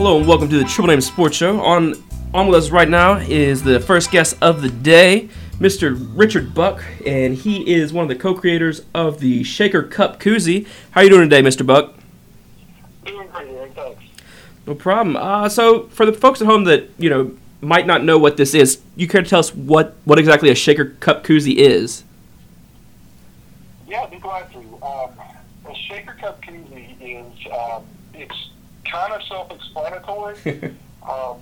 Hello and welcome to the Triple Name Sports Show. On on with us right now is the first guest of the day, Mr. Richard Buck, and he is one of the co-creators of the Shaker Cup Koozie. How are you doing today, Mr. Buck? Doing. Thanks. No problem. Uh, so, for the folks at home that you know might not know what this is, you care to tell us what what exactly a Shaker Cup Koozie is? Yeah, I'd be glad to. Um, a Shaker Cup koozie is um, it's kind of self-explanatory. um,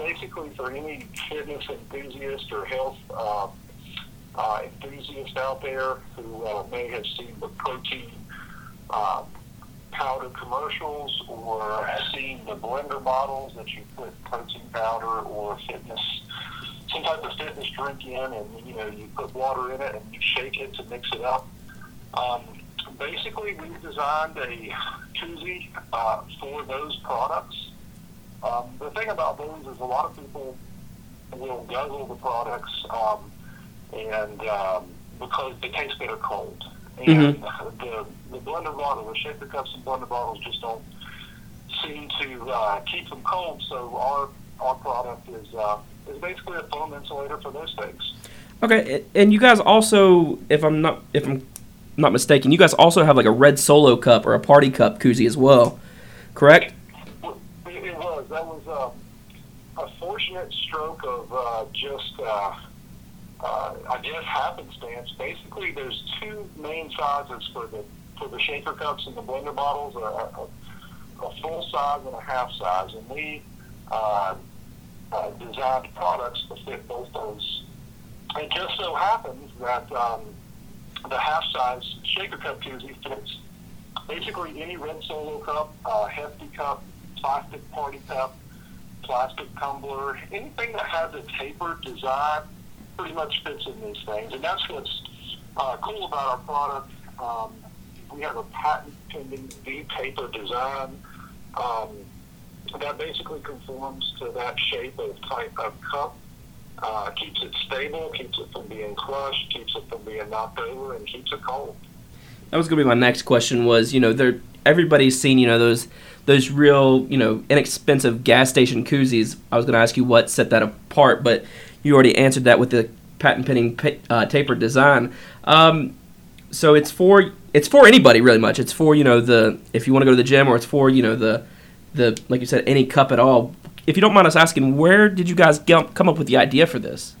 basically, for any fitness enthusiast or health uh, uh, enthusiast out there who uh, may have seen the protein uh, powder commercials or seen the blender bottles that you put protein powder or fitness some type of fitness drink in, and you know you put water in it and you shake it to mix it up. Um, basically, we've designed a koozie uh, for those products. Um, the thing about those is a lot of people will guzzle the products um, and um, because they taste better cold. And the, the blender bottle, the shaker cups and blender bottles just don't seem to uh, keep them cold. So our our product is uh, is basically a foam insulator for those things. Okay, and you guys also, if I'm not if I'm not mistaken, you guys also have like a red solo cup or a party cup koozie as well, correct? That was uh, a fortunate stroke of uh, just, uh, uh, I guess, happenstance. Basically, there's two main sizes for the for the shaker cups and the blender bottles: a, a, a full size and a half size. And we uh, uh, designed products to fit both those. It just so happens that um, the half size shaker cup koozie fits basically any red solo cup, uh, hefty cup, plastic party cup, plastic tumbler, anything that has a tapered design pretty much fits in these things. And that's what's uh, cool about our product. Um, we have a patent pending V-taper design um, that basically conforms to that shape of type of cup. Uh, keeps it stable, keeps it from being crushed, keeps it from being knocked over, and keeps it cold. That was gonna be my next question. Was you know there everybody's seen you know those those real you know inexpensive gas station koozies. I was gonna ask you what set that apart, but you already answered that with the patent pending uh, tapered design. Um, so it's for it's for anybody really much. It's for you know the if you want to go to the gym or it's for you know the the like you said any cup at all. If you don't mind us asking, where did you guys get, come up with the idea for this,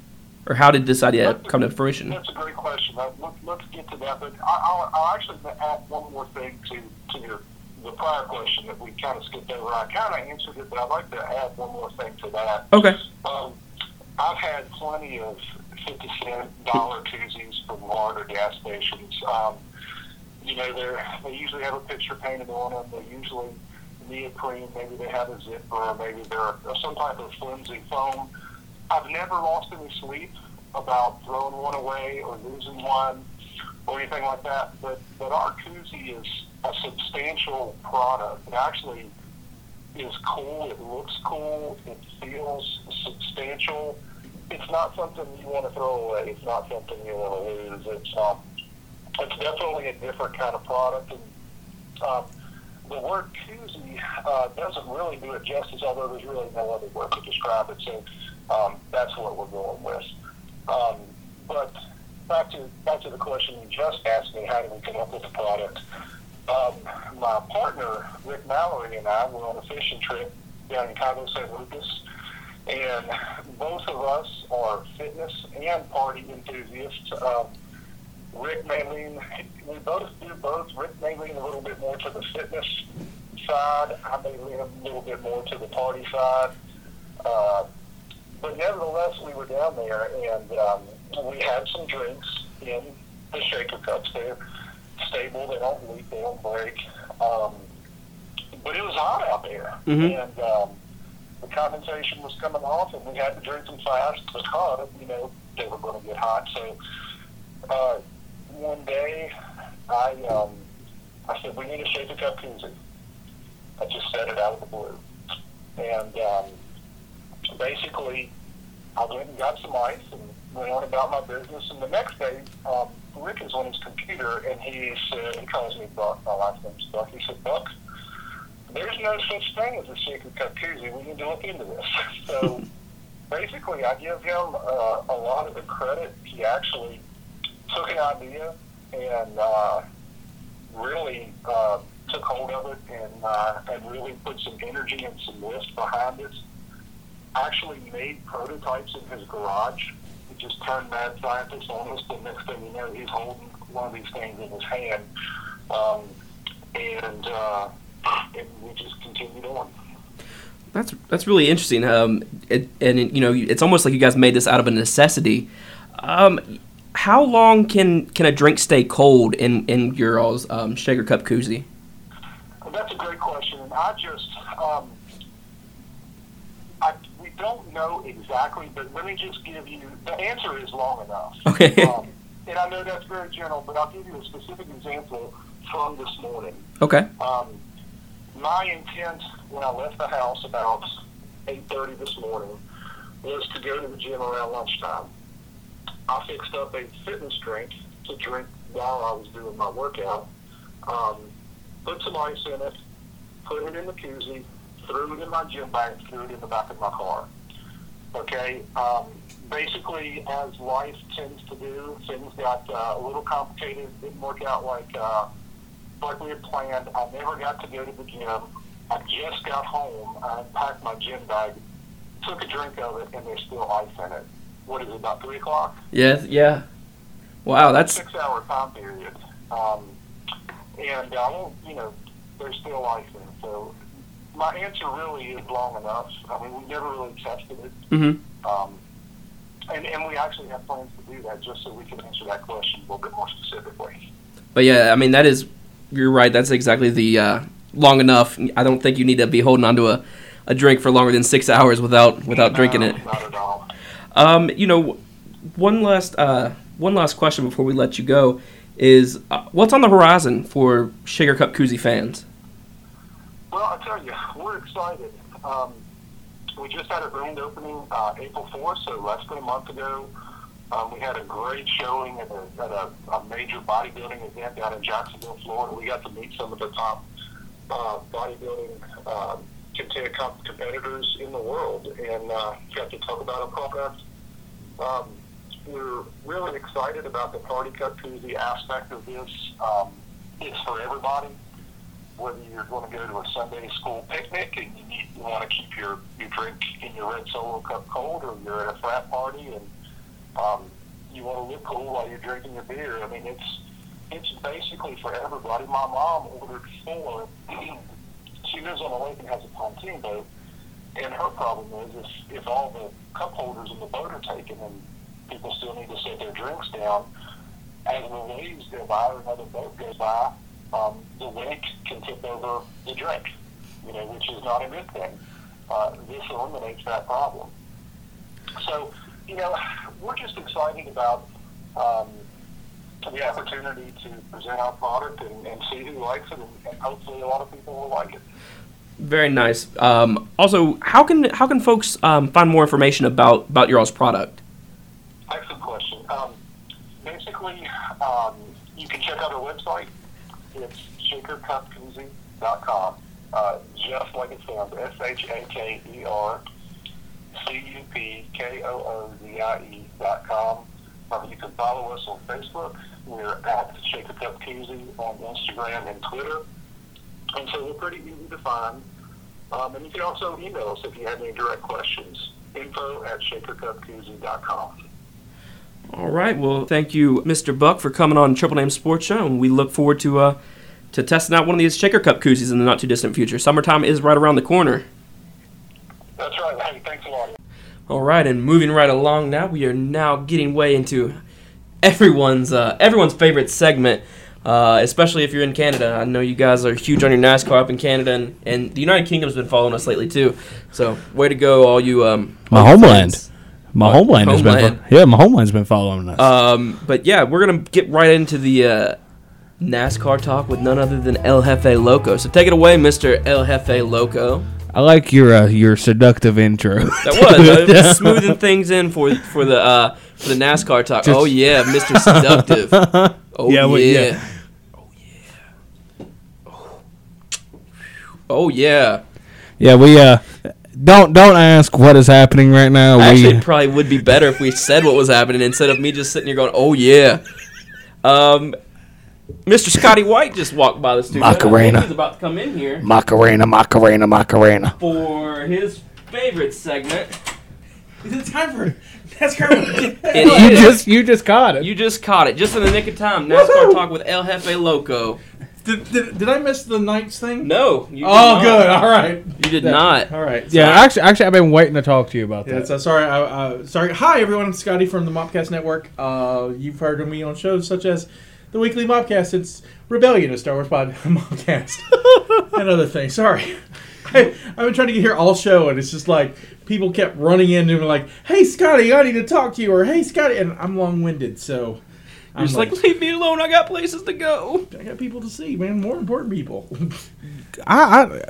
or how did this idea come to fruition? That's a great question. Uh, let, let's get to that. But I, I'll, I'll actually add one more thing to, to your, prior question that we kind of skipped over. I kind of answered it, but I'd like to add one more thing to that. Okay. Um, I've had plenty of 50 cent dollar koozies from larger gas stations. Um, you know, they're, they usually have a picture painted on them. They usually neoprene, maybe they have a zipper, or maybe they're some type of flimsy foam. I've never lost any sleep about throwing one away or losing one or anything like that. But but our koozie is a substantial product. It actually is cool. It looks cool. It feels substantial. It's not something you want to throw away. It's not something you want to lose. It's um, it's definitely a different kind of product. And um, the word koozie uh, doesn't really do it justice, although there's really no other word to describe it. So um, that's what we're going with. Um, but back to back to the question you just asked me, how do we come up with the product? Um, my partner Rick Mallory and I were on a fishing trip down in Cabo San Lucas, and both of us are fitness and party enthusiasts. Um, Rick may lean, we both do both. Rick may lean a little bit more to the fitness side. I may lean a little bit more to the party side. Uh, but nevertheless, we were down there and um, we had some drinks in the shaker cups. They're stable, they don't leak, they don't break. Um, but it was hot out there. Mhm. And um, the condensation was coming off, and we had to drink them fast because, you know, they were going to get hot. So uh, one day, I um, I said we need a shaker cup koozie. I just said it out of the blue, and um, basically I went and got some ice and went on about my business. And the next day, um, Rick is on his computer and he said, he calls me Buck. My last name's Buck. He said, Buck, there's no such thing as a shaker cup. We need to look into this. So basically, I give him uh, a lot of the credit. He actually took an idea and uh, really uh, took hold of it and, uh, and really put some energy and some lift behind it. Actually made prototypes in his garage. Just turned mad scientist on us. The next thing you know, he's holding one of these things in his hand. Um, and, uh, and we just continued on. That's that's really interesting. Um, it, and it, you know, it's almost like you guys made this out of a necessity. Um, how long can can a drink stay cold in in your all's um, shaker cup koozie? Well, that's a great question. And I just um, I, we don't know exactly, but let me just give you the answer is long enough. Okay. Um, and I know that's very general, but I'll give you a specific example from this morning. Okay. Um, my intent when I left the house about 8.30 this morning was to go to the gym around lunchtime. I fixed up a fitness drink to drink while I was doing my workout. Um, put some ice in it, put it in the koozie, threw it in my gym bag, threw it in the back of my car. Okay, um, basically, as life tends to do, things got uh, a little complicated. Didn't work out like uh, like we had planned. I never got to go to the gym. I just got home. I packed my gym bag, took a drink of it, and there's still ice in it. What is it, about 3 o'clock? Yeah. Yeah. Wow. That's Six hour time period. Um, and I won't, you know, there's still ice in it. So my answer really is long enough. I mean, we never really tested it. hmm Um, and, and we actually have plans to do that just so we can answer that question a little bit more specifically. But yeah, I mean that is you're right. That's exactly the uh, long enough. I don't think you need to be holding onto a, a drink for longer than six hours without without drinking it. Not at all. Um, you know, one last uh, one last question before we let you go is uh, what's on the horizon for Shaker Cup Koozie fans? Tell you, we're excited. Um, we just had a grand opening uh, April 4th, so less than a month ago. Um, we had a great showing at a, at a, a major bodybuilding event down in Jacksonville, Florida. We got to meet some of the top uh, bodybuilding uh, competitors in the world and uh, got to talk about our product. Um, we're really excited about the Party Cup Koozie aspect of this. Um, it's for everybody whether you're going to go to a Sunday school picnic and you, need, you want to keep your, your drink in your red solo cup cold, or you're at a frat party and um, you want to look cool while you're drinking your beer. I mean, it's it's basically for everybody. My mom ordered four. she lives on a lake and has a pontoon boat, and her problem is if, if all the cup holders in the boat are taken and people still need to set their drinks down, as the waves go by or another boat goes by, um, the wake can tip over the drink, you know, which is not a good thing. Uh, this eliminates that problem. So, you know, we're just excited about um, the opportunity to present our product and, and see who likes it, and, and hopefully a lot of people will like it. Very nice. Um, also, how can how can folks um, find more information about about your all's product? Excellent question. Um, basically, um, you can check out our website. It's shakercupkoozie.com. Uh, just like it sounds, S H A K E R C U P K O O Z I E dot com. Um, you can follow us on Facebook. We're at Shaker Cup on Instagram and Twitter. And so we're pretty easy to find. Um, and you can also email us if you have any direct questions. Info at shakercupkoozie.com. All right. Well, thank you, Mr. Buck, for coming on Triple Name Sports Show, and we look forward to uh, to testing out one of these Shaker Cup koozies in the not too distant future. Summertime is right around the corner. That's right. Hey, thanks a lot. All right, and moving right along now, we are now getting way into everyone's uh, everyone's favorite segment, uh, especially if you're in Canada. I know you guys are huge on your NASCAR up in Canada, and, and the United Kingdom's been following us lately too. So, way to go, all you um, My all homeland. fans. My What? homeland, has been fo- yeah, my homeland's been following us. Um, but yeah, we're gonna get right into the uh, NASCAR talk with none other than El Jefe Loco. So take it away, Mr. El Jefe Loco. I like your uh, your seductive intro. That was uh, smoothing things in for for the uh, for the NASCAR talk. Just- oh yeah, Mr. Seductive. Oh Yeah, yeah. well, yeah. Oh yeah. yeah, we uh don't don't ask what is happening right now. Actually, we it probably would be better if we said what was happening instead of me just sitting here going, "Oh yeah." Um, Mr. Scotty White just walked by the studio. I think Macarena. He's about to come in here Macarena, Macarena, Macarena. for his favorite segment. Is it time for NASCAR? It You is. just you just caught it. You just caught it, just in the nick of time. NASCAR talk with El Jefe Loco. Did, did, did I miss the Knights thing? No, you Oh, not. good. All right. You did not. All right. yeah, actually, actually, I've been waiting to talk to you about Yeah, that. so sorry. I, uh, sorry. Hi, everyone. I'm Scotty from the Mopcast Network. Uh, you've heard of me on shows such as the Weekly Mopcast. It's Rebellion, a Star Wars pod Mopcast, and other things. Sorry. I, I've been trying to get here all show, and it's just like people kept running in and were like, "Hey, Scotty, I need to talk to you," or "Hey, Scotty," and I'm long-winded, so You're I'm just like, leave me alone. I got places to go. I got people to see, man. More important people. I, I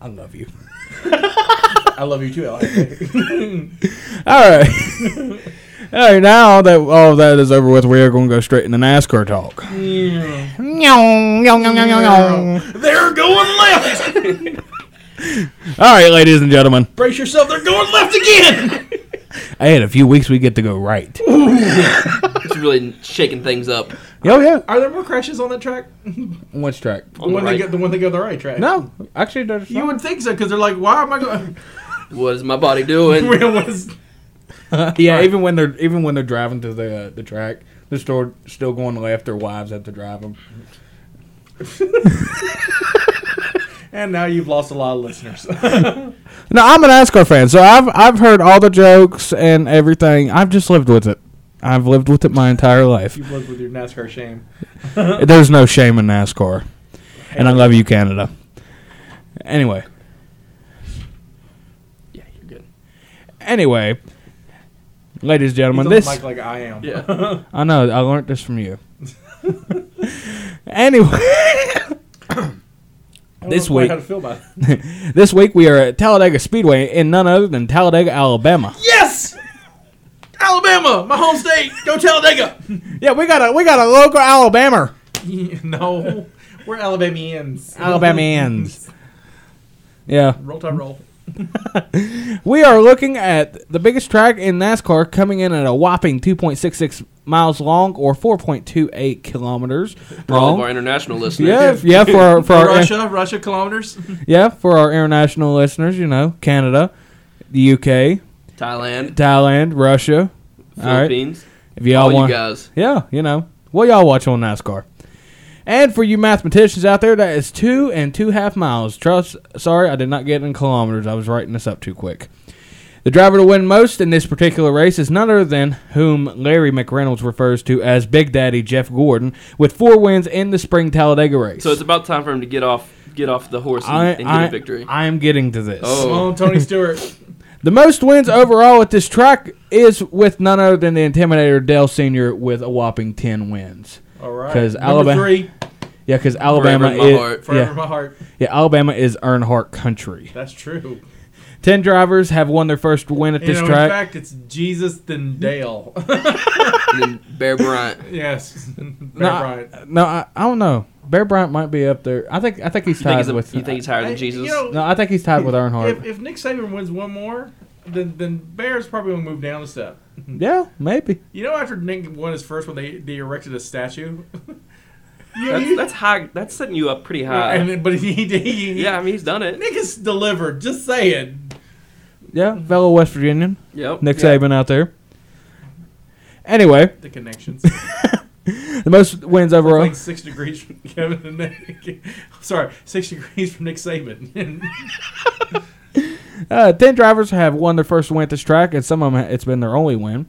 I love you. I love you too, Ella. All right. All right, now that all of that is over with, we are going to go straight into NASCAR talk. Yeah. They're going left. All right, ladies and gentlemen, Brace yourself. They're going left again. hey, in a few weeks we get to go right. It's really shaking things up. Oh yeah, Are there more crashes on that track? which track? The On the one right. they go, the one they go the right track. No, actually, there's you would think so because they're like, why am I going? What is my body doing? Real was yeah, even when they're even when they're driving to the uh, the track, they're still still going left. Their wives have to drive them. And now you've lost a lot of listeners. No, I'm an NASCAR fan, so I've I've heard all the jokes and everything. I've just lived with it. I've lived with it my entire life. You've lived with your NASCAR shame. There's no shame in NASCAR, and I love you, Canada. Anyway, Yeah, you're good. anyway, ladies and He's gentlemen, on the this mic like I am. Yeah. I know I learned this from you. anyway, I don't This week- how to feel about it. this week we are at Talladega Speedway in none other than Talladega, Alabama. Yes, Alabama, my home state. Go Talladega. Yeah, we got a we got a local Alabama. no, we're Alabamians. Alabamians. Yeah. Roll Tide roll. We are looking at the biggest track in NASCAR coming in at a whopping 2.66 miles long or 4.28 kilometers For all of our international listeners. Yeah, yeah, for our, for our Russia, Russia kilometers. yeah, for our international listeners, you know, Canada, the UK, Thailand, Thailand, Russia. All right. Philippines. If y'all All you want guys. Yeah, you know. What y'all watch on NASCAR? And for you mathematicians out there, that is two and two half miles. Trust, sorry, I did not get in kilometers. I was writing this up too quick. The driver to win most in this particular race is none other than whom Larry McReynolds refers to as Big Daddy Jeff Gordon, with four wins in the spring Talladega race. So it's about time for him to get off get off the horse and, I, and get I, a victory. I am getting to this. Oh. Come on, Tony Stewart. The most wins overall at this track is with none other than the Intimidator Dale Sr. with a whopping 10 wins. All right. 'Cause Number Alabama- three, Yeah, because Alabama in my is heart. forever yeah, in my heart. yeah, Alabama is Earnhardt country. That's true. Ten drivers have won their first win at You this know, track. in fact, it's Jesus then Dale. and then Bear Bryant. yes, Bear no, I, Bryant. no, I, I don't know. Bear Bryant might be up there. I think I think he's You think, tied he's a, with. you think he's higher than Hey, Jesus? You know, no, I think he's tied with Earnhardt. if, if Nick Saban wins one more, then then Bears probably will move down a step. yeah, maybe. You know, after Nick won his first one, they they erected a statue. You- that's, that's high. That's setting you up pretty high. and, but he, he, he yeah, I mean he's done it. Nick has delivered. Just saying. Yeah, fellow West Virginian, Yep. Nick Yeah. Saban out there. Anyway, The connections. the most wins overall. like six degrees from Kevin and Nick. Sorry, six degrees from Nick Saban. Uh, ten drivers have won their first win at this track, and some of them it's been their only win.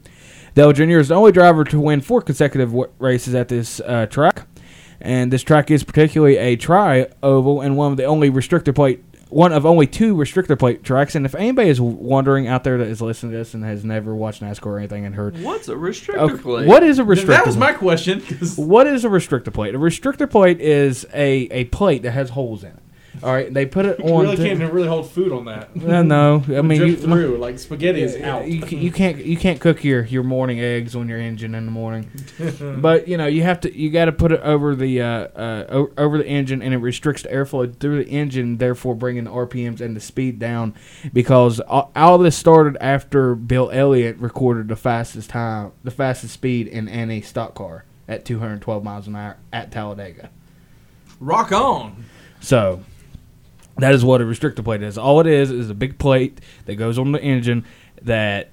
Dale Jr. is the only driver to win four consecutive w- races at this uh, track, and this track is particularly a tri-oval and one of the only restrictor plate one of only two restrictor plate tracks. And if anybody is wondering out there that is listening to this and has never watched NASCAR or anything and heard, What's a restrictor okay, plate? what is a restrictor? Plate? That was my question. What is a restrictor plate? A restrictor plate is a, a plate that has holes in it. All right, they put it You on. You really can't really hold food on that. Uh, no, I mean you, through like spaghetti is out. You, ca- you can't you can't cook your, your morning eggs on your engine in the morning, but you know you have to you got to put it over the uh, uh, over the engine and it restricts the airflow through the engine, therefore bringing the RPMs and the speed down. Because all, all this started after Bill Elliott recorded the fastest time, the fastest speed in any stock car at 212 miles an hour at Talladega. Rock on. So that is what a restrictor plate is. All it is is a big plate that goes on the engine that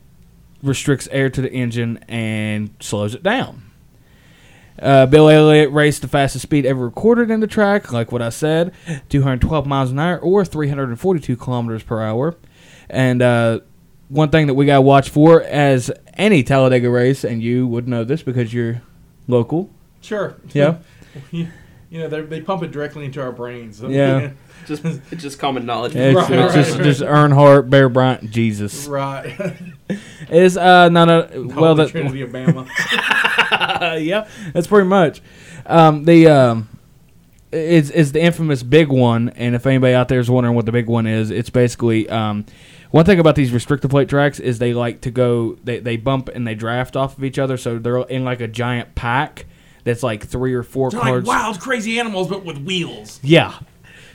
restricts air to the engine and slows it down. Uh, Bill Elliott raced the fastest speed ever recorded in the track, like what I said, 212 miles an hour or 342 kilometers per hour. And uh, one thing that we got to watch for as any Talladega race, and you would know this because you're local. Sure. Yeah. you know, they they pump it directly into our brains. Yeah. Just it's just common knowledge. It's, Right, it's just, right. just Earnhardt, Bear Bryant, Jesus. right. Is uh no no well Holy that Trinity of Bama. yeah that's pretty much um the um is is the infamous big one and if anybody out there is wondering what the big one is it's basically um one thing about these restrictor plate tracks is they like to go they, they bump and they draft off of each other so they're in like a giant pack that's like three or 4 They're cars like wild, crazy animals, but with wheels. yeah.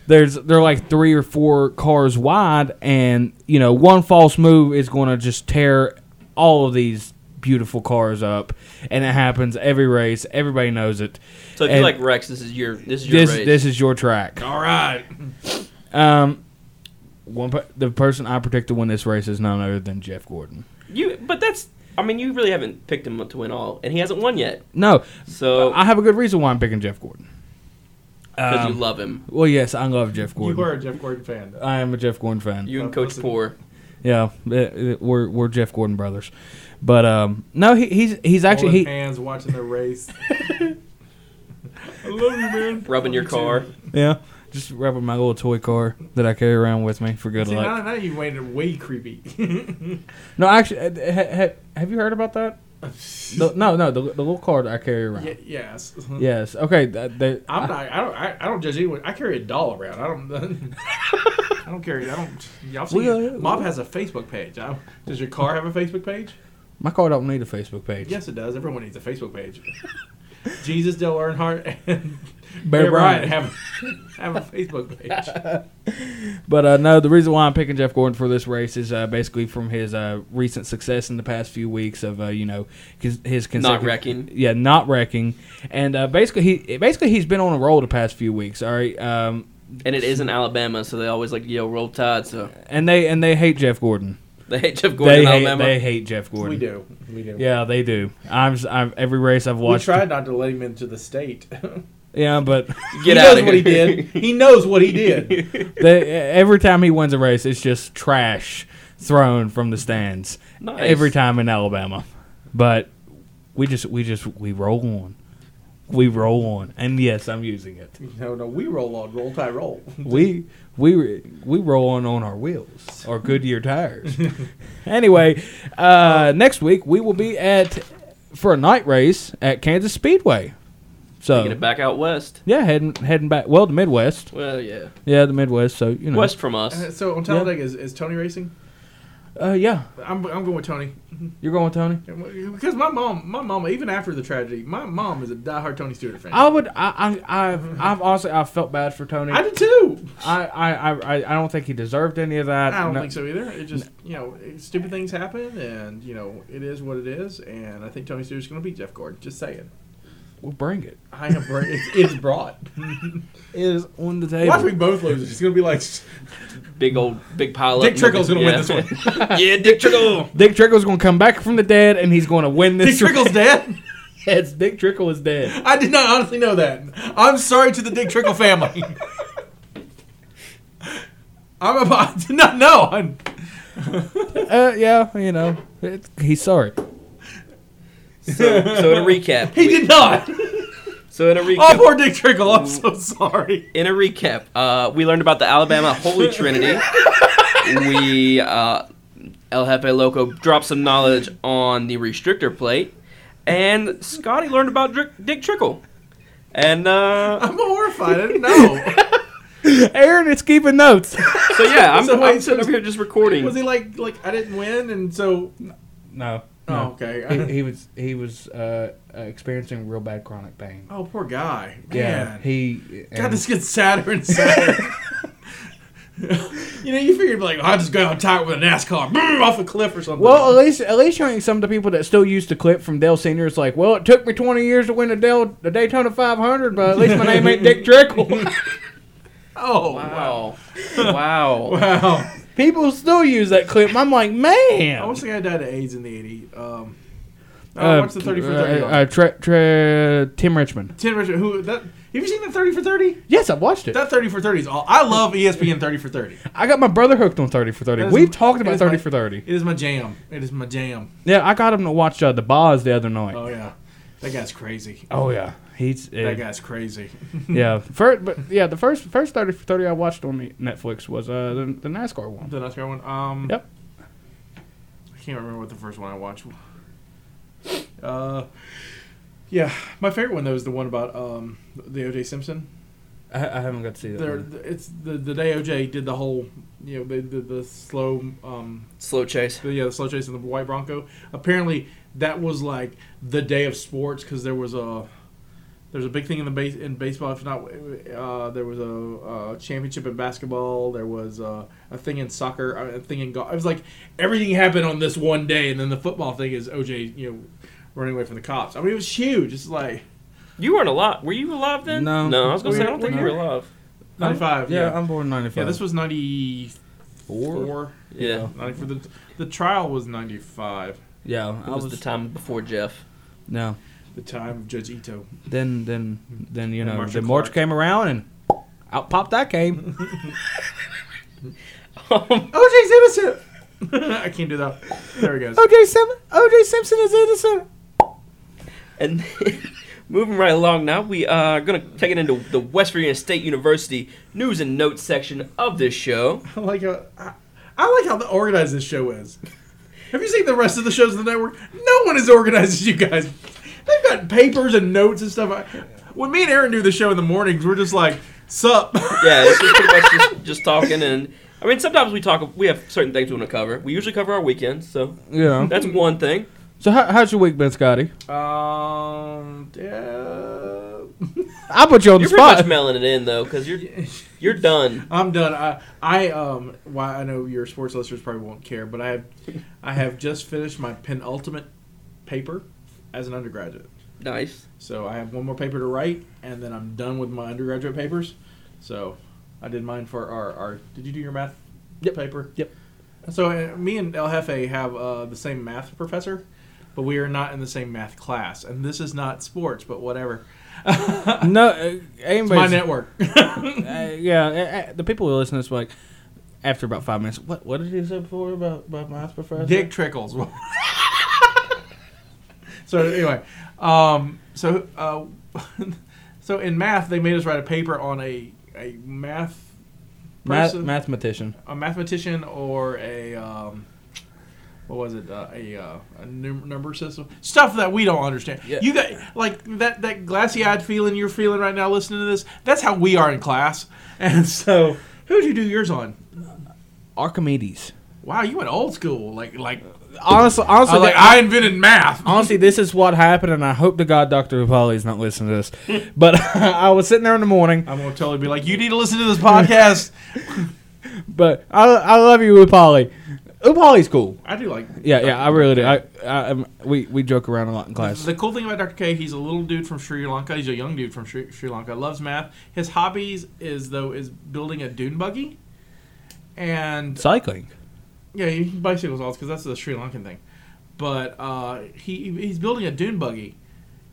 There's they're like three or four cars wide, and you know one false move is going to just tear all of these beautiful cars up, and it happens every race. Everybody knows it. So if you like wrecks, this is your this is your This race. this is your track. All right. Um, one per- the person I predict to win this race is none other than Jeff Gordon. you, but that's. I mean, you really haven't picked him to win all, and he hasn't won yet. No, So I have a good reason why I'm picking Jeff Gordon. because Um, you love him, Well, yes, I love Jeff Gordon. You are a Jeff Gordon fan. I am a Jeff Gordon fan. you and Coach. Poor. yeah, uh, uh, we're we're Jeff Gordon brothers. But um, no, he, he's he's actually he hands watching the race. I love you, man. Rubbing your you car. too. Yeah, just rubbing my little toy car that I carry around with me for good See, now, luck. now you made it way creepy. No, actually, uh, ha, ha, have you heard about that? The- no, no, the, the little car that I carry around. Ye- yes. Yes. Okay. That, that, I'm I- not. I don't. I, I don't judge anyone. I carry a doll around. I don't. I don't carry. I don't. Y'all see? We, uh, Mob has a Facebook page. I, does your car have a Facebook page? my car don't need a Facebook page. Yes, it does. Everyone needs a Facebook page. Jesus, Dale Earnhardt, and Bear Bear Bryant Bryant. have have a Facebook page. But uh, no, the reason why I'm picking Jeff Gordon for this race is uh, basically from his uh, recent success in the past few weeks of uh, you know his, his Not wrecking. Yeah, not wrecking, and uh, basically he basically he's been on a roll the past few weeks. All right. Um, And it is in Alabama, so they always like to yell "Roll Tide." So and they and they hate Jeff Gordon. they hate Jeff Gordon They in hate, Alabama. they hate Jeff Gordon. we do. We do. Yeah, they do. I'm, s- I'm every race I've watched. We watched. tried not to let him into the state. Yeah, but Get he out knows of what he did. He knows what he did. they, every time he wins a race, it's just trash thrown from the stands. Nice. Every time in Alabama, but we just we just we roll on. We roll on, and yes, I'm using it. No, no, we roll on, roll Tide roll. We we we roll on on our wheels, our Goodyear tires. anyway, uh, next week we will be at for a night race at Kansas Speedway. Taking So it back out west. yeah, heading heading back. Well, the Midwest. Well, yeah, Yeah, the Midwest. So you know. west from us. Uh, So on Talladega, is, is Tony racing? Uh, yeah, I'm, I'm going with Tony you're going, with Tony. because my mom, my mom, even after the tragedy, my mom is a diehard Tony Stewart fan. I would. I. I. I've. I've honestly. I felt bad for Tony. I did too. I. I. I. I don't think he deserved any of that. I don't No- think so either. It just you know, stupid things happen, and you know, it is what it is. And I think Tony Stewart's going to beat Jeff Gordon. Just saying. We'll bring it. I am. br- It's, it's brought. It is on the table. Watch we both lose. It's going to be like Big old, big pile Dick up. Trickle's going to Yeah. win this one. yeah, Dick Trickle. Dick Trickle's going to come back from the dead, and he's going to win Dick this. Trickle's dead. Yes, Dick Trickle is dead. I did not honestly know that. I'm sorry to the Dick Trickle family. I'm about, I did not know. I'm, Uh, yeah, you know, it, he's sorry. So, so a recap, he we- did not. So in a recap, Oh, recap, poor Dick Trickle. I'm so sorry. in a recap, uh, we learned about the Alabama Holy Trinity. we uh, El Jefe Loco dropped some knowledge on the restrictor plate, and Scotty learned about Dick, Dick Trickle. And uh, I'm horrified. I didn't know. Aaron is keeping notes. so yeah, I'm, So I'm wait, sitting so- over here just recording. Was he like like I didn't win and so? no. Oh, no. okay. He, he was he was uh, uh, experiencing real bad chronic pain. Oh, poor guy. Yeah, he. God, this gets sadder and sadder. you know, you figured like, I'll just go out tight with a NASCAR, boom, off a cliff or something. Well, at least at least showing some of the people that still use the clip from Dale Senior is like, well, it took me twenty years to win the Dale the Daytona 500, but at least my name ain't Dick Trickle. oh wow, wow, wow. wow. People still use that clip. I'm like, man. I wish the guy died of AIDS in the '80s. Um, oh, what's the thirty for thirty? Uh, uh, tra- tra- Tim Richmond. Tim Richmond. who that? Have you seen the thirty for thirty? Yes, I've watched it. That thirty for thirty is all. I love ESPN thirty for thirty. I got my brother hooked on 30 for 30. That is- We've talked about 30 my- for 30. It is my jam. It is my jam. Yeah, I got him to watch uh, the Boz the other night. Oh yeah, that guy's crazy. Oh yeah, he's uh, That guy's crazy. yeah. First, but yeah, the first first 30 30 I watched on Netflix was uh, the, the NASCAR one. The NASCAR one. Um, Yep. I can't remember what the first one I watched. Uh, yeah, my favorite one though is the one about um the OJ Simpson. I, I haven't got to see that. There, one. it's the the day OJ did the whole, you know, the the, the slow um Slow chase. the, yeah the slow chase in the white Bronco. Apparently, that was like the day of sports because there was a there's a big thing in the base in baseball. If not, uh, there was a, uh championship in basketball. There was uh, a thing in soccer. uh, A thing in golf. It was like everything happened on this one day, and then the football thing is OJ, you know, running away from the cops. I mean, it was huge. It's like You weren't alive. Were you alive then? No. No, I was gonna say I don't think you were were you- alive. ninety five. Yeah, Yeah, I'm born 95. yeah. This was ninety four. four. Yeah. Ninety for the the trial was ninety five. Yeah, It I was, was, the time before Jeff. No. The time of Judge Ito. Then then then you know Marcia the March Clark. came around and out popped that came. Um, OJ's Simpson. I can't do that. There he goes. OJ Simpson. OJ Simpson is innocent. And moving right along now, we are going to take it into the West Virginia State University news and notes section of this show. I like how I, I like how the organized this show is. Have you seen the rest of the shows on the network? No one is organized as you guys. They've got papers and notes and stuff. When me and Aaron do the show in the mornings, we're just like, "Sup." Yeah, it's just pretty much just, just talking. And I mean, sometimes we talk, we have certain things we want to cover. We usually cover our weekends, so Yeah. that's one thing. So how, how's your week been, Scotty? um. Yeah. I put you on the spot. You're pretty much spot. mailing it in, though, because you're, you're done. I'm done. I I um. Why I know your sports listeners probably won't care, but I have I have just finished my penultimate paper as an undergraduate. Nice. So I have one more paper to write, and then I'm done with my undergraduate papers. So I did mine for our, our did you do your math Yep. paper? Yep. So uh, me and El Jefe have uh, the same math professor, but we are not in the same math class. And this is not sports, but whatever. no, uh, It's my network. Uh, yeah, uh, uh, the people who listen to this like after about five minutes. What what did he say before about about math professor? Dick trickles. so anyway, um, so uh, so in math they made us write a paper on a a math Math, mathematician. a mathematician or a um, what was it uh, a uh, a num- number system stuff that we don't understand. Yeah. You got like that that glassy eyed feeling you're feeling right now listening to this. That's how we are in class. And so, who'd you do yours on? Archimedes. Wow, you went old school. Like like Honestly, I honestly, was like I, I invented math. honestly, this is what happened, and I hope to God Dr. Upali is not listening to this. But I was sitting there in the morning. I'm gonna totally be like, you need to listen to this podcast. But I, I love you, Upali. Upali's cool. I do like. Yeah, yeah, I really do. I, I, um, we we joke around a lot in class. The cool thing about Dr. K, he's a little dude from Sri Lanka. He's a young dude from Sri, Sri Lanka. Loves math. His hobbies is though is building a dune buggy, and Cycling. Yeah, he bicycles all because that's the Sri Lankan thing. But uh, he he's building a dune buggy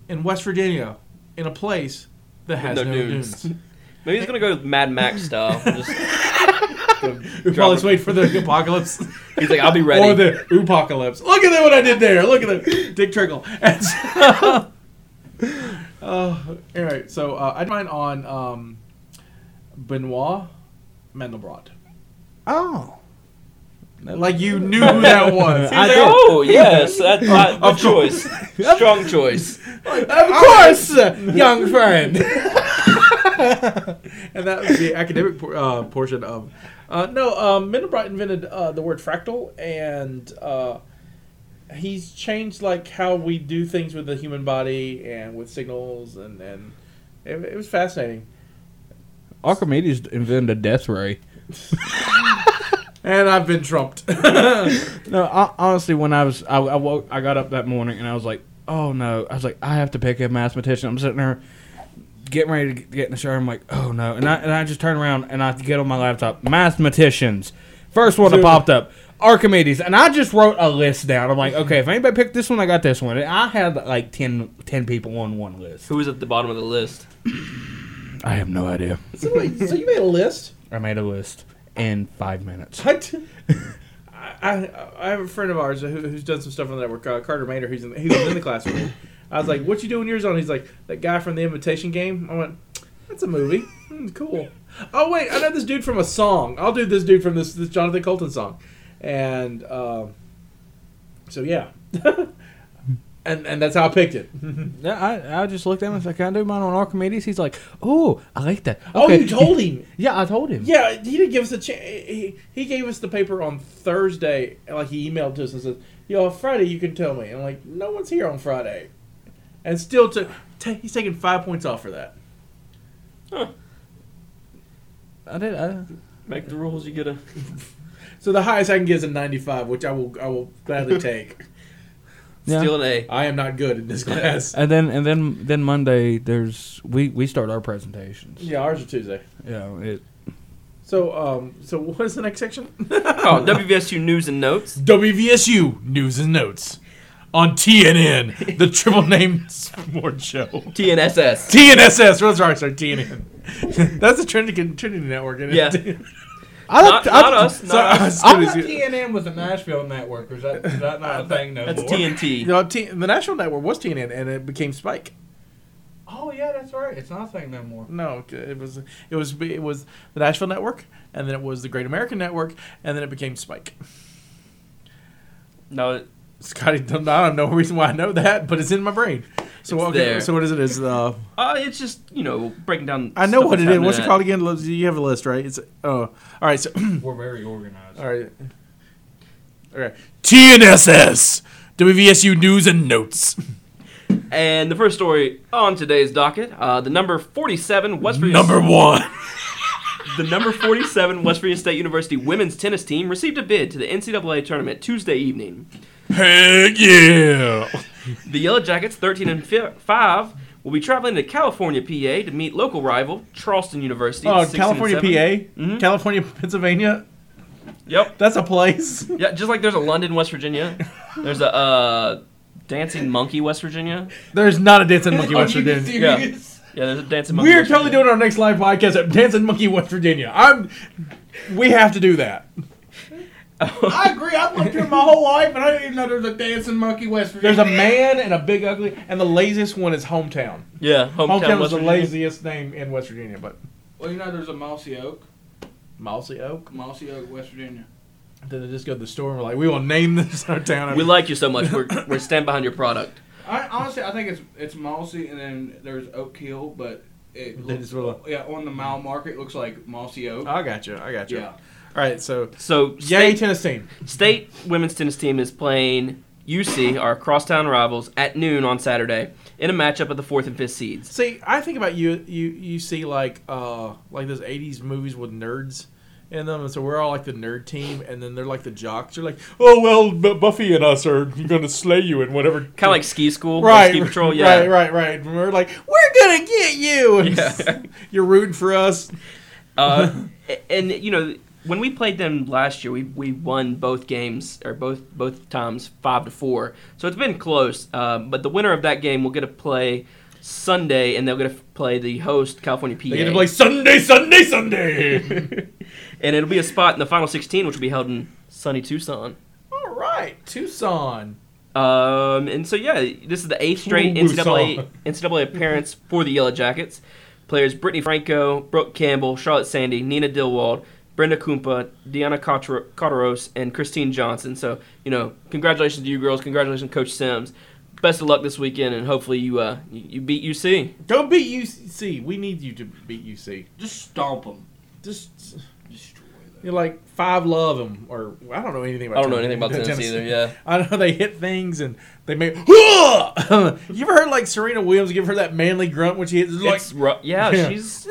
in West Virginia in a place that has No no, dunes. dunes. Maybe he's gonna go Mad Max style. Just, We probably wait for the apocalypse he's like, I'll be ready. or the apocalypse. Look at that! What I did there. Look at that, Dick Trickle. And so, Uh, all right, so uh, I mine on um, Benoit Mandelbrot. Oh. Like you knew who that was. I He's did. oh yes, that, that, good choice, strong choice. Of course, young friend. and that was the academic por- uh, portion of. Uh, no, um, Mandelbrot invented uh, the word fractal, and uh, he's changed like how we do things with the human body and with signals, and and it, it was fascinating. Archimedes invented a death ray. And I've been trumped. No, I, honestly, when I was, I, I woke, I got up that morning and I was like, oh no, I was like, I have to pick a mathematician. I'm sitting there, getting ready to get in the shower. I'm like, oh no, and I and I just turn around and I get on my laptop, mathematicians. First one that popped up, Archimedes, and I just wrote a list down. I'm like, okay, if anybody picked this one, I got this one. And I had like 10, 10 people on one list. Who was at the bottom of the list? I have no idea. so, wait, so you made a list? I made a list in five minutes. I, I, have a friend of ours who, who's done some stuff on the network, uh, Carter Mater. who's in, was in the class with me. I was like, "What you doing yours on?" He's like, "That guy from the Imitation Game." I went, "That's a movie. Hmm, cool." Oh wait, I know this dude from a song. I'll do this dude from this this Jonathan Coulton song, and um, so yeah, and and that's how I picked it. Yeah, I, I just looked at him and said, "Can I do mine on Archimedes?" He's like, "Oh, I like that." Oh, you told him. Yeah, I told him. Yeah, he didn't give us a chance. He, he gave us the paper on Thursday. Like he emailed to us and said, "Yo, Friday you can tell me." And I'm like, "No one's here on Friday," and still to ta he's taking five points off for that. Huh. I did. I, Make the rules. You get a. So the highest I can get is a 95, which I will I will gladly take. Yeah. Steal an A. I am not good in this class. and then and then then Monday there's we we start our presentations. yeah, ours are Tuesday. Yeah. It, So um, so what is the next section? Oh, WVSU news and notes. WVSU news and notes on TNN, the Triple Name Sports Show. TNSS. TNSS. What's right? Sorry, TNN. That's the Trinity Trinity Network. Isn't Yeah. It? I Not, thought- I not thought- us. So, Not uh, us. I As thought soon as you- TNN was the Nashville network. Is that is that not a thing no That's more? TNT. You know, T- the national network was TNN, and it became Spike. Oh yeah, that's right. It's not a thing no more. No, it was it was it was the Nashville network, and then it was the Great American Network, and then it became Spike. No, Scotty, I don't know reason why I know that, but it's in my brain. So It's okay, there. so what is it? Is uh, uh, it's just you know breaking down. I know stuff what it is. What's it called again? You have a list, right? It's oh, all right. So We're very organized. all right, all right. TNSS WVSU news and notes. And the first story on today's docket, uh, the number forty-seven West Virginia. Number one. The number 47 West Virginia State University women's tennis team received a bid to the NCAA tournament Tuesday evening. Heck yeah! The Yellow Jackets, 13 and fi- 5, will be traveling to California, PA to meet local rival Charleston University. Oh, California, 7. PA, Mhm. California, Pennsylvania. Yep. That's a place. Yeah, just like there's a London, West Virginia. There's a uh, Dancing Monkey, West Virginia. There's not a dancing monkey, West Virginia. Yeah. Yeah, there's a Dancing Monkey. We're totally Virginia. doing our next live podcast at Dancing Monkey, West Virginia. I'm. We have to do that. I agree. I've lived here my whole life, and I didn't even know there was a dancing monkey West Virginia. There's a man and a big ugly, and the laziest one is hometown. Yeah, hometown, Hometown was the laziest name in West Virginia, but Well, you know, there's a Mossy Oak, Mossy Oak. Mossy Oak, West Virginia. Then they just go to the store and we're like, we will name this our town. We like you so much. We're, we're stand behind your product. I honestly, I think it's it's Mossy, and then there's Oak Hill, but it looks, yeah on the mile marker it looks like Mossy Oak. I got you. I got you. yeah. All right. So, So, yay, state, tennis team. state women's tennis team is playing UC, our crosstown rivals, at noon on Saturday in a matchup of the fourth and fifth seeds. See, I think about you. You you see like uh like those '80s movies with nerds in them, and so we're all like the nerd team, and then they're like the jocks. They're like, oh well, B- Buffy and us are gonna slay you and whatever. Kind of like ski school, right, ski patrol. Yeah, right, right, right. And we're like, we're gonna get you. And Yeah. you're rooting for us. Uh, and you know, when we played them last year, we, we won both games or both both times five to four. So it's been close. Um, but the winner of that game will get to play Sunday, and they'll get to play the host California PA. They get to play Sunday, Sunday, Sunday. and it'll be a spot in the final 16, which will be held in sunny Tucson. all right, Tucson. Um, and so yeah, this is the eighth straight NCAA. NCAA appearance for the Yellow Jackets. Players Brittany Franco, Brooke Campbell, Charlotte Sandy, Nina Dillwald, Brenda Kumpa, Deanna Cotter- Cotteros, and Christine Johnson. So you know, congratulations to you girls. Congratulations, Coach Sims. Best of luck this weekend, and hopefully you uh you, you beat UC. Go beat UC. We need you to beat UC. Just stomp them. Just Destroy them. you're like five love them, or I don't know anything about. I don't know anything about Tennessee either. Yeah. I know they hit things and they make. you ever heard like Serena Williams give her that manly grunt when she hits? It's like It's yeah, Yeah. she's.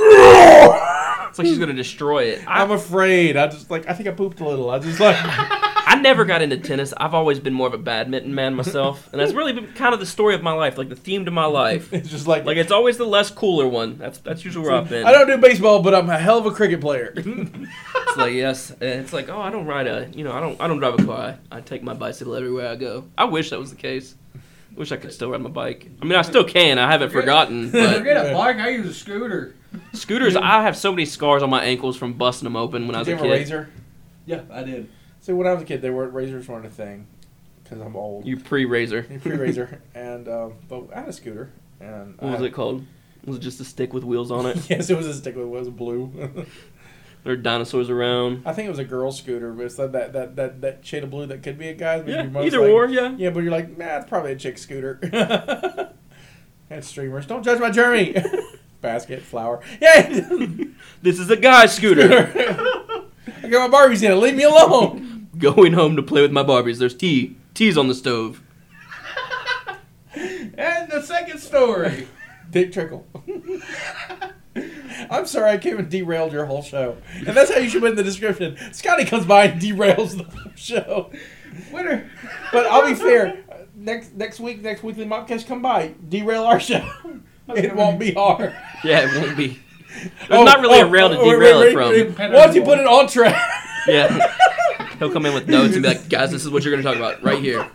It's like she's gonna destroy it. I, I'm afraid. I just like I think I pooped a little. I just like I never got into tennis. I've always been more of a badminton man myself, and that's really been kind of the story of my life, like the theme to my life. it's just like Like it's always the less cooler one. That's that's usually where I've been. I don't do baseball, but I'm a hell of a cricket player. It's like yes, and it's like oh, I don't ride a, you know, I don't I don't drive a car. I, I take my bicycle everywhere I go. I wish that was the case. Wish I could still ride my bike. I mean, I still can. I haven't forgotten. But Forget a bike. I use a scooter. scooters, I have so many scars on my ankles from busting them open when I was Did a you have a kid. razor? Yeah, I did. So when I was a kid, they weren't razors weren't a thing because I'm old. You pre-razor. Free razor, and um, but I had a scooter, and What was I- it called? Was it just a stick with wheels on it? Yes, it was a stick. With wheels. it was blue. There are dinosaurs around. I think it was a girl scooter, but it's that that that that, that shade of blue that could be a guy's. but Yeah, either like- or, yeah. Yeah, but you're like, nah, it's probably a chick scooter. and streamers. Don't judge my journey. Basket, flower. Yay! This is a guy scooter. I got my Barbies in it. Leave me alone. Going home to play with my Barbies. There's tea. Tea's on the stove. And the second story. Dick Trickle. I'm sorry I came and derailed your whole show. And that's how you should put in the description. Scotty comes by and derails the whole show. Winner. But I'll be fair. Next next week, next weekly mobcast, come by, derail our show. It won't be hard. Yeah, it won't be. There's not oh, really a oh, rail to oh, wait, derail wait, it from. wait, wait. Once you put it on track. Yeah. He'll come in with notes and be like, guys, this is what you're going to talk about right here.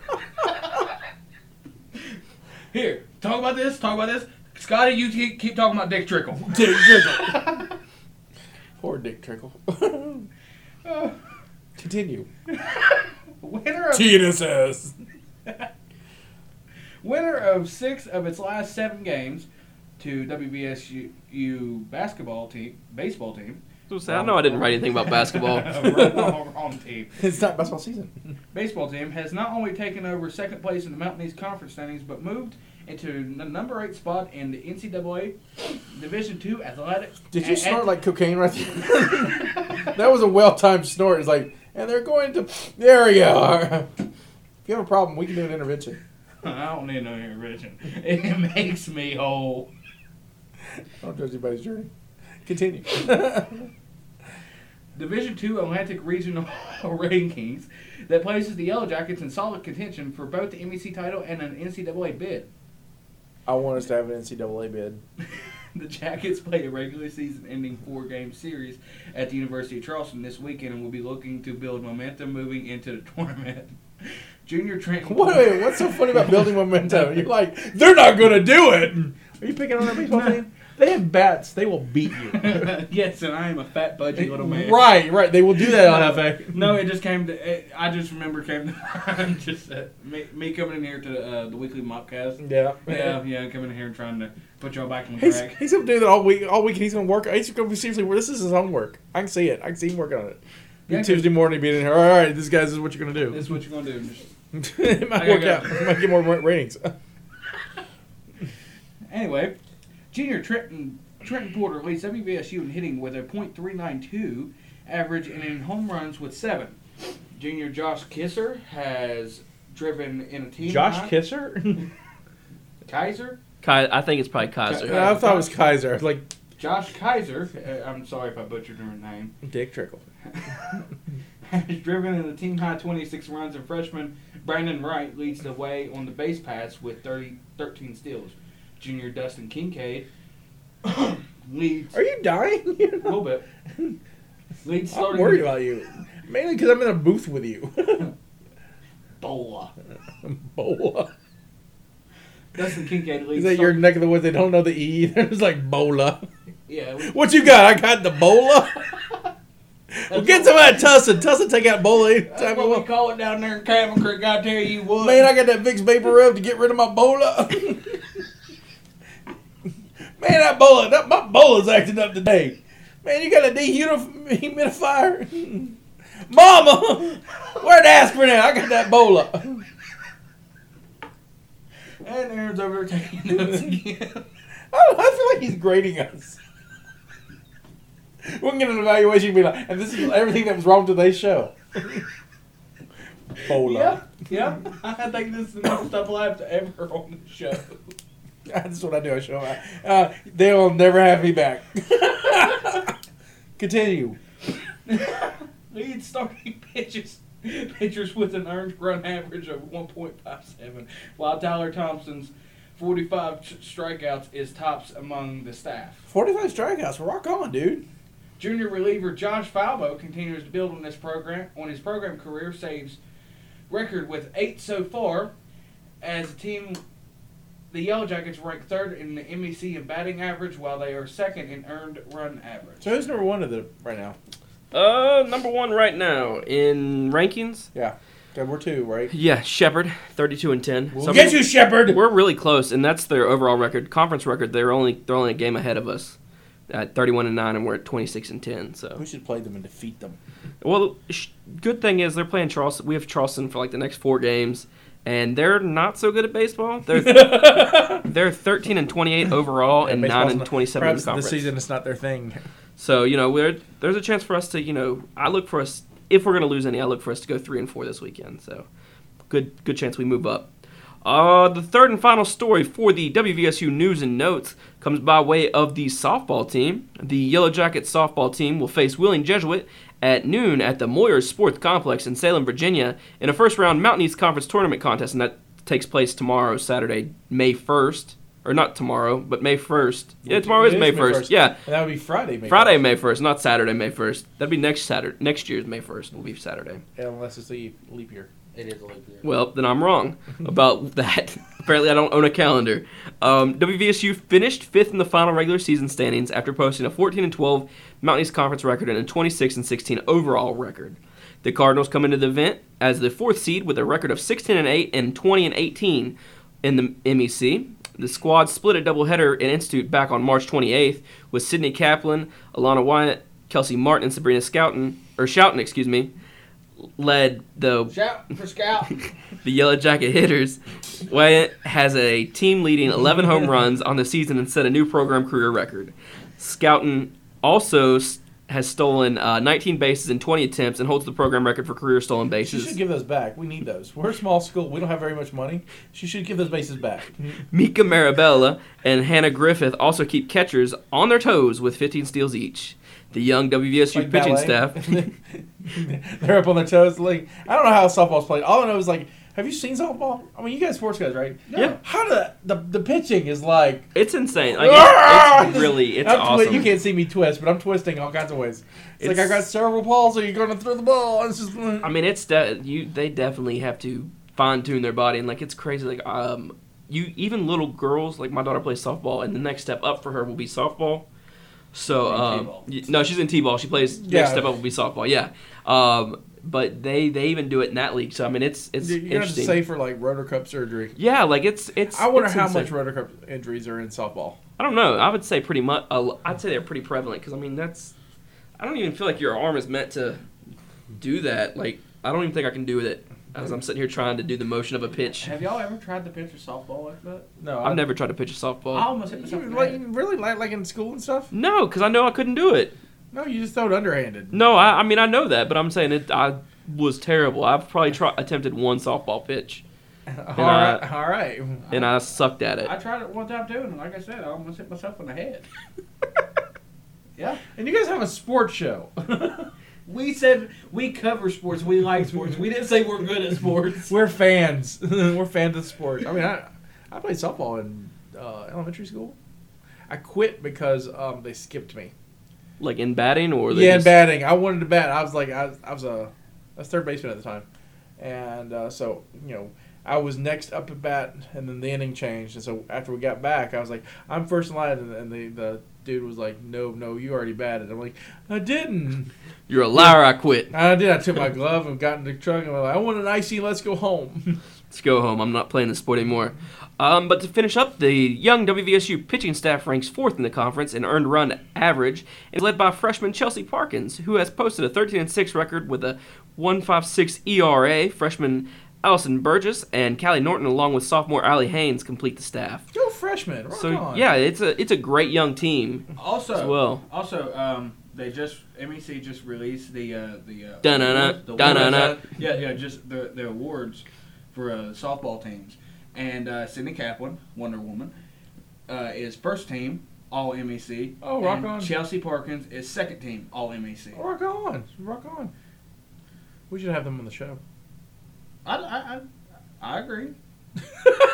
Here, talk about this. Talk about this. Scotty, you keep, keep talking about Dick Trickle. Dick Trickle. Poor Dick Trickle. Continue. Winner of TNSS. winner of six of its last seven games to WVSU basketball team, baseball team. So I know I didn't write anything about basketball. wrong, wrong team. It's not basketball season. Baseball team has not only taken over second place in the Mountain East Conference standings, but moved into the number eight spot in the NCAA Division Two Athletic. Did you snort like cocaine right there? that was a well timed snort. It's like, and they're going to. There we are. If you have a problem, we can do an intervention. I don't need no intervention. It makes me whole. Don't judge anybody's journey. Continue. Division Two Atlantic Regional rankings that places the Yellow Jackets in solid contention for both the MEC title and an NCAA bid. I want us to have an NCAA bid. The Jackets play a regular season ending four game series at the University of Charleston this weekend and will be looking to build momentum moving into the tournament. Junior Trent. What, wait, what's so funny about building momentum? You're like, they're not going to do it. Are you picking on our baseball team? They have bats. They will beat you. yes, and I am a fat, budgy little man. Right, right. They will do that on FA. No, it just came to. It, I just remember came to mind just uh, me, me coming in here to uh, the weekly mopcast. Yeah. Yeah, yeah, coming in here and trying to put y'all back on He's, track. he's gonna do that all week. All week, he's gonna work. He's gonna be seriously. This is his homework. I can see it. I can see him working on it. Yeah, Tuesday morning, being in here. All right, this guys this is what you're gonna do. This is what you're gonna do. Just, it might work out. It might get more ratings. anyway, Junior Trenton Trenton Porter leads WVSU in hitting with a .392 average and in home runs with seven. Junior Josh Kisser has driven in a team. high- Kisser. Kaiser. Kai, I think it's probably Kaiser. Yeah. I thought it was Kaiser. Like Josh Kaiser. Uh, I'm sorry if I butchered her name. Dick Trickle. has driven in the team high 26 runs, and freshman Brandon Wright leads the way on the base paths with 30, 13 steals. Junior Dustin Kincaid leads Are you dying? a little bit. Leads I'm worried about you. Mainly because I'm in a booth with you. Bola. Bola. Dustin Kincaid leads. Is that your neck of the woods? They don't know the E. They're just like Bola. Yeah. we- What you got? I got the Bola. Well, get some of that Tussin. Tussin take out Bola anytime what we call it down there in Cabin Creek. I tell you what. Man, I got that Vicks VapoRub to get rid of my Bola. Man, that Bola, that, my Bola's acting up today. Man, you got a dehumidifier? Mama, where the aspirin at? I got that Bola. And Aaron's over there taking notes again. I, I feel like he's grading us. We can get an evaluation and be like, and this is everything that was wrong today's show. Bola. yeah, yeah. I think this is the most stuff I've ever on the show. That's what I do. I show up. Uh, they'll never have me back. Continue. Lead starting pitches pitchers with an earned run average of 1.57, while Tyler Thompson's 45 ch- strikeouts is tops among the staff. 45 strikeouts. Rock on, dude. Junior reliever Josh Falbo continues to build on this program on his program career saves record with eight so far. As a team, the Yellow Jackets rank third in the MEC in batting average, while they are second in earned run average. So who's number one of the right now? Uh, number one right now in rankings. Yeah. Okay, we're two, right? Yeah, Shepherd, thirty-two and ten. We'll So, I get mean, you, Shepherd. We're really close, and that's their overall record, conference record. They're only they're only a game ahead of us, at thirty-one and nine, and we're at twenty-six and ten. So, We should play them and defeat them. well, sh- good thing is they're playing Charleston. We have Charleston for like the next four games, and they're not so good at baseball. They're they're thirteen and twenty-eight overall, and baseball's nine and not- twenty-seven in the conference. this season it's not their thing. So you know, we're, there's a chance for us to, you know, I look for us if we're going to lose any, I look for us to go three and four this weekend. So good, good chance we move up. Uh, the third and final story for the WVSU news and notes comes by way of the softball team. The Yellow Jacket softball team will face Wheeling Jesuit at noon at the Moyers Sports Complex in Salem, Virginia, in a first round Mountain East Conference tournament contest, and that takes place tomorrow, Saturday, May 1st. Or not tomorrow, but May 1st. Yeah, tomorrow is It May 1st. Yeah, And that would be Friday, May Friday, 1st. May first, not Saturday, May first. That'd be next Saturday. Next year's May first will be Saturday. Unless it's a leap year. It is a leap year. Well, then I'm wrong about that. Apparently, I don't own a calendar. Um, WVSU finished fifth in the final regular season standings after posting a 14 and 12 Mountain East Conference record and a 26 and 16 overall record. The Cardinals come into the event as the fourth seed with a record of 16 and 8 and 20 and 18 in the MEC. The squad split a doubleheader in Institute back on March 28th with Sydney Kaplan, Alana Wyatt, Kelsey Martin, and Sabrina Scouten, or Schouten, excuse me, led the Shout for Scout. the Yellow Jacket hitters. Wyatt has a team leading 11 home runs on the season and set a new program career record. Scouten also has stolen uh, 19 bases in 20 attempts and holds the program record for career stolen bases. She should give those back. We need those. We're a small school. We don't have very much money. She should give those bases back. Mika Marabella and Hannah Griffith also keep catchers on their toes with 15 steals each. The young WVSU Like pitching ballet. staff. They're up on their toes. Like I don't know how softball's played. All I know is like, have you seen softball? I mean, you guys sports guys, right? Yeah. How the the, the pitching is like. It's insane. Like, it's, it's really, it's I'm twi- awesome. you can't see me twist, but I'm twisting all kinds of ways. It's, like I It's- got cerebral palsy. You're going to throw the ball. It's just. I mean, it's de- you. They definitely have to fine tune their body, and like it's crazy. Like um, you even little girls, like my daughter plays softball, and the next step up for her will be softball. So In um, no, she's in t-ball. She plays Yeah. next step up will be softball. Yeah, um, but they they even do it in that league. So I mean, it's it's You're gonna have to interesting. say for like rotor cup surgery. yeah, like it's it's. I wonder it's how insane. much rotor cup injuries are in softball. I don't know. I would say pretty much. Uh, I'd say they're pretty prevalent because I mean that's. I don't even feel like your arm is meant to do that. Like I don't even think I can do it as I'm sitting here trying to do the motion of a pitch. Have y'all ever tried to pitch a softball like that? No, I've never tried to pitch a softball. I almost hit myself You, in the like head. really like like in school and stuff. No, because I know I couldn't do it. No, you just throw it underhanded. No, I, I mean I know that, but I'm saying it. I was terrible. I've probably try, attempted one softball pitch, all I- right, all right. and I sucked at it. I tried it one time too, and like I said, I almost hit myself in the head. yeah. And you guys have a sports show. We said we cover sports. We like sports. We didn't say we're good at sports. We're fans. We're fans of sport. I mean, I I played softball in uh, elementary school. I quit because um, they skipped me. Like in batting or they yeah, in batting. I wanted to bat. I was like, I was, I was a, I was third baseman at the time, and uh, so you know, I was next up at bat, and then the inning changed, and so after we got back, I was like, I'm first in line, and, and the the dude was like, "No, no, you already batted." I'm like, "I didn't. You're a liar. I quit. I did. I took my glove and got in the truck and was like, I want an icy. Let's go home." Let's go home. I'm not playing the sport anymore. Um, but to finish up, the young WVSU pitching staff ranks fourth in the conference in earned run average and is led by freshman Chelsea Parkins, who has posted a 13 6 record with a 1.56 ERA. Freshman Allison Burgess and Callie Norton, along with sophomore Allie Haynes, complete the staff. Go freshman. Rock So on. yeah, it's a it's a great young team Also, as well. Also, um, they just MEC just released the uh, the uh, the dun-dun-dun. Yeah, yeah, just the the awards for uh, softball teams. And uh, Sydney Kaplan, Wonder Woman, uh, is first team All MEC. Oh, rock and on. Chelsea Parkins is second team All MEC. Rock on. Rock on. We should have them on the show. I, I, I, I agree.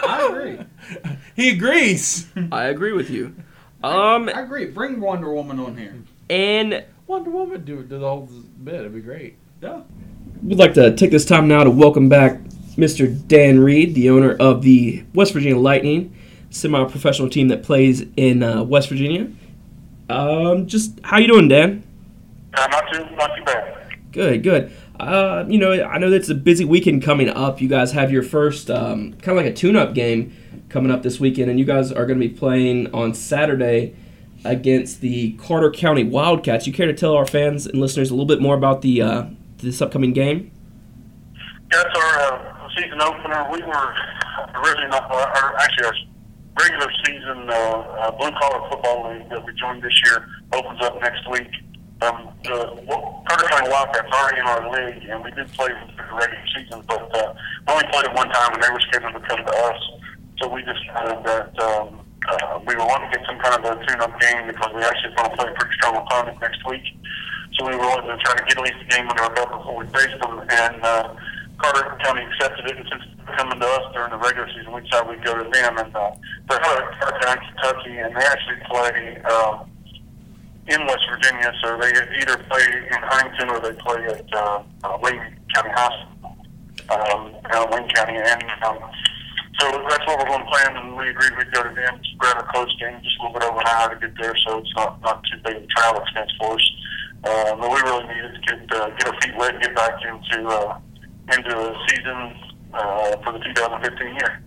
I agree. He agrees. I agree with you. Um, I agree. Bring Wonder Woman on here. and Wonder Woman do do the whole bit. It'd be great. Yeah. We'd like to take this time now to welcome back Mr. Dan Reed, the owner of the West Virginia Lightning, semi-professional team that plays in uh, West Virginia. Um, just how you doing, Dan? Uh, not too, not too bad. Good, good. Uh, you know, I know that's a busy weekend coming up. You guys have your first um, kind of like a tune-up game coming up this weekend, and you guys are going to be playing on Saturday against the Carter County Wildcats. You care to tell our fans and listeners a little bit more about the uh, this upcoming game? That's our uh, season opener. We were originally not, or or actually our regular season uh, uh, blue collar football league that we joined this year opens up next week. Um, the Carter County Wildcats are already in our league, and we did play the regular season, but uh, we only played it one time, and they were scheduled to come to us. So we decided that um, uh, we were wanting to get some kind of a tune-up game because we actually want to play a pretty strong opponent next week. So we were wanting to try to get at least a game under our belt before we faced them, and uh, Carter County accepted it, and since they're coming to us during the regular season, we decided we'd go to them. And uh, they're Carter County, Kentucky, and they actually play uh, in West Virginia, so they either play in Huntington or they play at uh, uh, Wayne County Hospital, um, Wayne County, and um, so that's what we're going to plan. And we agreed we'd go to them, grab a close game, just a little bit over an hour to get there, so it's not not too big of a travel expense for us. Uh, but we really needed to get uh, get our feet wet, and get back into uh, into the season uh, for the 2015 year.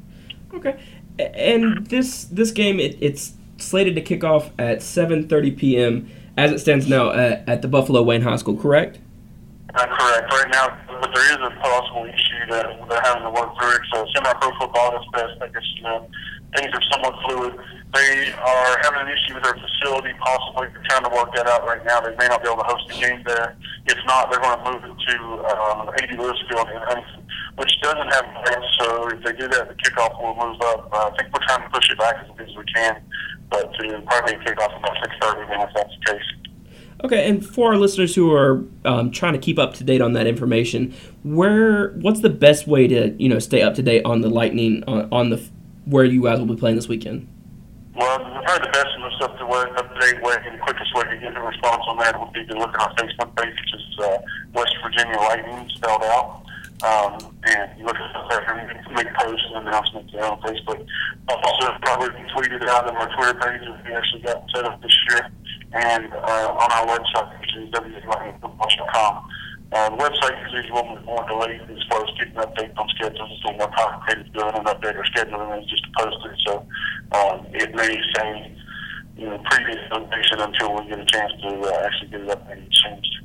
Okay. And this this game it, it's slated to kick off at 7:30 p.m. as it stands now at, at the Buffalo Wayne High School. Correct? That's correct. Right now, but there is a possible issue that they're having to work through. So semi-pro football is best. I guess you know things are somewhat fluid. They are having an issue with their facility. Possibly they're trying to work that out right now. They may not be able to host the game there. If not, they're going to move it to um, AD Lewis Field in Huntington, which doesn't have lights. So if they do that, the kickoff will move up. Uh, I think we're trying to push it back as big as we can, but to probably off about 6:30 then if that's the case. Okay. And for our listeners who are um, trying to keep up to date on that information, where what's the best way to you know stay up to date on the Lightning on, on the where you guys will be playing this weekend? Well, probably the best and most up to way, up to date way, and the quickest way to get a response on that would be to look at our Facebook page, which is uh, West Virginia Lightning spelled out. Um, and you look at and make posts and announcements there on Facebook. Also, probably tweeted out on our Twitter page that we actually got set up this year, and uh, on our website, which is www.lightningfootball.com. Uh, the website usually is a little bit more delayed as far as getting updates on schedules. It's a little more complicated to do an update or schedule than it's just to post it. So um, it may say, you know, previous information until we get a chance to uh, actually get it up and changed.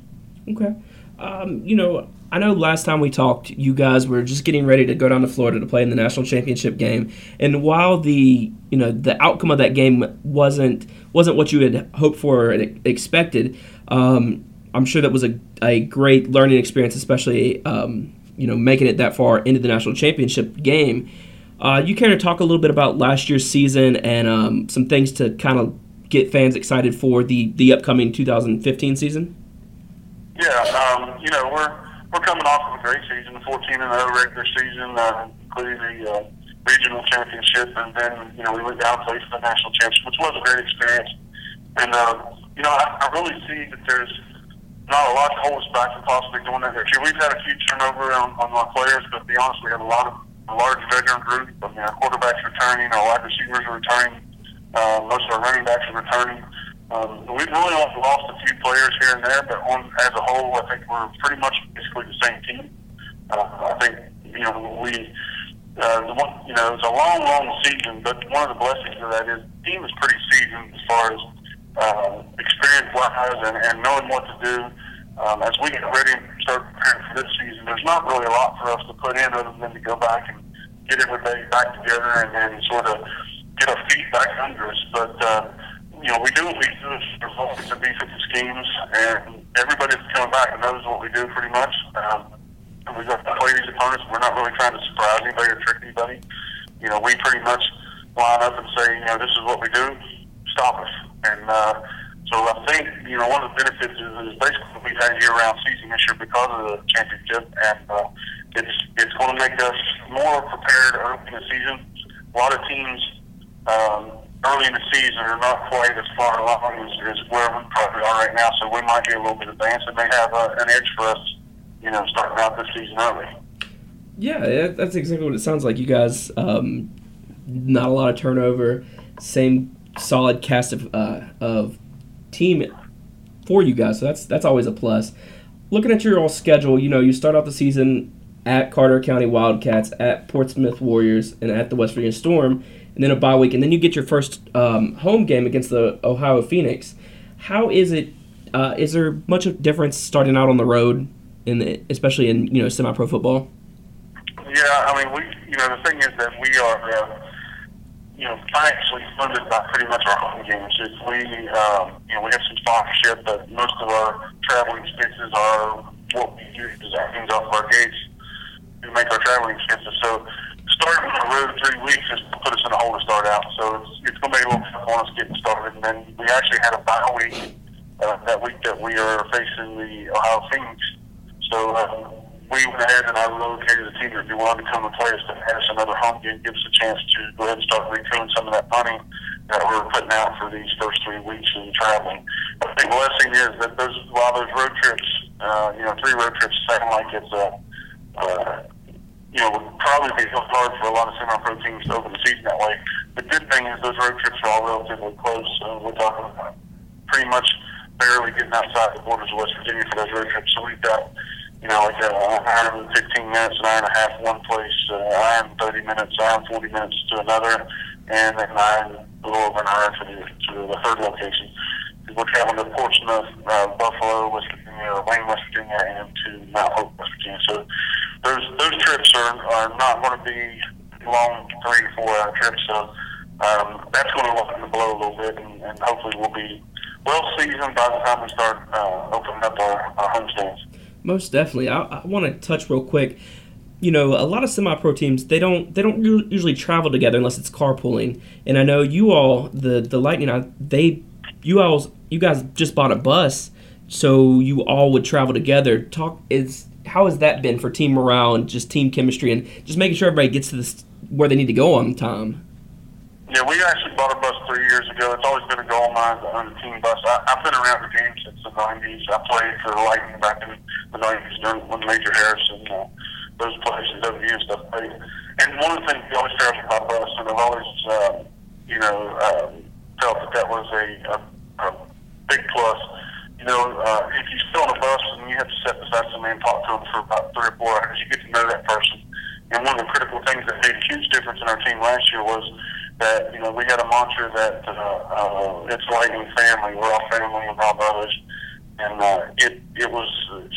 Okay. Um, you know, I know last time we talked, you guys were just getting ready to go down to Florida to play in the national championship game, and while the you know the outcome of that game wasn't wasn't what you had hoped for and expected, um, I'm sure that was a, a great learning experience, especially um, you know making it that far into the national championship game. Uh, you care to talk a little bit about last year's season and um, some things to kind of get fans excited for the the upcoming 2015 season? Yeah, um, you know, we're we're coming off of a great season, 14 and 0 regular season, uh, including the uh, regional championship, and then you know we went down and played for the national championship, which was a great experience. And uh, you know, I, I really see that there's not a lot to hold us back from possibly doing that next. We've had a few turnover on, on our players, but to be honest, we have a lot of a large veteran group. I mean, our quarterbacks returning, our wide receivers are returning, uh, most of our running backs are returning. Um, we've really only lost a few players here and there, but on, as a whole, I think we're pretty much basically the same team. Uh, I think you know we. Uh, the one, you know, it's a long, long season, but one of the blessings of that is the team is pretty seasoned as far as uh, experience wise and, and knowing what to do. Um, as we get ready and start preparing for this season, there's not really a lot for us to put in other than to go back and get everybody back together and, and sort of get our feet back under us. But uh, you know, we do what we do as results and defensive schemes, and everybody that's coming back and knows what we do pretty much. Um, and we got to play these opponents. We're not really trying to surprise anybody or trick anybody. You know, we pretty much line up and say, you know, this is what we do. Stop us. And uh, so I think, you know, one of the benefits is, is basically we've had a year-round season this year because of the championship, and uh, it's it's going to make us more prepared early in the season. A lot of teams um, early in the season are not quite as far along as, as where we probably are right now, so we might be a little bit advanced and may have uh, an edge for us, you know, starting out this season early. Yeah, yeah, that's exactly what it sounds like. You guys, um, not a lot of turnover, same solid cast of uh, of team for you guys. So that's that's always a plus. Looking at your all schedule, you know, you start off the season at Carter County Wildcats, at Portsmouth Warriors, and at the West Virginia Storm, and then a bye week, and then you get your first um, home game against the Ohio Phoenix. How is it? Uh, is there much of difference starting out on the road, in the, especially in you know semi-pro football? Yeah, I mean, we, you know, the thing is that we are, uh, you know, financially funded by pretty much our home games. If we, um, you know, we have some sponsorship, but most of our traveling expenses are what we use as our things off our gates to make our traveling expenses. So starting on the road three weeks just put us in a hole to start out. So it's, it's going to be a little tough on us getting started. And then we actually had a bye week uh, that week that we are facing the Ohio Phoenix. So um, we went ahead and I relocated the team to be willing to come and play us to have us another home game, give us a chance to go ahead and start recovering some of that money that we were putting out for these first three weeks of traveling. I think the blessing is that those while those road trips, uh, you know, three road trips sound like it's a, uh, you know, would probably be hard for a lot of semi-pro teams to open the season that way. The good thing is those road trips are all relatively close. So we're talking about pretty much barely getting outside the borders of West Virginia for those road trips. So we've got you know, like uh, an hour and 15 minutes, an hour and a half one place, uh, an hour and 30 minutes, an hour and 40 minutes to another, and then an hour a little over an hour to the, to the third location. We're traveling to Portsmouth, uh, Buffalo, West Virginia, Wayne, West Virginia, and to Mount Hope, West Virginia. So those those trips are, are not going to be long three, four hour trips. So um, that's going to lighten the blow a little bit, and, and hopefully we'll be well seasoned by the time we start uh, opening up our, our home stands. Most definitely. I, I want to touch real quick. You know, a lot of semi-pro teams they don't they don't usually travel together unless it's carpooling. And I know you all the the Lightning uh, they you all you guys just bought a bus, so you all would travel together. Talk is how has that been for team morale and just team chemistry and just making sure everybody gets to this where they need to go on time. Yeah, we actually bought a bus three years ago. It's always been a goal of mine to own a team bus. I, I've been around the game since the 90s. I played for Lightning back in the 90s during when Major Harrison, uh, those players in W and stuff played. And one of the things we always traveled by bus, and I've always, uh, you know, uh, felt that that was a, a, a big plus. You know, uh, if you sit on a bus and you have to sit beside somebody and talk to them for about three or four hours, you get to know that person. And one of the critical things that made a huge difference in our team last year was that you know we had a mantra that uh, uh, it's Lightning family. We're all family and all brothers, and uh, it it was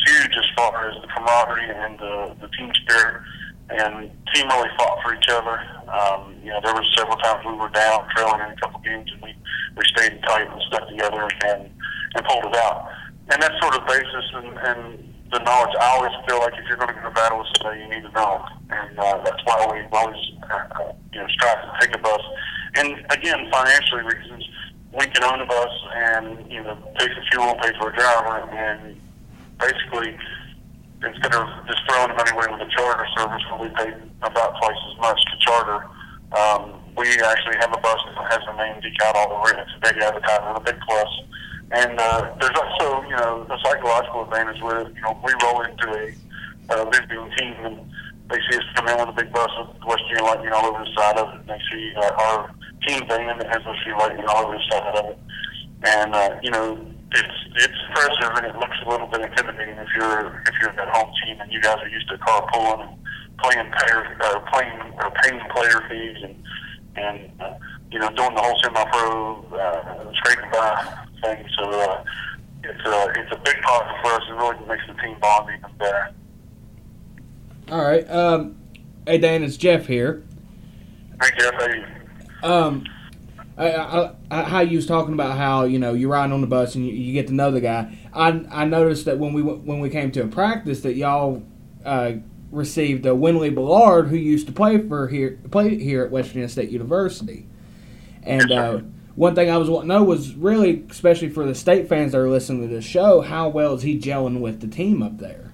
huge as far as the camaraderie and the, the team spirit. And team really fought for each other. Um, you know, there were several times we were down, trailing in a couple games, and we we stayed tight and stuck together and and pulled it out. And that sort of basis and, and the knowledge. I always feel like if you're going to go to battle with somebody, you need to know, and uh, that's why we always uh, you know strive to take a bus. And again, financially reasons, we can own a bus and you know pay for fuel, pay for a driver, and basically instead of just throwing money away with a charter service where we pay about twice as much to charter. Um, we actually have a bus that has a name decal all over it. It's a big advertisement, a big plus. And uh, there's also, you know, a psychological advantage with it. You know, we roll into a uh, visiting team and they see us come in with a big bus with West Virginia lightning all over the side of it. And they see uh, our team van that has West lightning all over the side of it. and uh, you know it's it's impressive and it looks a little bit intimidating if you're if you're that home team and you guys are used to carpooling and playing player uh, playing or paying player fees and and uh, you know doing the whole semi-pro uh, scraping by thing. So uh, it's a it's a big positive for us. It really makes the team bond even better. All right. Um, hey Dan, it's Jeff here. Hey Jeff, how you? Um, I, I, I, how you was talking about how you know you're riding on the bus and you, you get to know the guy. I I noticed that when we when we came to a practice that y'all uh, received a Winley Ballard who used to play for here play here at West Virginia State University, and uh, one thing I was wanting to know was really especially for the state fans that are listening to this show, how well is he gelling with the team up there?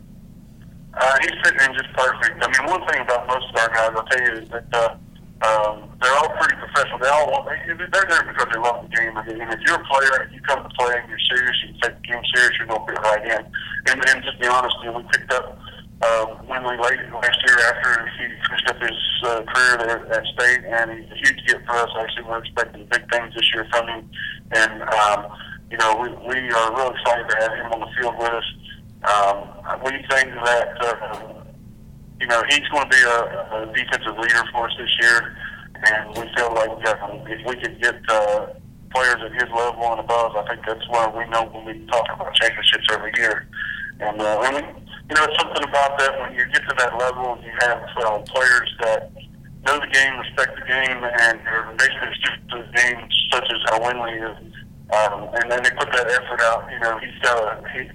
Uh, he's fitting in just perfect. I mean, one thing about most of our guys, I'll tell you, is that uh, um, they're all pretty professional. They all want, they, they're there because they love the game. And if you're a player and you come to play and you're serious, you take the game serious, you're going to fit right in. And then, just be honest, you know, we picked up um, Winley late last year after he finished up his uh, career there at State, and he's a huge get for us. Actually, we're expecting big things this year from him, and um, you know we we are really excited to have him on the field with us. Um, we think that uh, you know he's going to be a, a defensive leader for us this year, and we feel like um, if we could get uh, players at his level and above, I think that's where we know when we talk about championships every year. And, uh, and you know, it's something about that when you get to that level, and you have uh, players that know the game, respect the game, and are basically students of the game, such as how Winley is. Um, and then they put that effort out. You know, he's got a, he,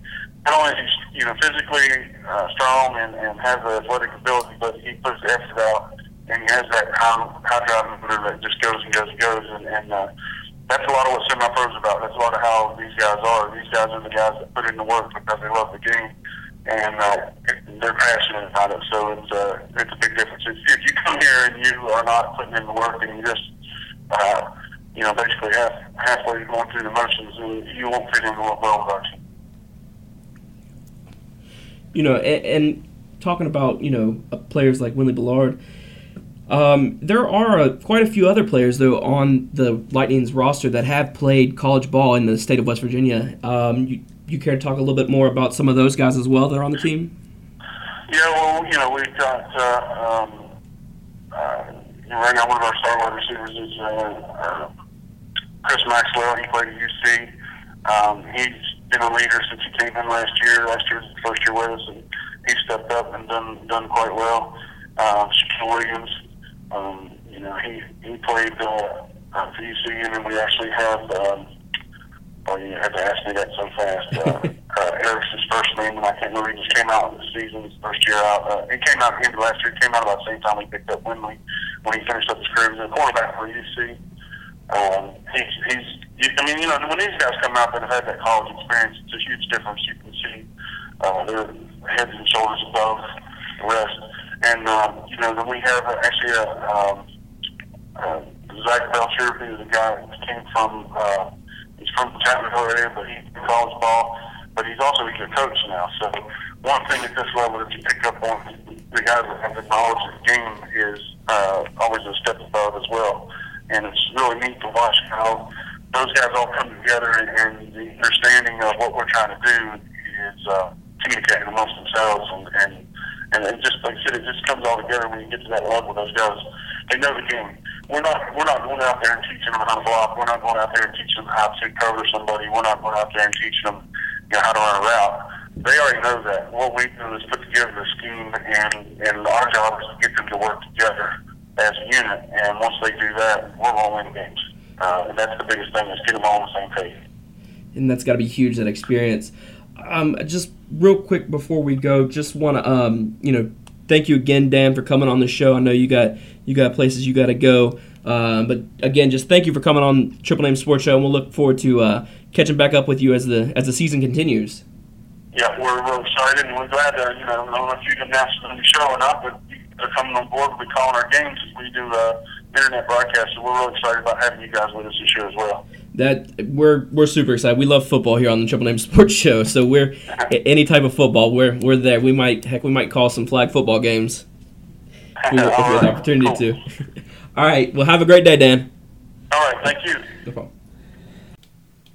not only is he, you know, physically uh, strong and, and has the athletic ability, but he puts the effort out and he has that high, high driving motor that just goes and goes and goes. And, and uh, that's a lot of what semi-pro is about. That's a lot of how these guys are. These guys are the guys that put in the work because they love the game and uh, they're passionate about it. So it's uh, it's a big difference. If, if you come here and you are not putting in the work and you just uh, you know basically half halfway going through the motions, you won't fit in well with our team. You know, and, and talking about you know uh, players like Winley Ballard. Um, there are uh, quite a few other players, though, on the Lightning's roster that have played college ball in the state of West Virginia. Um, you, you care to talk a little bit more about some of those guys as well that are on the team? Yeah, well, you know, we've got uh, um, uh, right now one of our star wide receivers is uh, uh, Chris Maxwell. He played at UC. Um, he's been a leader since he came in last year. Last year first year with us, and he stepped up and done done quite well. Uh, Shaquille Williams, um, you know, he he played uh, uh, UC, and then we actually have. Um, Oh, you had to ask me that so fast. Uh, uh, Eric's first name, and I can't remember. He just came out in the season, his first year out. Uh, it came out at the end of last year. It came out about the same time we picked up Winley when he finished up his career. He was a quarterback for UC. Um, he's, he's, I mean, you know, when these guys come out that have had that college experience, it's a huge difference. You can see uh, they're heads and shoulders above the rest. And, um, you know, then we have actually a, um, uh, Zach Belcher, who's a guy that came from, uh, He's from the Chapmanville area, but he's in college ball. But he's also he's a coach now. So one thing at this level that you pick up on the guys that have the knowledge of the game is uh, always a step above as well. And it's really neat to watch how those guys all come together and, and the understanding of what we're trying to do is uh, communicating amongst themselves and, and and it just like I said, it just comes all together when you get to that level. Those guys, they know the game we're not we're not going out there and teaching them how to block. We're not going out there and teaching them how to cover somebody. We're not going out there and teaching them you know, how to run a route. They already know that. What we do is put together the scheme, and and our job is to get them to work together as a unit. And once they do that, we're going to win games. Uh, and that's the biggest thing is get them all on the same page. And that's got to be huge that experience. Um, just real quick before we go, just want to um, you know thank you again, Dan, for coming on the show. I know you got you got places you got to go, uh, but again, just thank you for coming on Triple Name Sports Show, and we'll look forward to uh, catching back up with you as the as the season continues. Yeah, we're real excited, and we're glad to you know I don't know if you can announce the new show or not, but they're coming on board. We'll be calling our games. We do uh, internet broadcasts, so we're really excited about having you guys with us this year as well that we're we're super excited. We love football here on the Triple Name Sports Show. So we're any type of football, we're we're there. We might heck, we might call some flag football games if we, if we have the opportunity cool. to. All right. Well, have a great day, Dan. All right. Thank you. No problem.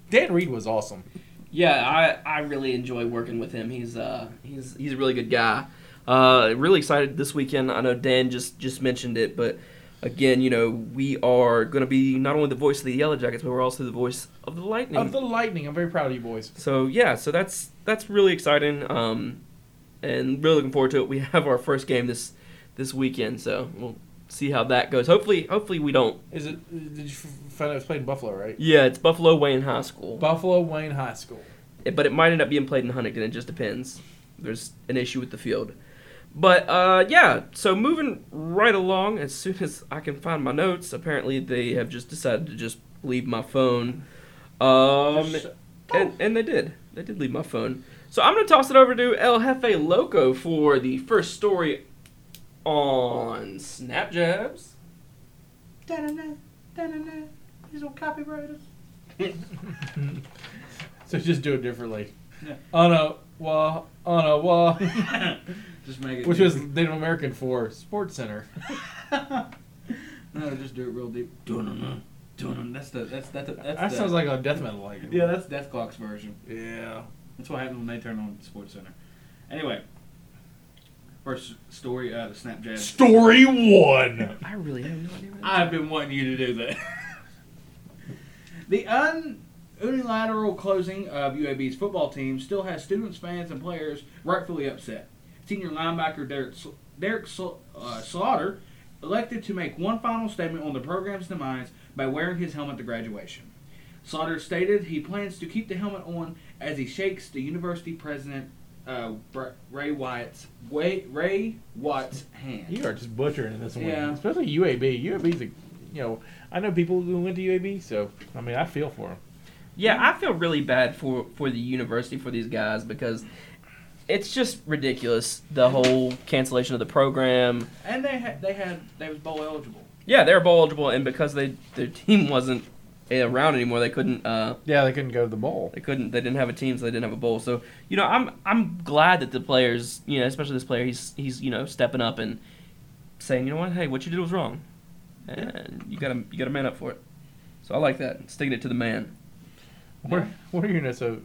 Dan Reed was awesome. Yeah, I, I really enjoy working with him. He's uh he's he's a really good guy. Uh, really excited this weekend. I know Dan just just mentioned it, but again, you know, we are going to be not only the voice of the Yellow Jackets, but we're also the voice of the Lightning. Of the Lightning, I'm very proud of you boys. so yeah, so that's that's really exciting. Um, and really looking forward to it. We have our first game this this weekend, so we'll see how that goes. Hopefully, hopefully we don't. Is it? Did you find out it's played in Buffalo, right? Yeah, it's Buffalo Wayne High School, Buffalo Wayne High School. It- but it might end up being played in Huntington. It just depends. There's an issue with the field. But uh, yeah, so moving right along, as soon as I can find my notes, apparently they have just decided to just leave my phone. Um, and, and they did. They did leave my phone. So I'm going to toss it over to El Jefe Loco for the first story on Snapjabs. These old copywriters. So just do it differently. Yeah. On a wall, on a wall, Just make it. which deep. was Native American for SportsCenter. no, just do it real deep. Dun-dun-dun, dun-dun. That's the that's that's the, that's That the, sounds like a death metal like. yeah, that's Dethklok's version. Yeah. That's what happens when they turn on SportsCenter. Anyway, first story, uh, the Snapchat. Story one. I really have no idea. What I've been wanting you to do that. the un- unilateral closing of UAB's football team still has students, fans, and players rightfully upset. Senior linebacker Derek, Derek uh, Slaughter elected to make one final statement on the program's demise by wearing his helmet to graduation. Slaughter stated he plans to keep the helmet on as he shakes the university president uh, Ray Wyatt's Ray, Ray Watt's hand. You are just butchering this one, Yeah. especially UAB. UAB's a, you know, I know people who went to UAB, so I mean, I feel for them. Yeah, I feel really bad for for the university for these guys because it's just ridiculous the whole cancellation of the program. And they had they had they was bowl eligible. Yeah, they were bowl eligible, and because they their team wasn't around anymore, they couldn't uh Yeah, they couldn't go to the bowl. they couldn't they didn't have a team, so they didn't have a bowl. So you know, I'm I'm glad that the players, you know, especially this player, he's he's you know stepping up and saying, you know what, hey, what you did was wrong, and you gotta you gotta man up for it. So I like that, sticking it to the man. What, what are your notes? Of,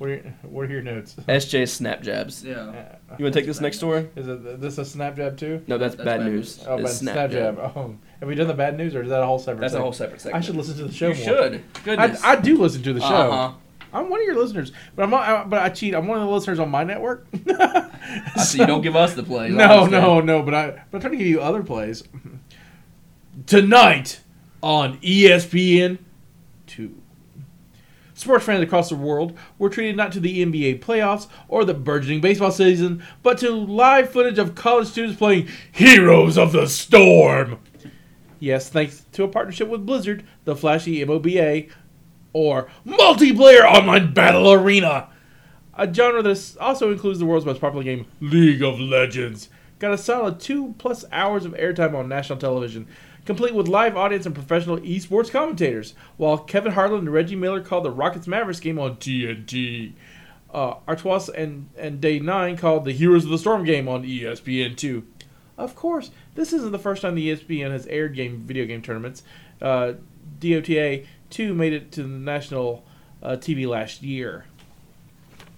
what are your, what are your notes? SJ snap jabs. Yeah. You want to take this next story? Is it this a snap jab too? No, that's, That's bad, bad news. news. Oh, It's but snap, jab. Oh, have we done the bad news, or is that a whole separate? That's a thing? whole separate segment. I should listen to the show You more. should. Goodness. I, I do listen to the show. Uh-huh. I'm one of your listeners, but I'm not, I, but I cheat. I'm one of the listeners on my network. I see you don't give us the plays. No, no, no. But I, but I'm trying to give you other plays tonight on ESPN two. Sports fans across the world were treated not to the NBA playoffs or the burgeoning baseball season, but to live footage of college students playing Heroes of the Storm. Yes, thanks to a partnership with Blizzard, the flashy MOBA, or Multiplayer Online Battle Arena. A genre that also includes the world's most popular game, League of Legends. Got a solid two plus hours of airtime on national television, complete with live audience and professional esports commentators, while Kevin Harlan and Reggie Miller called the Rockets Mavericks game on TNT. Uh, Artois and, and Day 9 called the Heroes of the Storm game on E ESPN2. Of course, this isn't the first time the ESPN has aired game video game tournaments. Uh, DOTA 2 made it to the national uh, TV last year.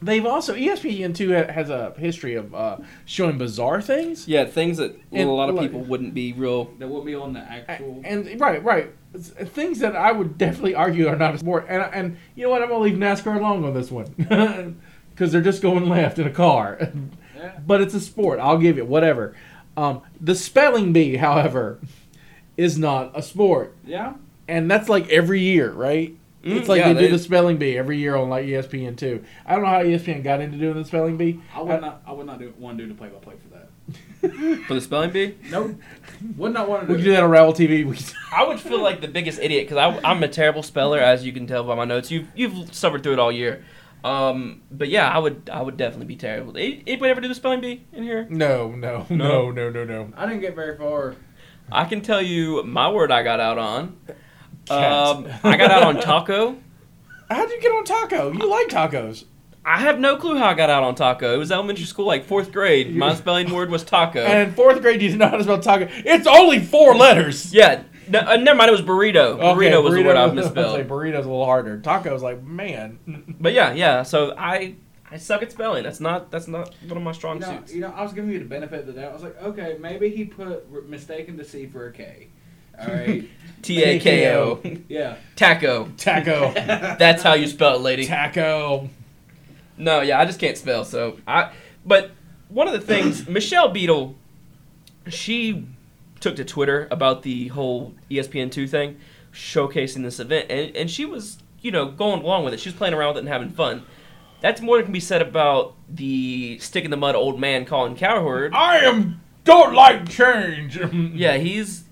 They've also E ESPN two has a history of uh, showing bizarre things. Yeah, things that And, a lot of like- people wouldn't be real. That would be on the actual. And right, right, things that I would definitely argue are not a sport. And and you know what? I'm gonna leave NASCAR alone on this one because they're just going left in a car. yeah. but it's a sport. I'll give it whatever. Um, the spelling bee, however, is not a sport, Yeah. and that's like every year, right? Mm, it's like yeah, they, they- do the spelling bee every year on like ESPN two. I don't know how ESPN got into doing the spelling bee. I would not. I would not do one do to play by play for that. For the spelling bee, Nope. would not want to We do. can do that on Ravel TV. I would feel like the biggest idiot because I'm a terrible speller, as you can tell by my notes. You've you've suffered through it all year. Um, but yeah, I would I would definitely be terrible. A- Anybody ever do the spelling bee in here? no, no, No. no, no, no, no. I didn't get very far. I can tell you my word I got out on. Cat. Um, I got out on taco. How'd you get on taco? You like tacos? I have no clue how I got out on taco. It was elementary school, like fourth grade. My spelling word was taco. And in fourth grade, you didn't know how to spell taco. It's only four letters. yeah, No, uh, never mind. It was burrito. burrito was the word I was- misspelled. Say burrito's a little harder. Taco's like man. But yeah, yeah. So I I suck at spelling. That's not that's not one of my strong You know, suits. you know, I was giving you the benefit of the doubt. I was like, okay, maybe he put mistaken to C for a K. All right. T A K O. yeah. Taco. Taco. That's how you spell it, lady. Taco. No, yeah, I just can't spell. So I. But one of the things Michelle Beadle, she took to Twitter about the whole ESPN two thing, showcasing this event, and and she was you know going along with it. She was playing around with it and having fun. That's more than can be said about the stick in the mud old man Colin Cowherd. I am don't like change. Yeah, he's.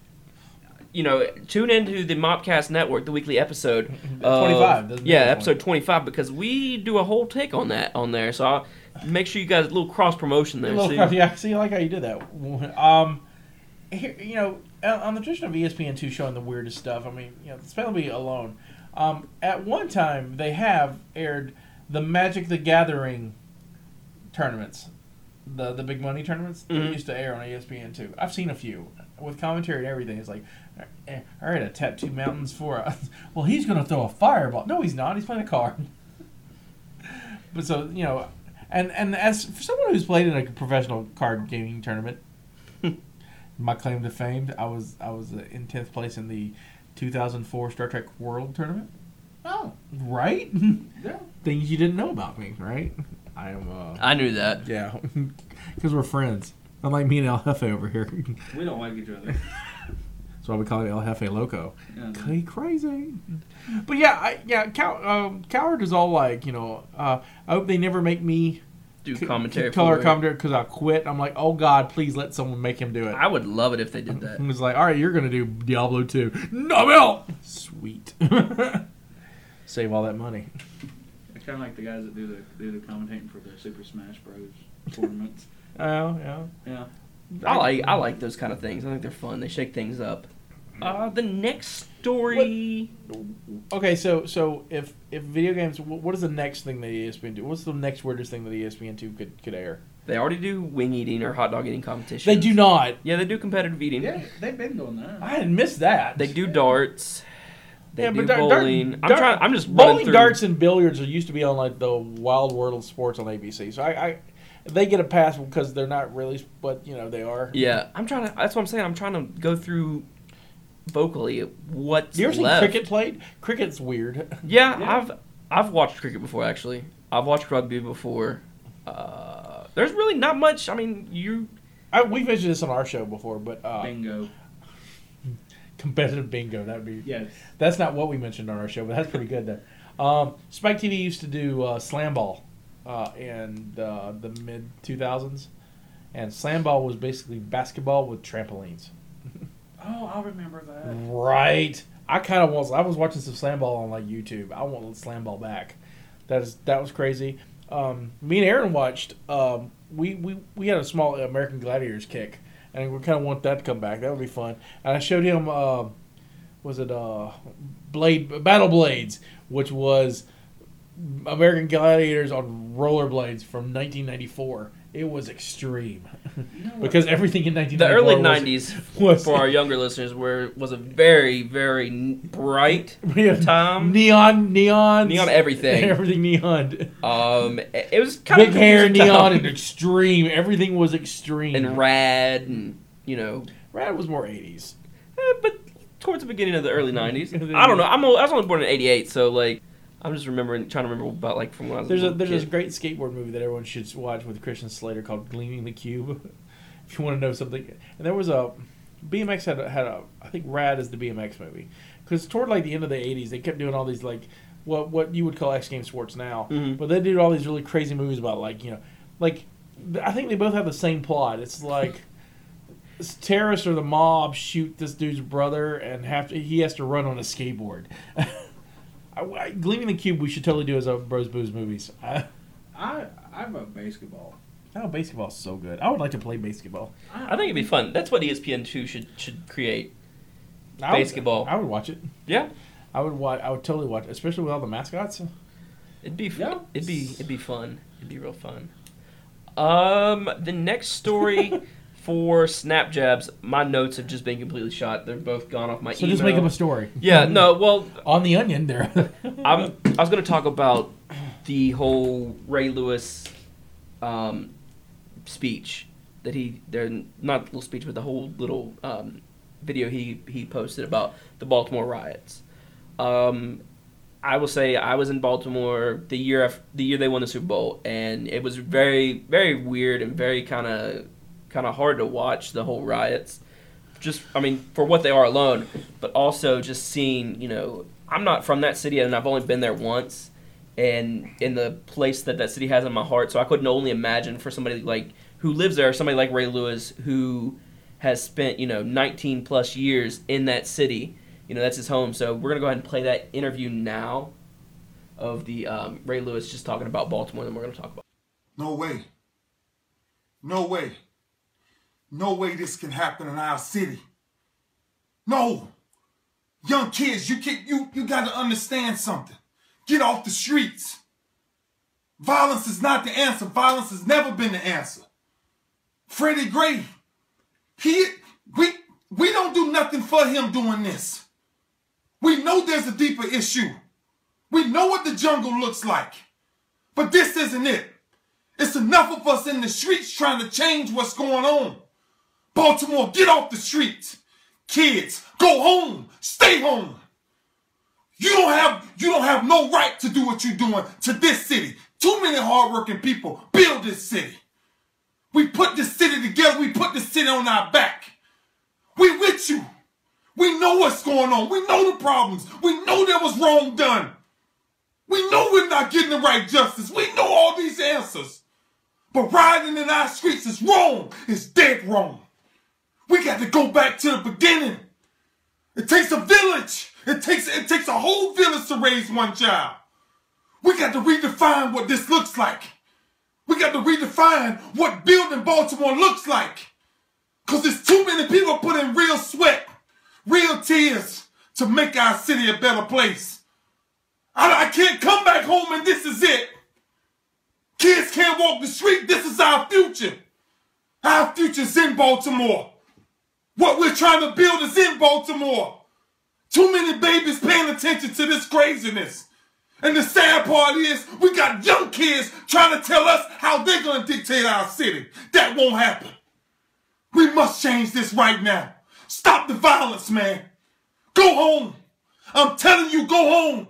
You know, tune into the Mopcast Network, the weekly episode. of- 25, this yeah, episode 25, because we do a whole take on that on there. So I'll make sure you guys, a little cross promotion there. Little so Yeah, see, I like how you did that. Um, here, you know, on the tradition of ESPN two showing the weirdest stuff. I mean, you know, especially alone. Um, at one time, they have aired the Magic the Gathering tournaments, the the big money tournaments. They Mhm. used to air on ESPN two. I've seen a few with commentary and everything. It's like, all right, a tattoo mountains for us. Well, he's going to throw a fireball. No, he's not. He's playing a card. but so you know, and and as for someone who's played in a professional card gaming tournament, my claim to fame, I was I was uh, in tenth place in the 2004 Star Trek World Tournament. Oh. Right? Yeah. Things you didn't know about me, right? I am. Uh, I knew that. yeah, because we're friends. Unlike me and El Jefe over here. We don't like each other. That's why we call it El Jefe Loco. Yeah. Cray crazy. But yeah, I, yeah, Cow, um, Cowherd is all like, you know, uh, I hope they never make me Do c- commentary. color for commentary because I quit. I'm like, oh God, please let someone make him do it. I would love it if they did that. He was like, all right, you're gonna do Diablo 2. No, Bill. Sweet. Save all that money. It's kind of like the guys that do the do the commentating for the Super Smash Bros. tournaments. Oh yeah. Yeah. I like I like those kind of things. I think they're fun. They shake things up. Uh, the next story. Okay, so so if if video games, what is the next thing that ESPN do? What's the next weirdest thing that ESPN two could could air? They already do wing eating or hot dog eating competitions. They do not. Yeah, they do competitive eating. Yeah, they've been doing that. I had missed that. They do darts. They Yeah, do but dar- dar- bowling. I'm trying. I'm just bowling, darts, and billiards are used to be on like the Wild World of Sports on ABC. So I, I they get a pass because they're not really, but you know they are. Yeah, I'm trying to. That's what I'm saying. I'm trying to go through vocally what's You ever seen cricket played? Cricket's weird. Yeah, Yeah. I've I've watched cricket before actually. I've watched rugby before. Uh, there's really not much. I mean, you I, we've mentioned this on our show before, but uh, Bingo. competitive bingo that'd be. Yes. That's not what we mentioned on our show, but that's pretty good. Though. Um, Spike TV used to do uh, slam ball uh, in uh, the mid 2000s, and slam ball was basically basketball with trampolines. Oh, I remember that. Right. I kind of was. I was watching some slam ball on like YouTube. I want slam ball back. That is that was crazy. Um, me and Aaron watched. Um, we, we we had a small American Gladiators kick, and we kind of want that to come back. That would be fun. And I showed him. Uh, was it uh, Blade Battle Blades, which was American Gladiators on rollerblades from 1994. It was extreme You know because everything in 1994 the 1994 early was- '90s was- for our younger listeners were was a very very bright Yeah. time. neon, neon, Neon everything. everything neon. Um, it it was kind of Big of hair, neon, time. and extreme. Everything was extreme. and rad and you know Rad was more eighties. Eh, but towards the beginning of the early '90s. I don't know. I'm o- I was only born in '88, so like I'm just remembering, trying to remember about like from when I was. There's a little there's kid. this great skateboard movie that everyone should watch with Christian Slater called Gleaming the Cube. if you want to know something, and there was a BMX had a, had a I think Rad is the BMX movie because toward like the end of the '80s they kept doing all these like what what you would call X Games sports now, Mhm. but they did all these really crazy movies about like you know like I think they both have the same plot. It's like. Terrorists or the mob shoot this dude's brother, and have to, he has to run on a skateboard. I, I, Gleaming the Cube, we should totally do as a Bros Booze movies. I, I I'm a basketball. oh, basketball's so good. I would like to play basketball. I think it'd be fun. That's what ESPN two should should create. I would- Basketball. I would watch it. Yeah, I would watch. I would totally watch, it, especially with all the mascots. it'd be Yeah. fun. It'd be it'd be fun. It'd be real fun. Um, the next story for snap jabs, my notes have just been completely shot. They're both gone off my So email. just make up a story. Yeah, no, well, On the Onion, there. I'm, I was going to talk about the whole Ray Lewis um, speech that he, they're not little speech, but the whole little um, video he, he posted about the Baltimore riots. Um, I will say I was in Baltimore the year af- the year they won the Super Bowl, and it was very very weird and very kind of kind of hard to watch the whole riots. Just I mean for what they are alone, but also just seeing you know I'm not from that city and I've only been there once, and in the place that that city has in my heart, so I couldn't only imagine for somebody like who lives there, somebody like Ray Lewis who has spent you know 19 plus years in that city you know that's his home. So we're gonna go ahead and play that interview now of the um, Ray Lewis just talking about Baltimore. And we're gonna talk about. No way. No way. No way this can happen in our city. No. Young kids, you can you you gotta understand something. Get off the streets. Violence is not the answer. Violence has never been the answer. Freddie Gray, he we we don't do nothing for him doing this. We know there's a deeper issue. We know what the jungle looks like. But this isn't it. It's enough of us in the streets trying to change what's going on. Baltimore, get off the streets. Kids, go home. Stay home. You don't have you don't have no right to do what you're doing to this city. Too many hardworking people build this city. We put this city together. We put this city on our back. We with you. We know what's going on. We know the problems. We know there was wrong done. We know we're not getting the right justice. We know all these answers. But riding in our streets is wrong. It's dead wrong. We got to go back to the beginning. It takes a village. It takes it takes a whole village to raise one child. We got to redefine what this looks like. We got to redefine what building Baltimore looks like. Cause there's too many people putting real sweat, real tears to make our city a better place. I, I can't come back home and this is it. Kids can't walk the street. This is our future. Our future's in Baltimore. What we're trying to build is in Baltimore. Too many babies paying attention to this craziness. And the sad part is, we got young kids trying to tell us how they're going to dictate our city. That won't happen. We must change this right now. Stop the violence, man. Go home. I'm telling you, go home.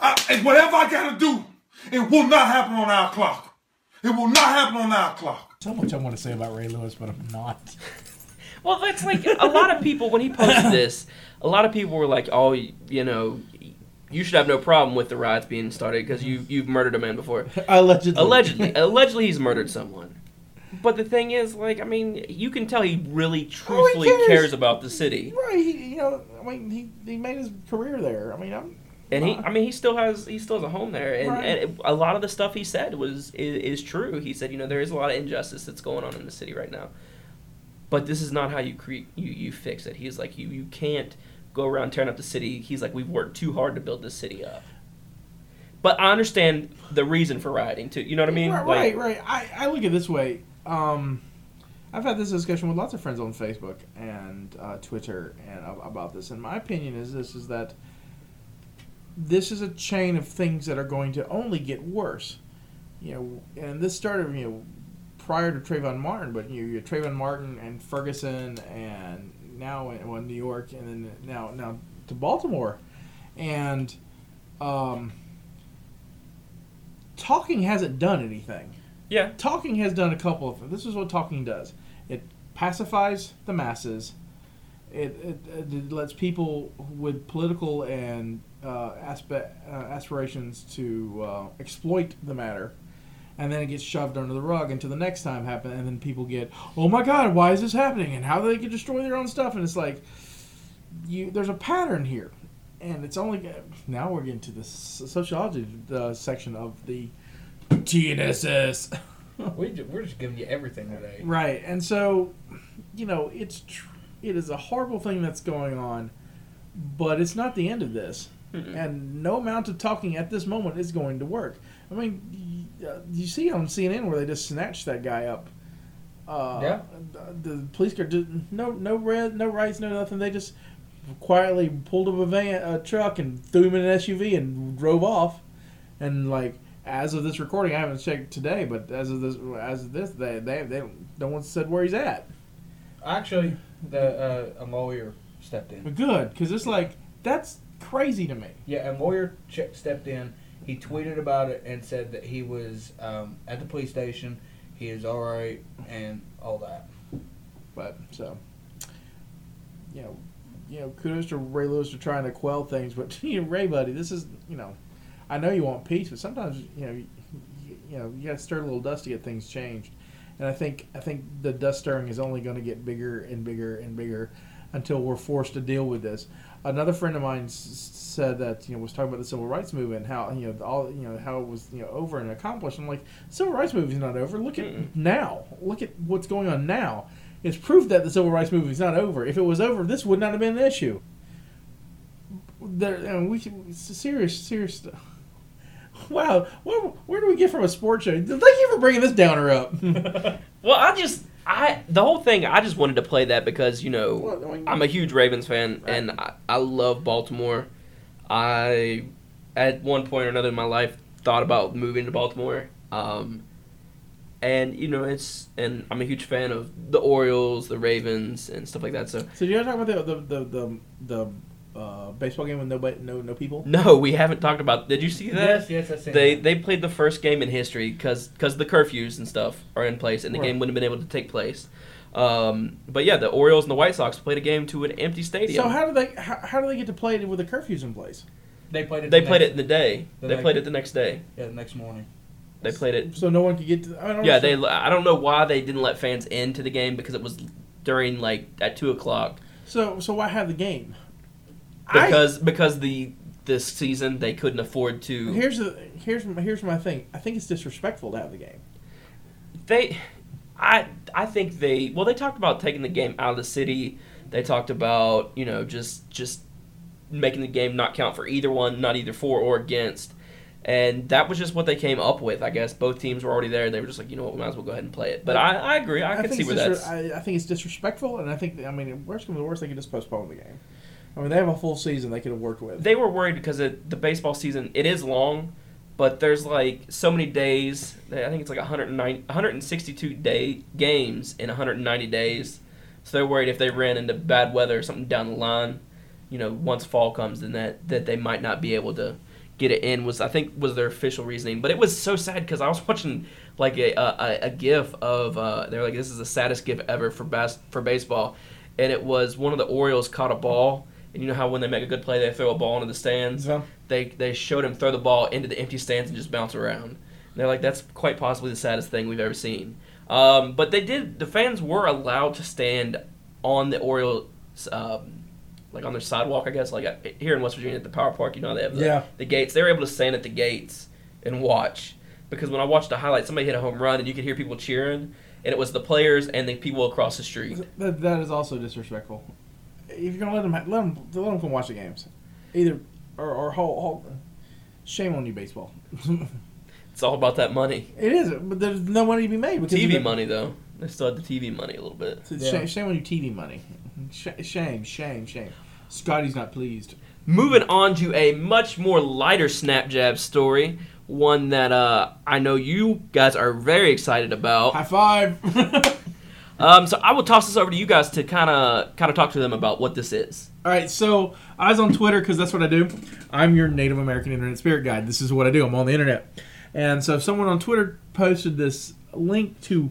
I, and whatever I got to do, it will not happen on our clock. It will not happen on our clock. so much I want to say about Ray Lewis, but I'm not. Well, that's like a lot of people when he posted this. A lot of people were like, "Oh, you know, you should have no problem with the riots being started because you you've murdered a man before." Allegedly. Allegedly, allegedly, he's murdered someone. But the thing is, like, I mean, you can tell he really oh, truthfully cares. cares about the city, Right, he, you know, I mean, he, he made his career there. I mean, I'm. and he, I mean, he still has he still has a home there, and, Right. and a lot of the stuff he said was is, is true. He said, you know, there is a lot of injustice that's going on in the city right now, but this is not how you create you you fix it. He's like, you you can't go around tearing up the city. He's like, we've worked too hard to build this city up. But I understand the reason for rioting too. You know what I mean? Right, Like- right, right. I, I look at it this way. Um, I've had this discussion with lots of friends on Facebook and uh, Twitter and ab- about this. And my opinion is this: is that this is a chain of things that are going to only get worse. You know, and this started you know prior to Trayvon Martin, but you you had Trayvon Martin and Ferguson, and now in well, New York, and then now now to Baltimore, and um, talking hasn't done anything Yeah. talking has done a couple of. This is what talking does. It pacifies the masses. It, it, it lets people with political and uh, aspect, uh, aspirations to uh, exploit the matter, and then it gets shoved under the rug until the next time happens, and then people get, oh my god, why is this happening, and how they can destroy their own stuff, and it's like, you there's a pattern here, and it's only now we're getting to the sociology uh, section of the TNSS. We ju- we're just giving you everything today. Right, and so, you know, it's tr- it is a horrible thing that's going on, but it's not the end of this, and no amount of talking at this moment is going to work. I mean, you see on CNN where they just snatched that guy up Uh, Yeah. The, the police car did no no red no rights no nothing. They just quietly pulled up a van a truck and threw him in an SUV and drove off. And like as of this recording, I haven't checked today, but as of this as of this, they they they no one said where he's at. Actually, the uh, a lawyer stepped in. Good because it's like that's crazy to me. Yeah, a lawyer stepped in. He tweeted about it and said that he was um, at the police station. He is all right and all that. But so, you know, you know, kudos to Ray Lewis for trying to quell things. But you know, Ray, buddy, this is you know, I know you want peace, but sometimes you know, you, you know, you got to stir a little dust to get things changed. And I think I think the dust stirring is only going to get bigger and bigger and bigger until we're forced to deal with this. Another friend of mine s- said that you know was talking about the civil rights movement, how you know all you know how it was you know over and accomplished. I'm like, civil rights movement is not over. Look at now. Look at what's going on now. It's proof that the civil rights movement is not over. If it was over, this would not have been an issue. There, we should- it's a serious, serious. stuff. Wow, where, where do we get from a sports show? Thank you for bringing this downer up. Well, I just I the whole thing. I just wanted to play that because you know Well, I mean- I'm a huge Ravens fan and I, I love Baltimore. I at one point or another in my life thought about moving to Baltimore. Um, and you know it's and I'm a huge fan of the Orioles, the Ravens, and stuff like that. So So, you want to talk about the the the, the, the uh, baseball game with nobody, no no people? no, we haven't talked about. Did you see that? Yes, yes, I see. They they played the first game in history because the curfews and stuff are in place and the Right. game wouldn't have been able to take place. Um, but yeah, the Orioles and the White Sox played a game to an empty stadium. So how do they how, how do they get to play it with the curfews in place? they played it. they the played next, it in the day. the they next- played it the next day. Yeah, the next morning. They played it. So no one could get to. I don't Yeah, they. I don't know why they didn't let fans into the game because it was during like at two o'clock. So so why have the game? I- Because because the this season they couldn't afford to. here's the here's my, here's my thing. I think it's disrespectful to have the game. they i i think they well they talked about taking the game out of the city they talked about you know just just making the game not count for either one not either for or against and that was just what they came up with i guess both teams were already there they were just like you know what we might as well go ahead and play it but i, I agree i, can think see where disre- that's I, I think it's disrespectful, and I think I mean, worst comes to worst, they could just postpone the game. I mean, they have a full season they could have worked with. they were worried because it, the baseball season it is long but there's like so many days i think it's like 109 162 day games in 190 days. So they're worried if they ran into bad weather or something down the line you know once fall comes then that that they might not be able to get it in was i think was their official reasoning. But it was so sad because i was watching like a, a, a gif of uh, they're like this is the saddest gif ever for bas- for baseball. And it was one of the orioles caught a ball and you know how when they make a good play they throw a ball into the stands So, they they showed him throw the ball into the empty stands and just bounce around. And they're like, that's quite possibly the saddest thing we've ever seen. Um, but they did. The fans were allowed to stand on the Orioles, um, like on their sidewalk, I guess. Like uh, here in West Virginia at the Power Park, you know they have the, Yeah. the gates. They were able to stand at the gates and watch because when I watched the highlights, somebody hit a home run and you could hear people cheering, and it was the players and the people across the street. that, that is also disrespectful. If you're gonna let them let them let them come watch the games, either or or hold, hold shame on you, baseball. It's all about that money. it is, but there's no money to be made because TV money though. They still had the TV money a little bit. It's Yeah. Shame, shame on you, TV money. Shame, shame, shame. Scotty's not pleased. Moving on to a much more lighter snap jab story, one that uh, I know you guys are very excited about. High five. Um, so I will toss this over to you guys to kind of kind of talk to them about what this is. All right, so I was on Twitter because that's what I do. I'm your Native American Internet Spirit Guide. This is what I do. I'm on the internet, and so someone on Twitter posted this link to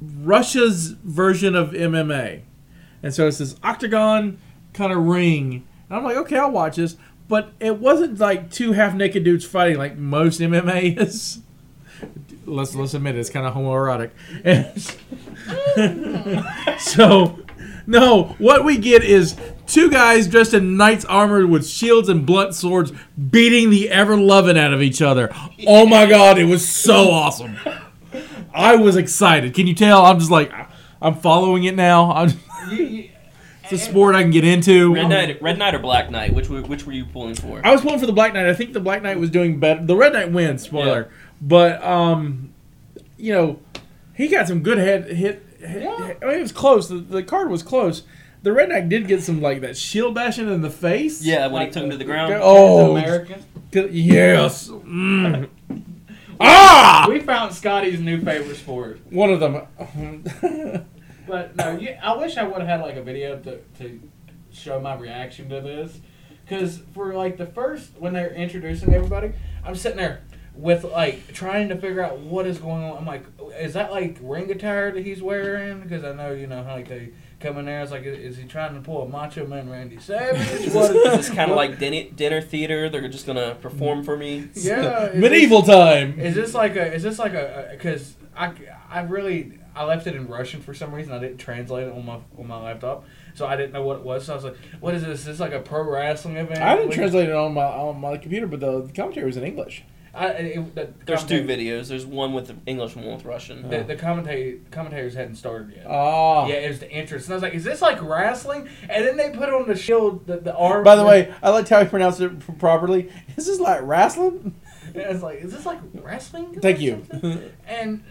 Russia's version of MMA, and so it's this octagon kind of ring. And I'm like, okay, I'll watch this, but it wasn't like two half naked dudes fighting like most MMA is. Let's let's admit it, it's kind of homoerotic. so, no, what we get is two guys dressed in knights armor with shields and blunt swords beating the ever loving out of each other. Oh my god, it was so awesome. I was excited. Can you tell? I'm just like, I'm following it now. I'm, it's a sport I can get into. Red Knight, Red Knight or Black Knight? Which were, which were you pulling for? I was pulling for the Black Knight. I think the Black Knight was doing better. The Red Knight wins, spoiler. But um, you know, he got some good head hit. hit Yeah. I mean, it was close. The, the card was close. The redneck did get some like that shield bashing in the face. Yeah, when he Like took him to the ground. Oh, American. yes. Mm. ah, We found Scotty's new favorite sport. one of them. But no, you, I wish I would have had like a video to, to show my reaction to this, because for like the first when they're introducing everybody, I'm sitting there with like trying to figure out what is going on. I'm like, is that like ring attire that he's wearing? Because I know you know how like they come in there. It's like, is he trying to pull a Macho Man Randy Savage? What What is this kind of like dinner, dinner theater? They're just gonna perform for me. Yeah, is Medieval time. Is this like a? Is this like a? Because I, I really I left it in Russian for some reason. I didn't translate it on my on my laptop, so I didn't know what it was. So I was like, "What is this? Is this like a pro wrestling event?" I didn't Like, translate it on my on my computer, but the, the commentary was in English. I, it, the, There's two videos. There's one with English and one with Russian. The, the commenta- commentators hadn't started yet. Oh. Yeah, it was the entrance, and I was like, "Is this like wrestling?" And then they put on the shield, the, the arm. By the way, I liked how he pronounced it p- properly. Is this like wrestling? And I was like, "Is this like wrestling?" Thank you. and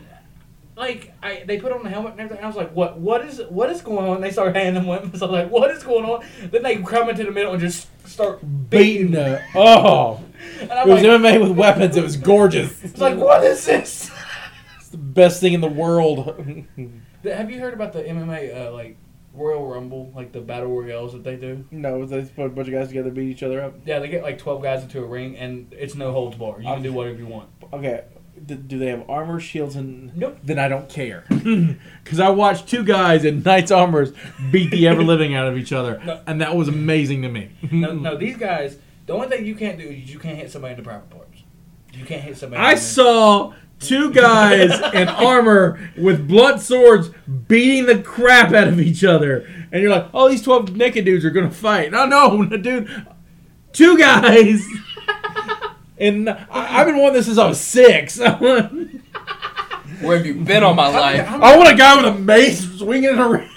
like I, they put on the helmet and everything. I was like, "What? What is? What is going on?" And they started handing them weapons. I was like, "What is going on?" Then they come into the middle and just start Beating beating. the oh. And It I'm was like, MMA with weapons. It was gorgeous. it's like, what is this? It's the best thing in the world. Have you heard about the MMA uh, like Royal Rumble, like the battle royales that they do? no, they put a bunch of guys together, beat each other up. Yeah, they get like twelve guys into a ring, and it's no holds bar. You can do whatever you want. Okay, do they have armor, shields, and? Nope. Then I don't care, because I watched two guys in knights armors beat the ever living out of each other, No. and that was amazing to me. No, no, these guys. The only thing you can't do is you can't hit somebody in the private parts. You can't hit somebody. I in the- saw two guys in armor with blunt swords beating the crap out of each other. And you're like, oh, these 12 naked dudes are going to fight. No, no, dude. Two guys. and I, I've been wanting this since I was six. Where have you been all my life? I oh, want a guy with a mace swinging in a.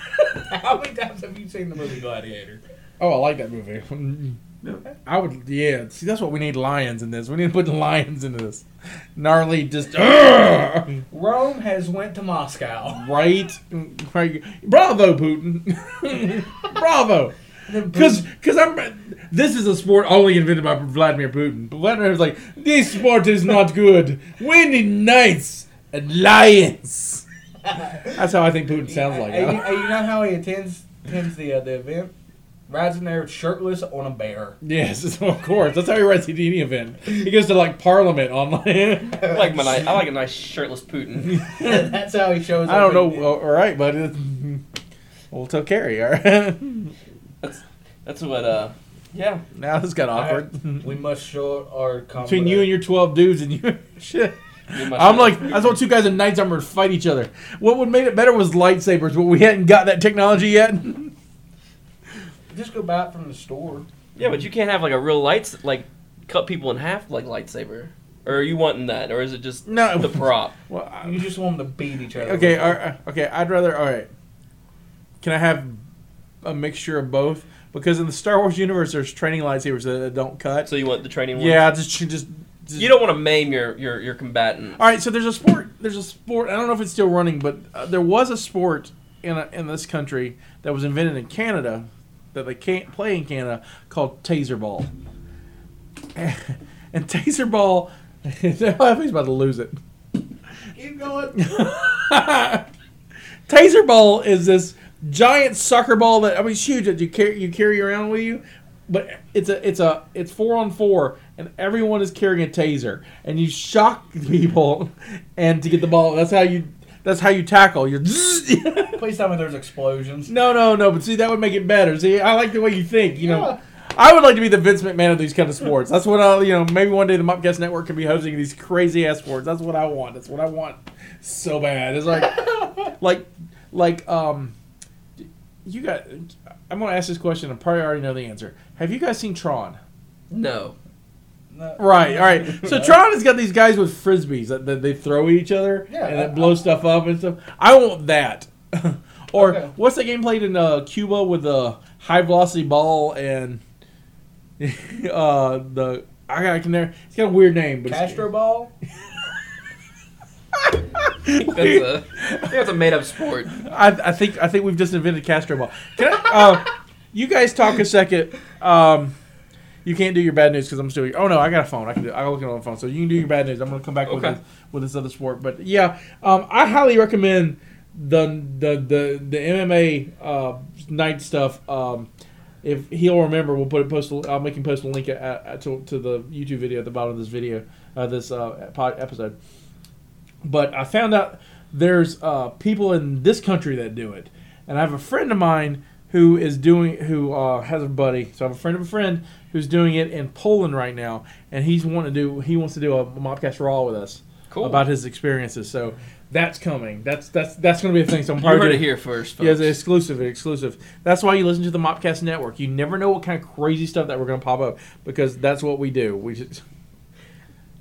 How many times have you seen the movie Gladiator? Oh, I like that movie. I would, yeah. See, that's what we need lions in this. We need to put the lions into this. Gnarly, just. "Ugh." Rome has went to Moscow. Right? right. Bravo, Putin. Bravo. Because because I'm this is a sport only invented by Vladimir Putin. But Vladimir was like, this sport is not good. We need knights and lions. That's how I think Putin sounds like. And you, and you know how he attends attends the uh, the event? Rides in there shirtless on a bear. yes, of course. That's how he rides the any event. He goes to like Parliament online. I like my nice, I like a nice shirtless Putin. That's how he shows. I don't know. in- All right, but it's, we'll tell Carrie. All right. That's that's what. uh Yeah. now this got awkward. We must show our confidence. Between you and your 12 dudes and you. Shit. I'm like, I saw two guys in knights armor fight each other. What would made it better was lightsabers, but we hadn't got that technology yet. Just go buy it from the store. Yeah, but you can't have like a real lights like cut people in half like lightsaber. Or are you wanting that, or is it just No. the prop? Well, I- You just want them to beat each other. okay, with right, okay. I'd rather. All right. Can I have a mixture of both? Because in the Star Wars universe, there's training lightsabers that don't cut. So you want the training one? yeah, just just. just You don't want to maim your your your combatant. All right, so there's a sport. There's a sport. I don't know if it's still running, but uh, there was a sport in a, in this country that was invented in Canada that they can't play in Canada called taser ball. And taser ball, he's about to lose it. Keep going. taser ball is this giant soccer ball that I mean, it's huge that you carry you carry around with you, but it's a it's a it's four on four, and everyone is carrying a taser, and you shock people, and to get the ball. That's how you that's how you tackle. You're Please tell me there's explosions. no no no, but see that would make it better. See, I like the way you think. You know. I would like to be the Vince McMahon of these kind of sports. That's what I, you know. Maybe one day the Mopcast Network can be hosting these crazy ass sports. That's what I want. That's what I want so bad. It's like, like, like, um, you got. I'm gonna ask this question. I probably already know the answer. Have you guys seen Tron? No. No. Right. All right. So Tron has got these guys with frisbees that, that they throw at each other Yeah, and I- that blow stuff up and stuff. I want that. or Okay. what's that game played in uh, Cuba with the high velocity ball and uh, the I, I can never. It's got a weird name, but it's- Castro ball. that's a, I think that's a made up sport. I, I think I think we've just invented Castro ball. Can I, uh, you guys talk a second? Um, you can't do your bad news because I'm still. Oh no, I got a phone. I can do. I look at it on the phone, so you can do your bad news. I'm gonna come back with this, with this other sport. But yeah, um, I highly recommend the the the the MMA uh, night stuff. Um, if he'll remember, we'll put it post. I'll make him post a link at, at, to, to the YouTube video at the bottom of this video, uh, this uh, pod, episode. But I found out there's uh, people in this country that do it, and I have a friend of mine who is doing who uh, has a buddy. So I have a friend of a friend who's doing it in Poland right now, and he's wanting to do he wants to do a mobcast raw with us Cool. about his experiences. So that's coming. That's that's that's going to be a thing. So I'm you probably heard it doing- here first, folks. yeah, it's exclusive, exclusive. That's why you listen to the Mopcast Network. You never know what kind of crazy stuff that we're going to pop up because that's what we do. We just,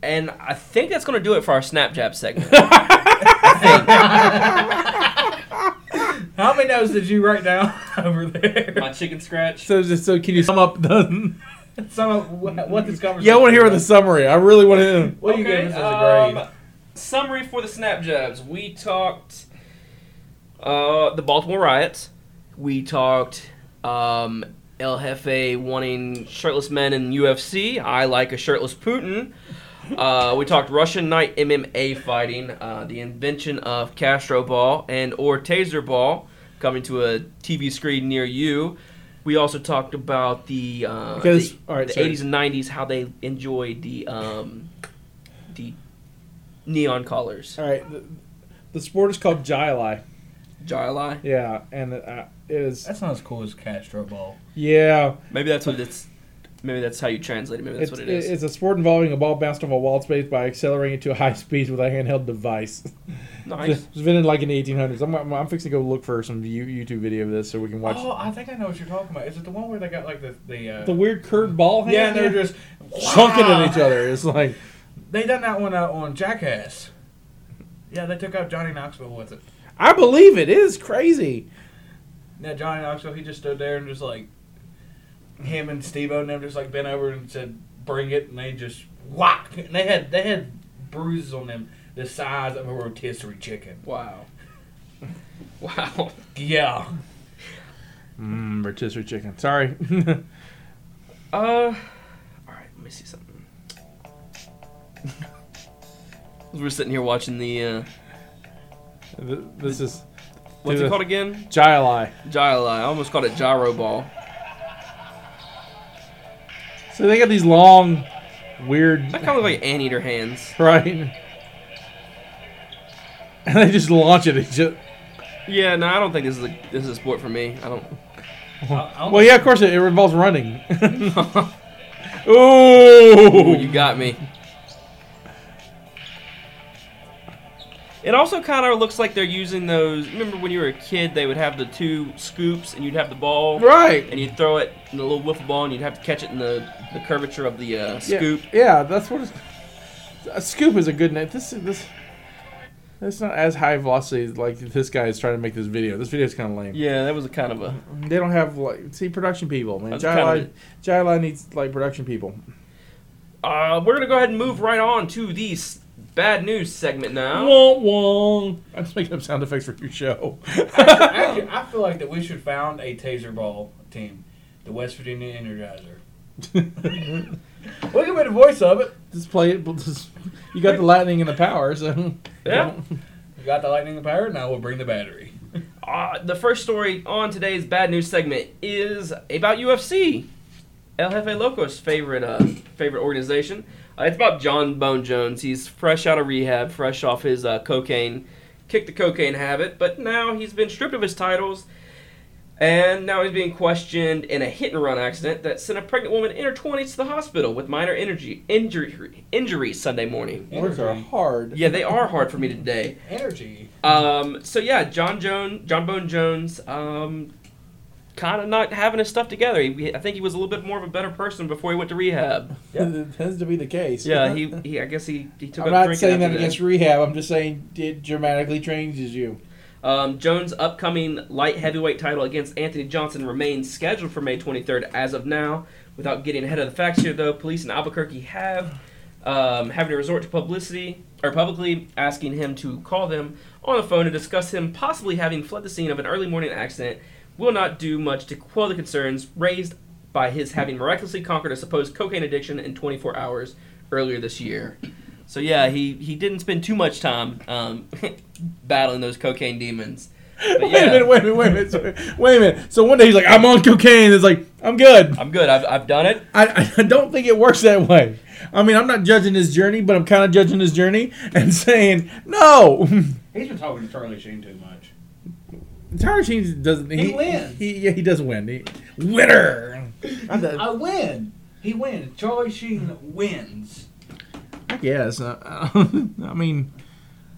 And I think that's going to do it for our Snapchat segment. How many notes did you write down over there? My chicken scratch. so just so can you sum up the? Some of what, what this conversation. Yeah, I want to hear the summary. I really want to. What do you give us as a grade? um, Summary for the snap jabs. We talked uh, the Baltimore riots. We talked um, El Jefe wanting shirtless men in UFC. I like a shirtless Putin. Uh, we talked Russian night MMA fighting, uh, the invention of Castro ball and or taser ball coming to a TV screen near you. We also talked about the uh, Because- the, all right, the sorry. 80s and 90s, how they enjoyed the um, the neon colors. All right, the, the sport is called Jai Jarly. Yeah, and it, uh, it is. That's not as cool as Castro Ball. Yeah, Maybe that's what it's. Maybe that's how you translate it. Maybe that's it's, what it is. it's a sport involving a ball bounced off a wall space by accelerating it to a high speed with a handheld device. Nice. it's been in like in the 1800s. I'm, I'm, I'm fixing to go look for some YouTube video of this so we can watch Oh, I think I know what you're talking about. Is it the one where they got like the the? Uh, the weird curved ball. yeah, and they're just chunking Wow. at each other. It's like They done that one uh, on Jackass. Yeah, they took out Johnny Knoxville with it. I believe it. It is crazy. Now Johnny Knoxville, he just stood there and just like him and Steve O and just like bent over and said, "Bring it," and they just whack. And they had they had bruises on them the size of a rotisserie chicken. Wow. Wow. Yeah. Mmm, rotisserie chicken. Sorry. Uh. All right. Let me see something. We're sitting here watching the. Uh, Th- this is what's Dude, it called again? Jai Gyro. I almost called it gyro ball. So they got these long, weird, That kind of look like anteater hands. right? And they just launch it. It's just, Yeah. No, I don't think this is a this is a sport for me. I don't. well, yeah, of course it, it involves running. Ooh, Ooh, you got me. It also kind of looks like they're using those. Remember when you were a kid, they would have the two scoops, and you'd have the ball, right? and you'd throw it in a little wiffle ball, and you'd have to catch it in the, the curvature of the uh, scoop. Yeah, that's what. It's, a scoop is a good name. This this. It's not as high velocity like this guy is trying to make this video. This video is kind of lame. Yeah, that was a kind of a. They don't have like see production people, man. Jai Alai needs like production people. Uh, we're gonna go ahead and move right on to the s- bad news segment now. Wong wong. I'm just making up sound effects for your show. Actually, I feel like that we should found a taser ball team, the West Virginia Energizer. we can make the voice of it. just play it. Just, you got the lightning and the power, so Yeah. We got the lightning and power. Now we'll bring the battery. Uh, the first story on today's bad news segment is about UFC. El Jefe Loco's favorite uh, favorite organization. Uh, it's about Jon Bone Jones. He's fresh out of rehab, fresh off his uh, cocaine, kicked the cocaine habit, but now he's been stripped of his titles, and now he's being questioned in a hit and run accident that sent a pregnant woman in her twenties to the hospital with minor energy injury injuries Sunday morning. words are hard. Yeah, they are hard for me today. Energy. Um, so yeah, Jon Jones, Jon Bone Jones, um, kind of not having his stuff together. He, I think he was a little bit more of a better person before he went to rehab. It tends to be the case. Yeah, he, he I guess he, he took I'm up not saying that after against rehab. I'm just saying it dramatically changes you. Um, Jones' upcoming light heavyweight title against Anthony Johnson remains scheduled for May 23rd as of now. Without getting ahead of the facts here, though, police in Albuquerque have um, having to resort to publicity or publicly asking him to call them on the phone to discuss him possibly having fled the scene of an early morning accident will not do much to quell the concerns raised by his having miraculously conquered a supposed cocaine addiction in 24 hours earlier this year. So yeah, he, he didn't spend too much time um, battling those cocaine demons. But Wait a minute, wait a minute, wait a minute. So- Wait a minute. So one day he's like, I'm on cocaine. It's like, I'm good. I'm good. I've, I've done it. I, I don't think it works that way. I mean, I'm not judging his journey, but I'm kind of judging his journey and saying, no. He's been talking to Charlie Sheen too much. Tyler Sheen doesn't. He wins. He, yeah, he doesn't win. He, winner. I, I win. He wins. Charlie Sheen wins. I guess. Uh, I mean,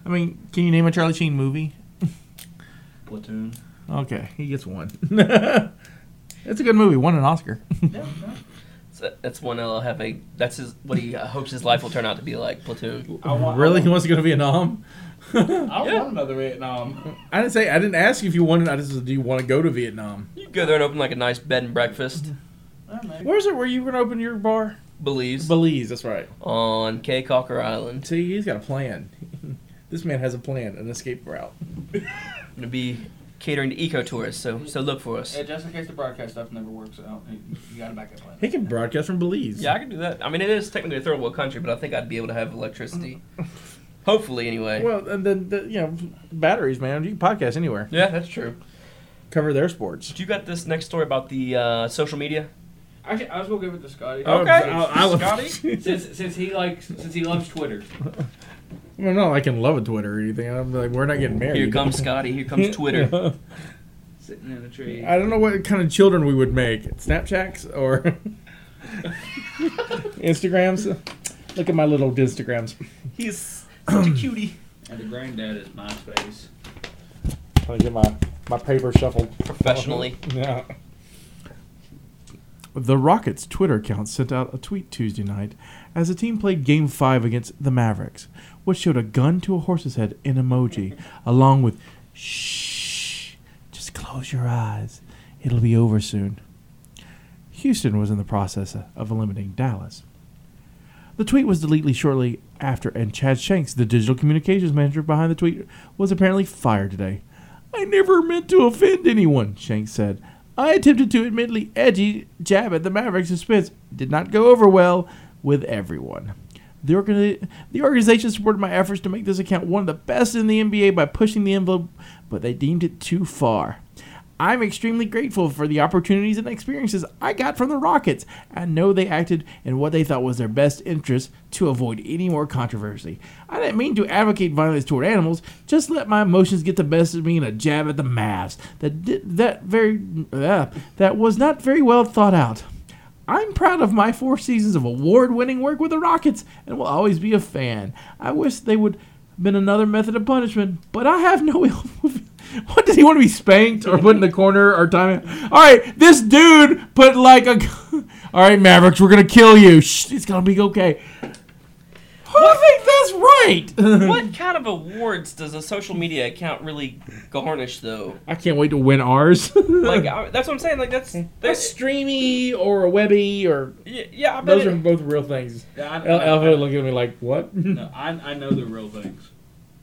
I mean, can you name a Charlie Sheen movie? Platoon. Okay, he gets one. it's a good movie. Won an Oscar. Yeah, So that's one I'll have a. That's his what he uh, hopes his life will turn out to be like. Platoon. I want, really, he I wants to go to Vietnam. Want, I don't Yeah. want another Vietnam. I didn't say. I didn't ask you if you wanted. I just said, do you want to go to Vietnam? You go there and open like a nice bed and breakfast. I don't know. Where's it? Where you gonna open your bar? Belize Belize. That's right. on Caye Caulker Island. See, he's got a plan. this man has a plan, an escape route. I'm gonna be catering to ecotourists, so so look for us. Yeah, just in case the broadcast stuff never works out, you, you got a backup plan. He can broadcast from Belize. Yeah, I can do that. I mean, it is technically a third world country, but I think I'd be able to have electricity. Hopefully, anyway. Well, and then the, you know batteries, man. You can podcast anywhere. Yeah, that's true. Cover their sports. But you got this next story about the uh, social media. Actually, I was gonna give it to Scotty. Okay. I, I, Scotty? since since he likes since he loves Twitter. Well, not like in love with Twitter or anything. I'm like, we're not getting married. Here comes Scotty. Here comes Twitter. Sitting in a tree. I don't know what kind of children we would make. Snapchats or Instagrams. Look at my little Instagrams. He's such a cutie. And the granddad is MySpace. I get my my paper shuffled Professionally. Yeah. The Rockets' Twitter account sent out a tweet Tuesday night as the team played Game 5 against the Mavericks, which showed a gun to a horse's head in emoji, along with shh, just close your eyes. It'll be over soon. Houston was in the process of eliminating Dallas. The tweet was deleted shortly after, and Chad Shanks, the digital communications manager behind the tweet, was apparently fired today. I never meant to offend anyone, Shanks said. I attempted to admittedly edgy jab at the Mavericks' expense. Did not go over well with everyone. The, organi- the organization supported my efforts to make this account one of the best in the NBA by pushing the envelope, but they deemed it too far. I'm extremely grateful for the opportunities and experiences I got from the Rockets and know they acted in what they thought was their best interest to avoid any more controversy. I didn't mean to advocate violence toward animals, just let my emotions get the best of me in a jab at the Mavs that did that very uh, that was not very well thought out. I'm proud of my four seasons of award-winning work with the Rockets and will always be a fan. I wish they would have been another method of punishment, but I have no ill What does he want to be spanked or put in the corner or time? All right, this dude put like a. All right, Mavericks, we're gonna kill you. Shh, it's gonna be okay. I think that's right. what kind of awards does a social media account really garnish, though? I can't wait to win ours. Like I, that's what I'm saying. Like that's hmm. a that's streamy or a webby or yeah. yeah those it- are both real things. Yeah, I, El- Alpha looking at me like what? no, I, I know the real things.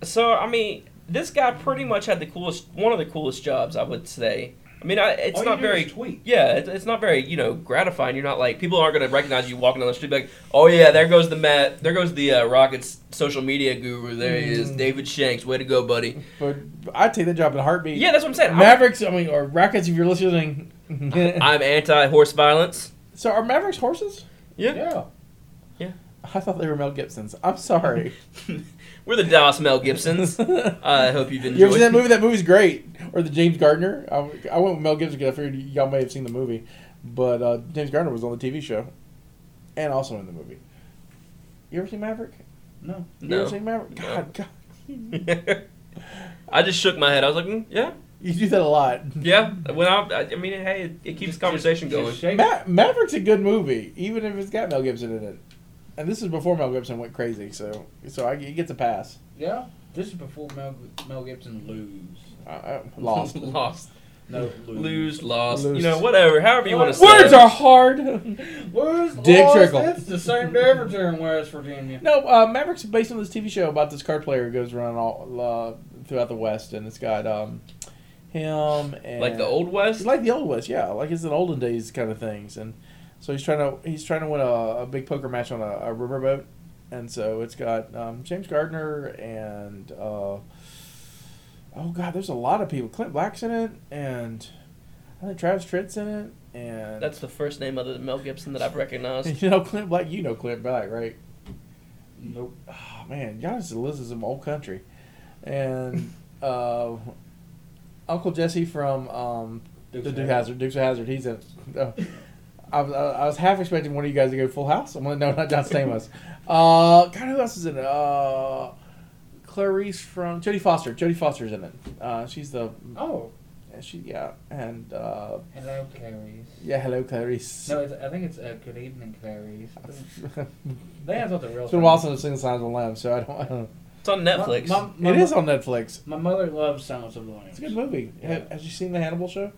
So I mean, this guy pretty much had the coolest, one of the coolest jobs, I would say. I mean, I, it's All not very. tweet. Yeah, it's, it's not very you know gratifying. You're not like people aren't going to recognize you walking down the street like, oh yeah, there goes the Matt, there goes the uh, Rockets social media guru. There he is, David Shanks. Way to go, buddy. But I'd take that job in a heartbeat. Yeah, that's what I'm saying. Mavericks, I mean, or Rockets, if you're listening. I'm anti horse violence. so are Mavericks horses? Yeah. Yeah. Yeah. I thought they were Mel Gibsons. I'm sorry. We're the Dallas Mel Gibsons. I hope you've enjoyed. You enjoyed. ever seen that movie? That movie's great. Or the James Gardner. I, I went with Mel Gibson because I figured y'all may have seen the movie, but uh, James Gardner was on the TV show, and also in the movie. You ever seen Maverick? No. You No. ever seen Maverick? No. God, God, I just shook my head. I was like, mm, yeah, you do that a lot. yeah. When I, I mean, hey, it, it keeps conversation Just- going. just Ma- Maverick's a good movie, even if it's got Mel Gibson in it. And this is before Mel Gibson went crazy, so so I, he gets a pass. Yeah. This is before Mel, Mel Gibson lose. I, I, lost. Lost. No, Lose, lost, Lose. you know, whatever, however you want to say. Words are hard. Lose, Dick lost, Trickle. It's the same to Everton in West Virginia. No, uh, Maverick's based on this TV show about this card player who goes around all uh, throughout the West, and it's got um, him and like the old west. Like the old West, yeah, like it's an olden days kind of things, and so he's trying to he's trying to win a, a big poker match on a, a riverboat, and so it's got um, James Gardner and uh, oh god, there's a lot of people. Clint Black's in it, and I think Travis Tritt's in it, and That's the first name other than Mel Gibson that I've recognized. you know Clint Black. You know Clint Black, right? Nope. Oh man, y'all just listen to some old country, and uh, Uncle Jesse from um, Dukes the of Duke Hazzard. Hazard, Dukes of Hazzard. He's in. Uh, I was I was half expecting one of you guys to go Full House. I'm like, no, not John Stamos. uh, God, who else is in it? Uh, Clarice from Jodie Foster. Jodie Foster's in it. Uh, she's the Oh, she yeah, and uh, hello, Clarice. yeah, hello Clarice. No, it's, I think it's uh, good evening, Clarice. They have the real. it's been a while since I've seen the Silence of the Lambs, so I don't. I don't It's on Netflix. My, my, it my, is on Netflix. My mother loves Silence of the Lambs. It's a good movie. Yeah. Ha- Has you seen the Hannibal show?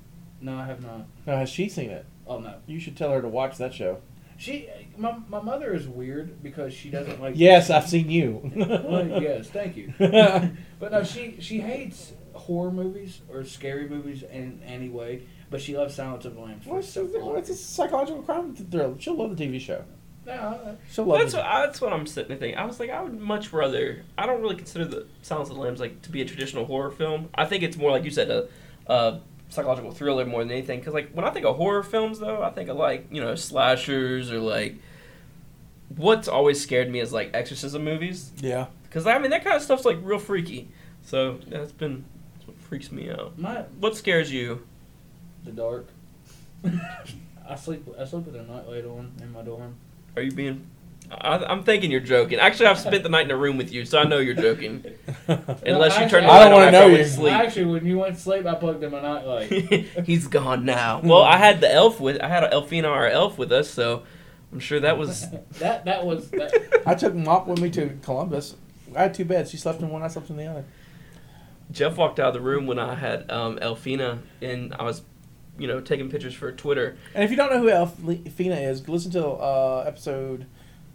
No, I have not. No, has she seen it? Oh no. You should tell her to watch that show. She, my, my mother is weird because she doesn't like. Yes, I've seen you. Well, yes, thank you. But no, she she hates horror movies or scary movies in any way. But she loves Silence of the Lambs. for What's some the, what's a psychological crime thriller? She'll love the TV show. No, She'll love That's it. what, that's what I'm sitting there thinking. I was like, I would much rather. I don't really consider the Silence of the Lambs like to be a traditional horror film. I think it's more like you said, a, a psychological thriller more than anything. Because like when I think of horror films, though, I think of like you know slashers or like. What's always scared me is like exorcism movies. Yeah. Because I mean that kind of stuff's like real freaky. So that's been that's what freaks me out. my What scares you? the dark. I sleep. I sleep with a nightlight on in my dorm. Are you being? I, I'm thinking you're joking. Actually, I've spent the night in a room with you, so I know you're joking. Unless you turn the I don't on wanna know I went you. to sleep. Actually, when you went to sleep, I plugged in my nightlight. He's gone now. Well, I had the elf with. I had Elfina, our elf, with us, so I'm sure that was. that that was that. I took Mop with me to Columbus. I had two beds. She slept in one. I slept in the other. Jeff walked out of the room when I had um, Elfina, and I was, you know, taking pictures for Twitter. And if you don't know who Elfina is, listen to uh, episode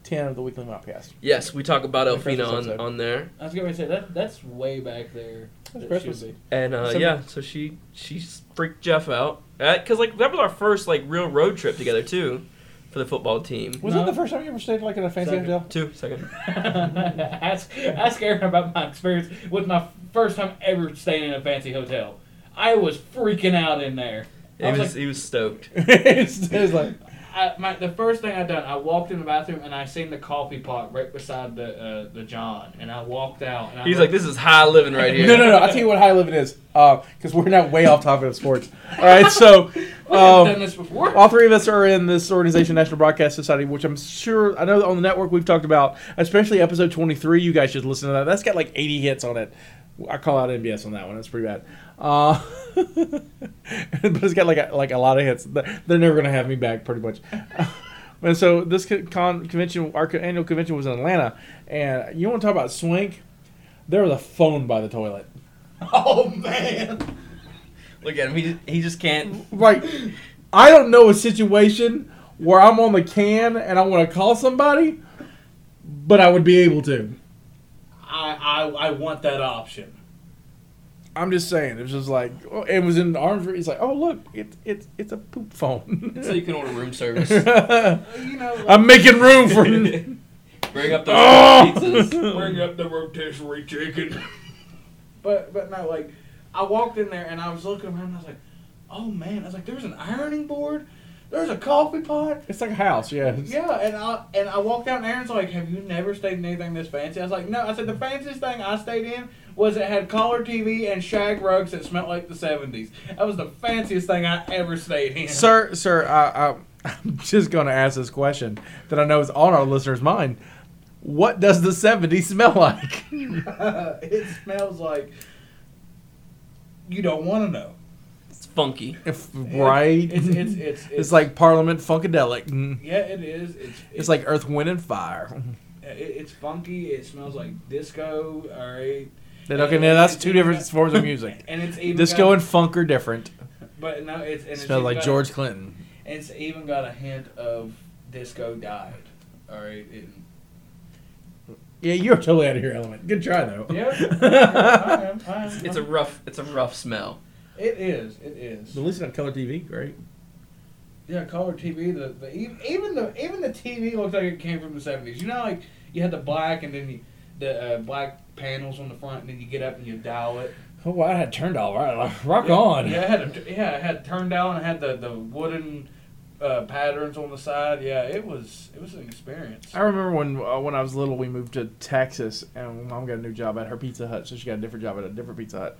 ten of the Weekly Mopcast. Yes, we talk about Elfina on, episode. on there, I was gonna say that that's way back there. That's That Christmas. should be. and uh, So- yeah, so she she freaked Jeff out because like that was our first like real road trip together too, for the football team. Was No. that the first time you ever stayed like in a fancy Second. hotel? Two second. ask ask Aaron about my experience with my first time ever staying in a fancy hotel. I was freaking out in there. He was, was like, he was stoked. it's, it's like I, my, the first thing I done, I walked in the bathroom and I seen the coffee pot right beside the uh, the John, and I walked out. And I He's looked- like, this is high living right here. no, no, no. I'll tell you what high living is. Because we're now way off topic of sports. All right, so um, done this before. all three of us are in this organization, National Broadcast Society, which I'm sure I know on the network we've talked about, especially episode 23. You guys should listen to that. That's got like 80 hits on it. I call out NBS on that one. That's pretty bad. Uh, but it's got like a, like a lot of hits. They're never gonna have me back, pretty much. And so this con- con- convention, our annual convention was in Atlanta, and you want to talk about swink? There was a phone by the toilet. Oh man! Look at him. He, he just can't. Like, I don't know a situation where I'm on the can and I want to call somebody, but I would be able to. I, I I want that option. I'm just saying. It was just like oh, it was in arms. reach. It's like, oh look, it's it's it's a poop phone. So you can order room service. You know, like, I'm making room for. You. Bring up those Oh! pizzas. bring up the rotisserie chicken. but but no, like I walked in there and I was looking around and I was like, oh man, I was like, there's an ironing board, there's a coffee pot. It's like a house, yeah. Yeah, and I and I walked out and Aaron's like, "Have you never stayed in anything this fancy?" I was like, "No." I said the fanciest thing I stayed in was it had color TV and shag rugs that smelled like the '70s. That was the fanciest thing I ever stayed in. Sir, sir, I, I, I'm just going to ask this question that I know is on our listeners' mind. What does the 70s smell like? it smells like you don't want to know. It's funky. If- right? It's it's it's, It's like Parliament Funkadelic. Yeah, it is. It's It's like Earth, Wind, and Fire. it, it's funky. It smells like disco. All right. Then, okay, now that's two different forms of music. And it's even Disco got- and funk are different. But no, it's and it's Smelled even like got- George Clinton. It's even got a hint of disco died. All right. It, Yeah, you're totally out of your element. Good try though. yeah. I am, I am. It's a rough. It's a rough smell. It is. It is. But at least on color TV, great. Yeah, color TV. The, the even the even the TV looks like it came from the seventies. You know, like you had the black and then you, the uh, black panels on the front, and then you get up and you dial it. Oh, wow, I had turned all right. Rock yeah, on. Yeah, I had a, yeah, it had turned down. It had the the wooden uh, patterns on the side. Yeah, it was it was an experience. I remember when uh, when I was little, we moved to Texas, and mom got a new job at her Pizza Hut, so she got a different job at a different Pizza Hut.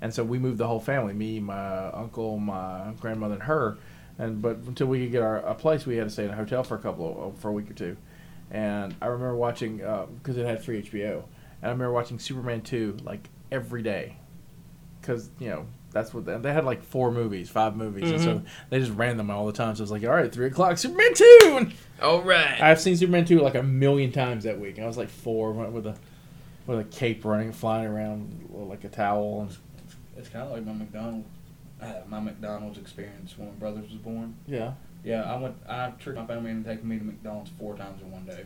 And so we moved the whole family, me, my uncle, my grandmother, and her. And but until we could get our a place, we had to stay in a hotel for a couple of, for a week or two. And I remember watching because it had free HBO, and I remember watching Superman two like every day, because you know that's what they, they had like four movies, five movies, and so they just ran them all the time. So it was like, all right, three o'clock, Superman two. All right. I've seen Superman 2 like a million times that week. I was like four went with a with a cape running, flying around like a towel. And, It's kind of like my McDonald's uh, my McDonald's experience when my brothers was born. Yeah. Yeah, I went. I tricked my family into taking me to McDonald's four times in one day.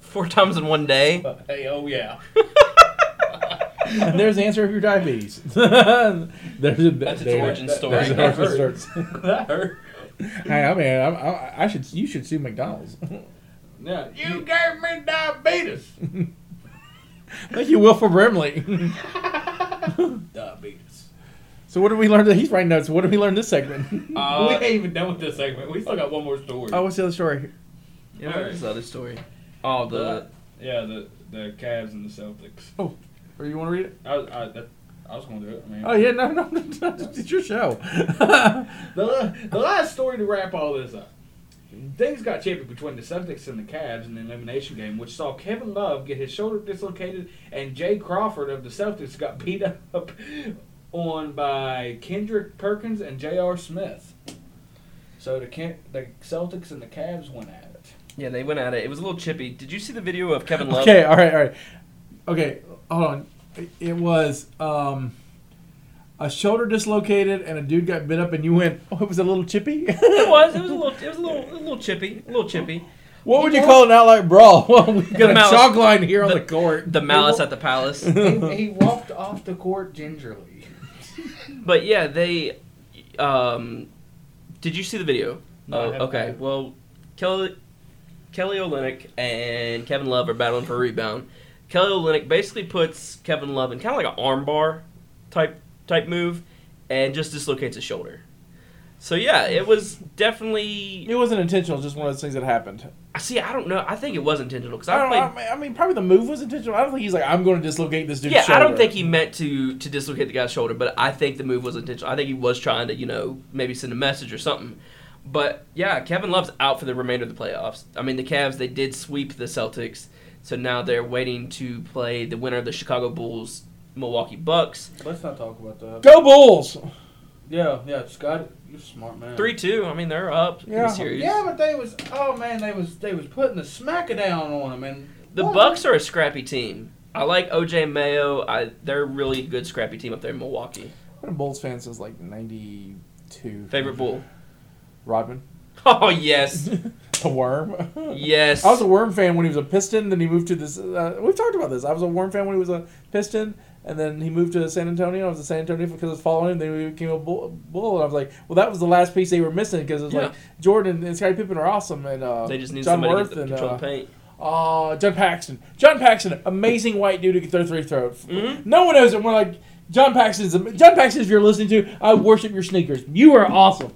Four times in one day. Hey, oh yeah. and there's the answer of your diabetes. there's a, That's its there- origin story. There's an That origin story. that hurt. hey, I mean, I, I, I should. You should sue McDonald's. Yeah, you gave me diabetes. Thank you, Wilford Brimley. diabetes. So what did we learn? He's writing notes. What did we learn this segment? we Uh, ain't even done with this segment. We still got one more story. Oh, what's the other story? yeah, what is the other story? Oh, the yeah, the the Cavs and the Celtics. Or you want to read it? I was, I, that, I was going to do it. I mean, oh yeah, no, no, no, it's your show. the, the last story to wrap all this up. Things got chippy between the Celtics and the Cavs in the elimination game, which saw Kevin Love get his shoulder dislocated, and Jay Crawford of the Celtics got beat up on by Kendrick Perkins and J.R. Smith. So the Ken- the Celtics and the Cavs went at it. yeah, they went at it. It was a little chippy. Did you see the video of Kevin Love? Okay, all right, all right. Okay, hold on. It- It was um, a shoulder dislocated and a dude got bit up, and you went, "Oh, it was a little chippy." It was. It was a little. It was a little. A little chippy. A little chippy. what would you call an outright brawl? Well, we got a mouse- chalk line here on the- the court. The malice at the palace. he, he walked off the court gingerly. But yeah, they. Um, did you see the video? No, oh, okay. Well, Kelly, Kelly Olynyk and Kevin Love are battling for a rebound. Kelly Olynyk basically puts Kevin Love in kind of like an armbar type type move, and just dislocates his shoulder. So yeah, it was definitely. It wasn't intentional, just one of those things that happened. I See, I don't know. I think it was intentional because I I don't played. know. I mean, I mean, probably the move was intentional. I don't think he's like, I'm going to dislocate this dude's Yeah, shoulder. I don't think he meant to to dislocate the guy's shoulder, but I think the move was intentional. I think he was trying to, you know, maybe send a message or something. But yeah, Kevin Love's out for the remainder of the playoffs. I mean, the Cavs they did sweep the Celtics, so now they're waiting to play the winner of the Chicago Bulls, Milwaukee Bucks. Let's not talk about that. Go Bulls! Yeah, yeah, Scott, you're a smart man. Three two. I mean, they're up in Yeah. the series. Yeah, but they was oh man, they was they was putting the smackdown on them, and The What? Bucks are a scrappy team. I like OJ Mayo. I they're a really good scrappy team up there in Milwaukee. I've been a Bulls fan since like '92. Favorite Bull? Rodman. Oh yes, The Worm. yes. I was a Worm fan when he was a Piston. Then he moved to this. Uh, we've talked about this. I was a Worm fan when he was a Piston, and then he moved to San Antonio. I was a San Antonio because I was following him. Then he became a Bull, bull and I was like, well, that was the last piece they were missing because it was like Jordan and Scottie Pippen are awesome, and uh, They just need John somebody Worth to and control uh, the paint. uh, John Paxson. John Paxson, amazing white dude who can throw three throws. Mhm. No one knows it. We're like John Paxson John Paxson. If you're listening to, I worship your sneakers. You are awesome.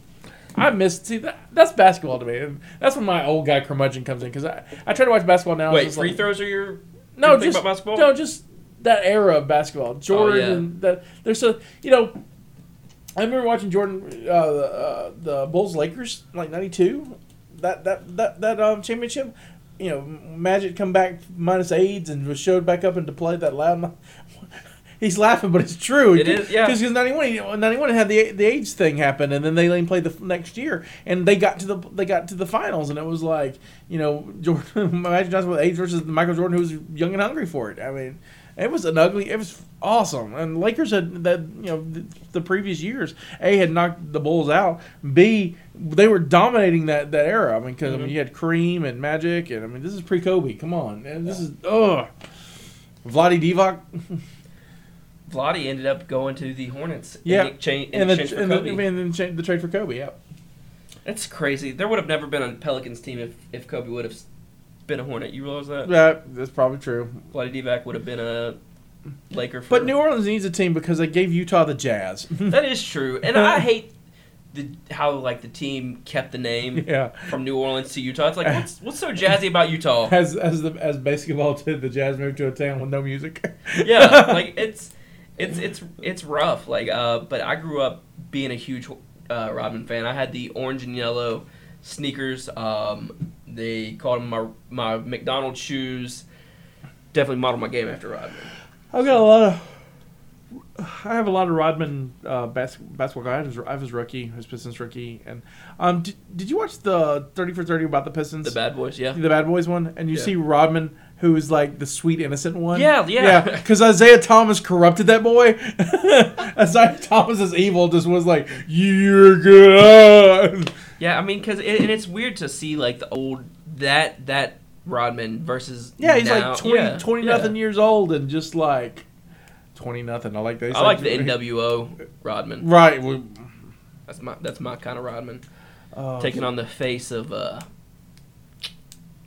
I missed. See that that's basketball to me. And that's when my old guy curmudgeon comes in because I, I try to watch basketball now. Wait, it's free like, throws are your No, thing just about basketball? no, just that era of basketball. Jordan, yeah. and that there's so you know. I remember watching Jordan, uh, the, uh, the Bulls Lakers, like '92. That that that that um, championship. You know, Magic come back minus AIDS and was showed back up into play. That loud. He's laughing, but it's true. It is, yeah. Because 91, you know, 91 had the the AIDS thing happen, and then they played the next year, and they got to the they got to the finals, and it was like you know Jordan Magic Johnson with AIDS versus Michael Jordan, who was young and hungry for it. I mean, It was an ugly. It was awesome, and Lakers had that. You know, the, the previous years, a had knocked the Bulls out. B they were dominating that that era. I mean, because I mean, mm-hmm. you had Kareem and Magic, and I mean, this is pre Kobe. Come on, and this is ugh. Vlade Divac, Vlade ended up going to the Hornets. Yeah. in exchange, in and the for and the, Kobe. I mean, the, cha- the trade for Kobe. Yeah, That's crazy. There would have never been a Pelicans team if, if Kobe would have been a Hornet. You realize that? yeah, that's probably true. Vlade Divac would have been a Laker. For, But New Orleans needs a team because they gave Utah the Jazz. that is true, and I hate the how like the team kept the name yeah, from New Orleans to Utah. It's like what's what's so jazzy about Utah? as as the as basketball did, the Jazz moved to a town with no music. yeah, like it's it's it's it's rough. Like, uh, but I grew up being a huge uh, Rodman fan. I had the orange and yellow sneakers. Um, they called them my my McDonald's shoes. Definitely modeled my game after Rodman. I've got a lot of. I have a lot of Rodman uh, bas- basketball. guys. I have, his, I have rookie, his Pistons rookie, and um, did, did you watch the thirty for thirty about the Pistons, The Bad Boys, yeah. the Bad Boys one? And you Yeah. see Rodman, who is like the sweet innocent one. Yeah, yeah. yeah. Because Isiah Thomas corrupted that boy. Isiah Thomas is evil. Just was like, "You're good." Yeah, I mean, because it, and it's weird to see like the old that that Rodman versus Yeah, he's now. like 20, Yeah, 20 yeah. nothing years old and just like twenty nothing. I like that. I like the NWO Rodman. Right. well, That's my that's my kind of Rodman. uh, taking on the face of uh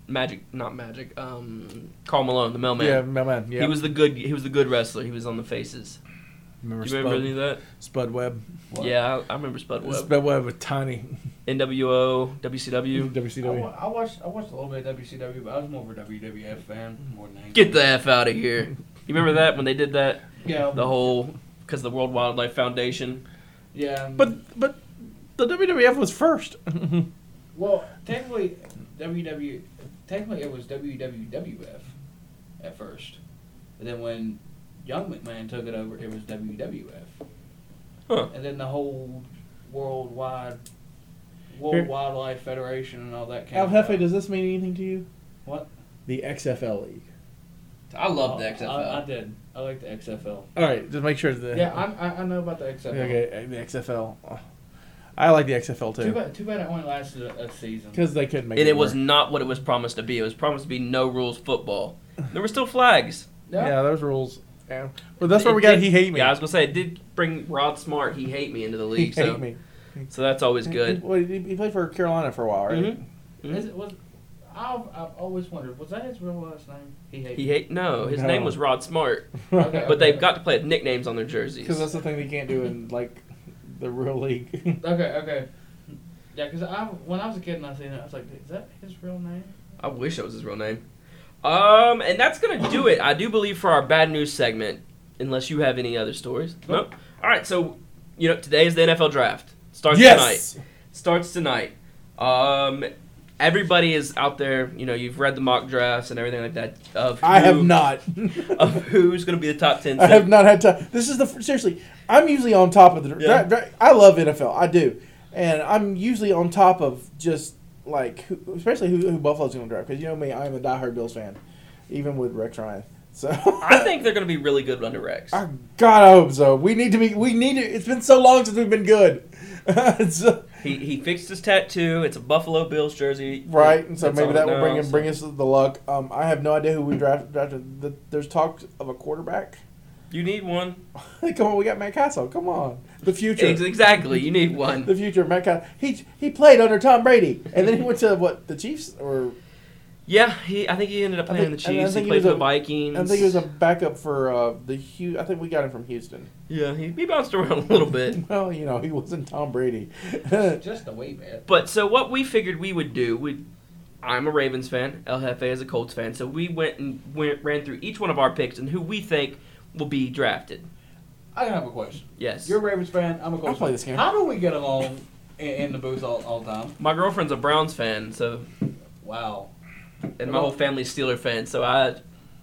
Magic, not Magic. Um, Karl Malone, the mailman. Yeah, man, man. Yeah. He was the good. He was the good wrestler. He was on the faces. Remember, Do you remember Spud, any of that? Spud Webb? Yeah, I, I remember Spud Webb. Spud Webb was tiny. NWO, WCW. I, WCW. wa- I watched I watched a little bit of WCW, but I was more of a WWF fan more than anything. Get the f out of here. You remember that when they did that? yeah, The whole because the World Wildlife Foundation. yeah. But but the WWF was first. well, technically, WW technically it was WWWF at first, but then when Young McMahon took it over, it was WWF, Huh. and then the whole worldwide World Here- Wildlife Federation and all that came. El Jefe, about. does this mean anything to you? What? The XFL League. I love oh, the Oh, XFL. I, I did. I like the XFL. All right, just make sure the Yeah, I, I, I know about the XFL. okay uh, the XFL. Oh, I like the XFL Too too bad, too bad it only lasted a, a season. because they couldn't make and it. it was work. not what it was promised to be. It was promised to be no rules football. There were still flags. yeah, those rules. Yeah. But that's where It we got. did- He hate me. Yeah, I was gonna say it did bring Rod Smart. He hate me into the league. he league. hate so me. so that's always good. Well, he, he played for Carolina for a while, right? Mhm. Mhm. Is it, was, I've, I've always wondered, was that his real last name? He hated He hate no. His No. name was Rod Smart, Okay. but they've got to play with nicknames on their jerseys. Because that's the thing they can't do in like the real league. Okay, okay. Yeah, because I, when I was a kid and I seen it, I was like, is that his real name? I wish that was his real name. Um, and that's gonna do it. I do believe for our bad news segment, unless you have any other stories. Nope. All right. So, you know, today is the NFL draft. Starts tonight. Starts tonight. Um, everybody is out there. You know, you've read the mock drafts and everything like that. Of I have not. Of who's gonna be the top ten? I have not had time. This is the seriously. I'm usually on top of the. Yeah. I love NFL. I do, and I'm usually on top of just like, who, especially who, who Buffalo's going to draft because you know me, I am a diehard Bills fan, even with Rex Ryan. So I think they're gonna be really good under Rex. I, God, I hope so. We need to be. We need to. It's been so long since we've been good. Uh, He he fixed his tattoo. It's a Buffalo Bills jersey. right, and so maybe that will bring him so- bring us the luck. Um, I have no idea who we draft, drafted. The, there's talk of a quarterback. You need one. Come on, we got Matt Cassel. Come on, the future. Exactly. You need one. the future of Matt Cassel. He he played under Tom Brady, and then he went to what the Chiefs or Yeah, he. I think he ended up playing think- the I Chiefs. think He he played was for the a- Vikings. I think he was a backup for uh, the Hu I think we got him from Houston. Yeah, he, he bounced around a little bit. Well, you know, he wasn't Tom Brady. Just a wee bit. But so what we figured we would do, we I'm a Ravens fan, El Jefe is a Colts fan, so we went and went, ran through each one of our picks and who we think will be drafted. I have a question. Yes. You're a Ravens fan. I'm a Colts play fan. this game. How do we get along in, in the booth all, all the time? my girlfriend's a Browns fan, so Wow. and my whole family's Steeler fan, so I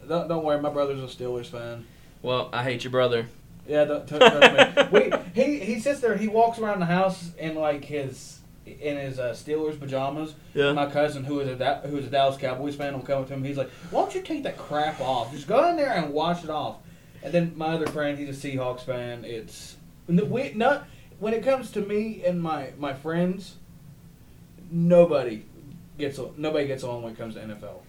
Don't, don't worry, my brother's a Steelers fan. well, I hate your brother. Yeah, don't, don't trust me. We, he, he sits there, he walks around the house in like his in his uh, Steelers pajamas. Yeah. My cousin, who is a who is a Dallas Cowboys fan, will come up to him. He's like, "Why don't you take that crap off? Just go in there and wash it off." And then my other friend, he's a Seahawks fan. It's we not when it comes to me and my my friends. Nobody gets nobody gets along when it comes to NFL.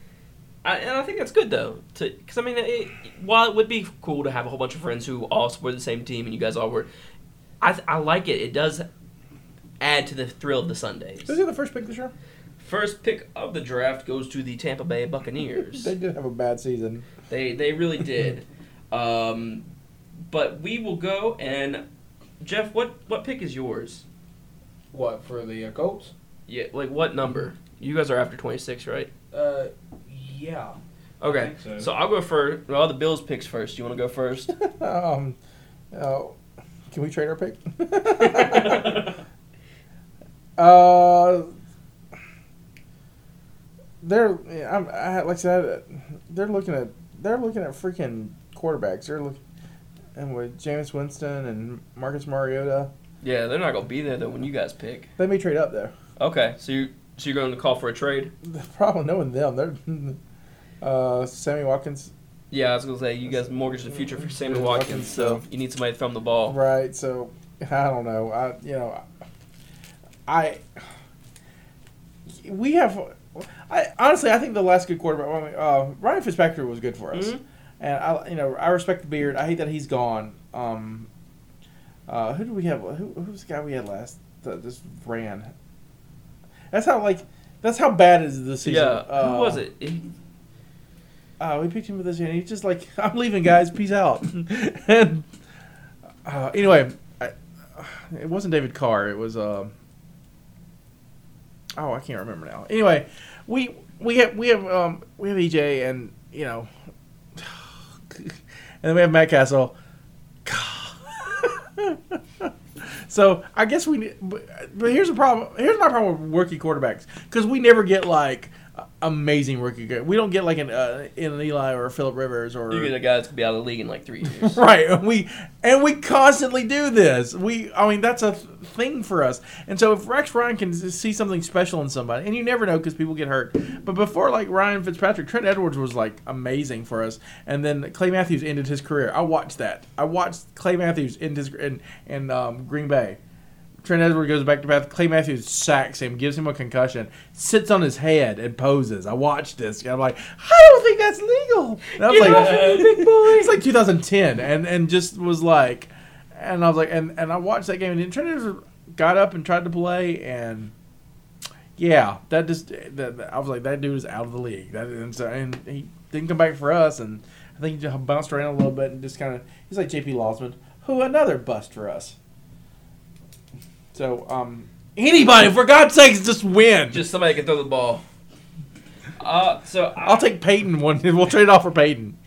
I, and I think that's good though, because I mean, it, while it would be cool to have a whole bunch of friends who all support the same team and you guys all were, I I like it. It does add to the thrill of the Sundays. Who's the first pick this year? First pick of the draft goes to the Tampa Bay Buccaneers. They did have a bad season. They they really did. Um, but we will go and Jeff, what what pick is yours? What for the uh, Colts? Yeah, like what number? You guys are after twenty six, right? Uh, yeah. Okay, so. so. I'll go first. Well, the Bills picks first. You want to go first? um, oh, can we trade our pick? uh, they're yeah, I'm, I, like I said, they're looking at they're looking at freaking quarterbacks. They're looking and with Jameis Winston and Marcus Mariota, yeah, they're not gonna be there though when you guys pick. they may trade up there. Okay, so you so you're going to call for a trade? The problem knowing them, they're uh, Sammy Watkins, Yeah, I was gonna say you guys mortgage the future for Sammy Watkins, Watkins, so you need somebody to throw him the ball. right? So I don't know. I you know, I we have. I honestly, I think the last good quarterback, uh, Ryan Fitzpatrick was good for us, Mhm. And I you know I respect the beard. I hate that he's gone. Um, uh, who do we have? Who who's the guy we had last that just ran? That's how like that's how bad is the season. Yeah, Uh, who was it? He- uh, we picked him for this year, and he's just like, "I'm leaving, guys. Peace out." and uh, anyway, I, it wasn't David Carr. It was uh, oh, I can't remember now. Anyway, we we have we have um, we have EJ, and you know, and then we have Matt Cassel. So I guess we, but, here's the problem. Here's my problem with rookie quarterbacks because we never get like amazing rookie. guy- We don't get like an uh, in an Eli or a Philip Rivers or You get a guy that's gonna be out of the league in like three years. right. And we and we constantly do this. We, I mean, that's a thing for us. And so if Rex Ryan can see something special in somebody, and you never know because people get hurt. But before like Ryan Fitzpatrick, Trent Edwards was like amazing for us, and then Clay Matthews ended his career. I watched that. I watched Clay Matthews end his in in um, Green Bay. Trent Edwards goes back to back. Clay Matthews sacks him, gives him a concussion, sits on his head and poses. I watched this. and I'm like, I don't think that's legal. And I was like, big boy. It's like 2010, and and just was like, and I was like, and and I watched that game, and then Trent Edwards got up and tried to play, and yeah, that just that, that- I was like, that dude is out of the league. That and so and he didn't come back for us, and I think he just bounced around a little bit and just kind of he's like J.P. Losman, who another bust for us. So, um, anybody, for God's sakes, just win. Just somebody can throw the ball. Uh, so I, I'll take Peyton one. We'll trade it off for Peyton.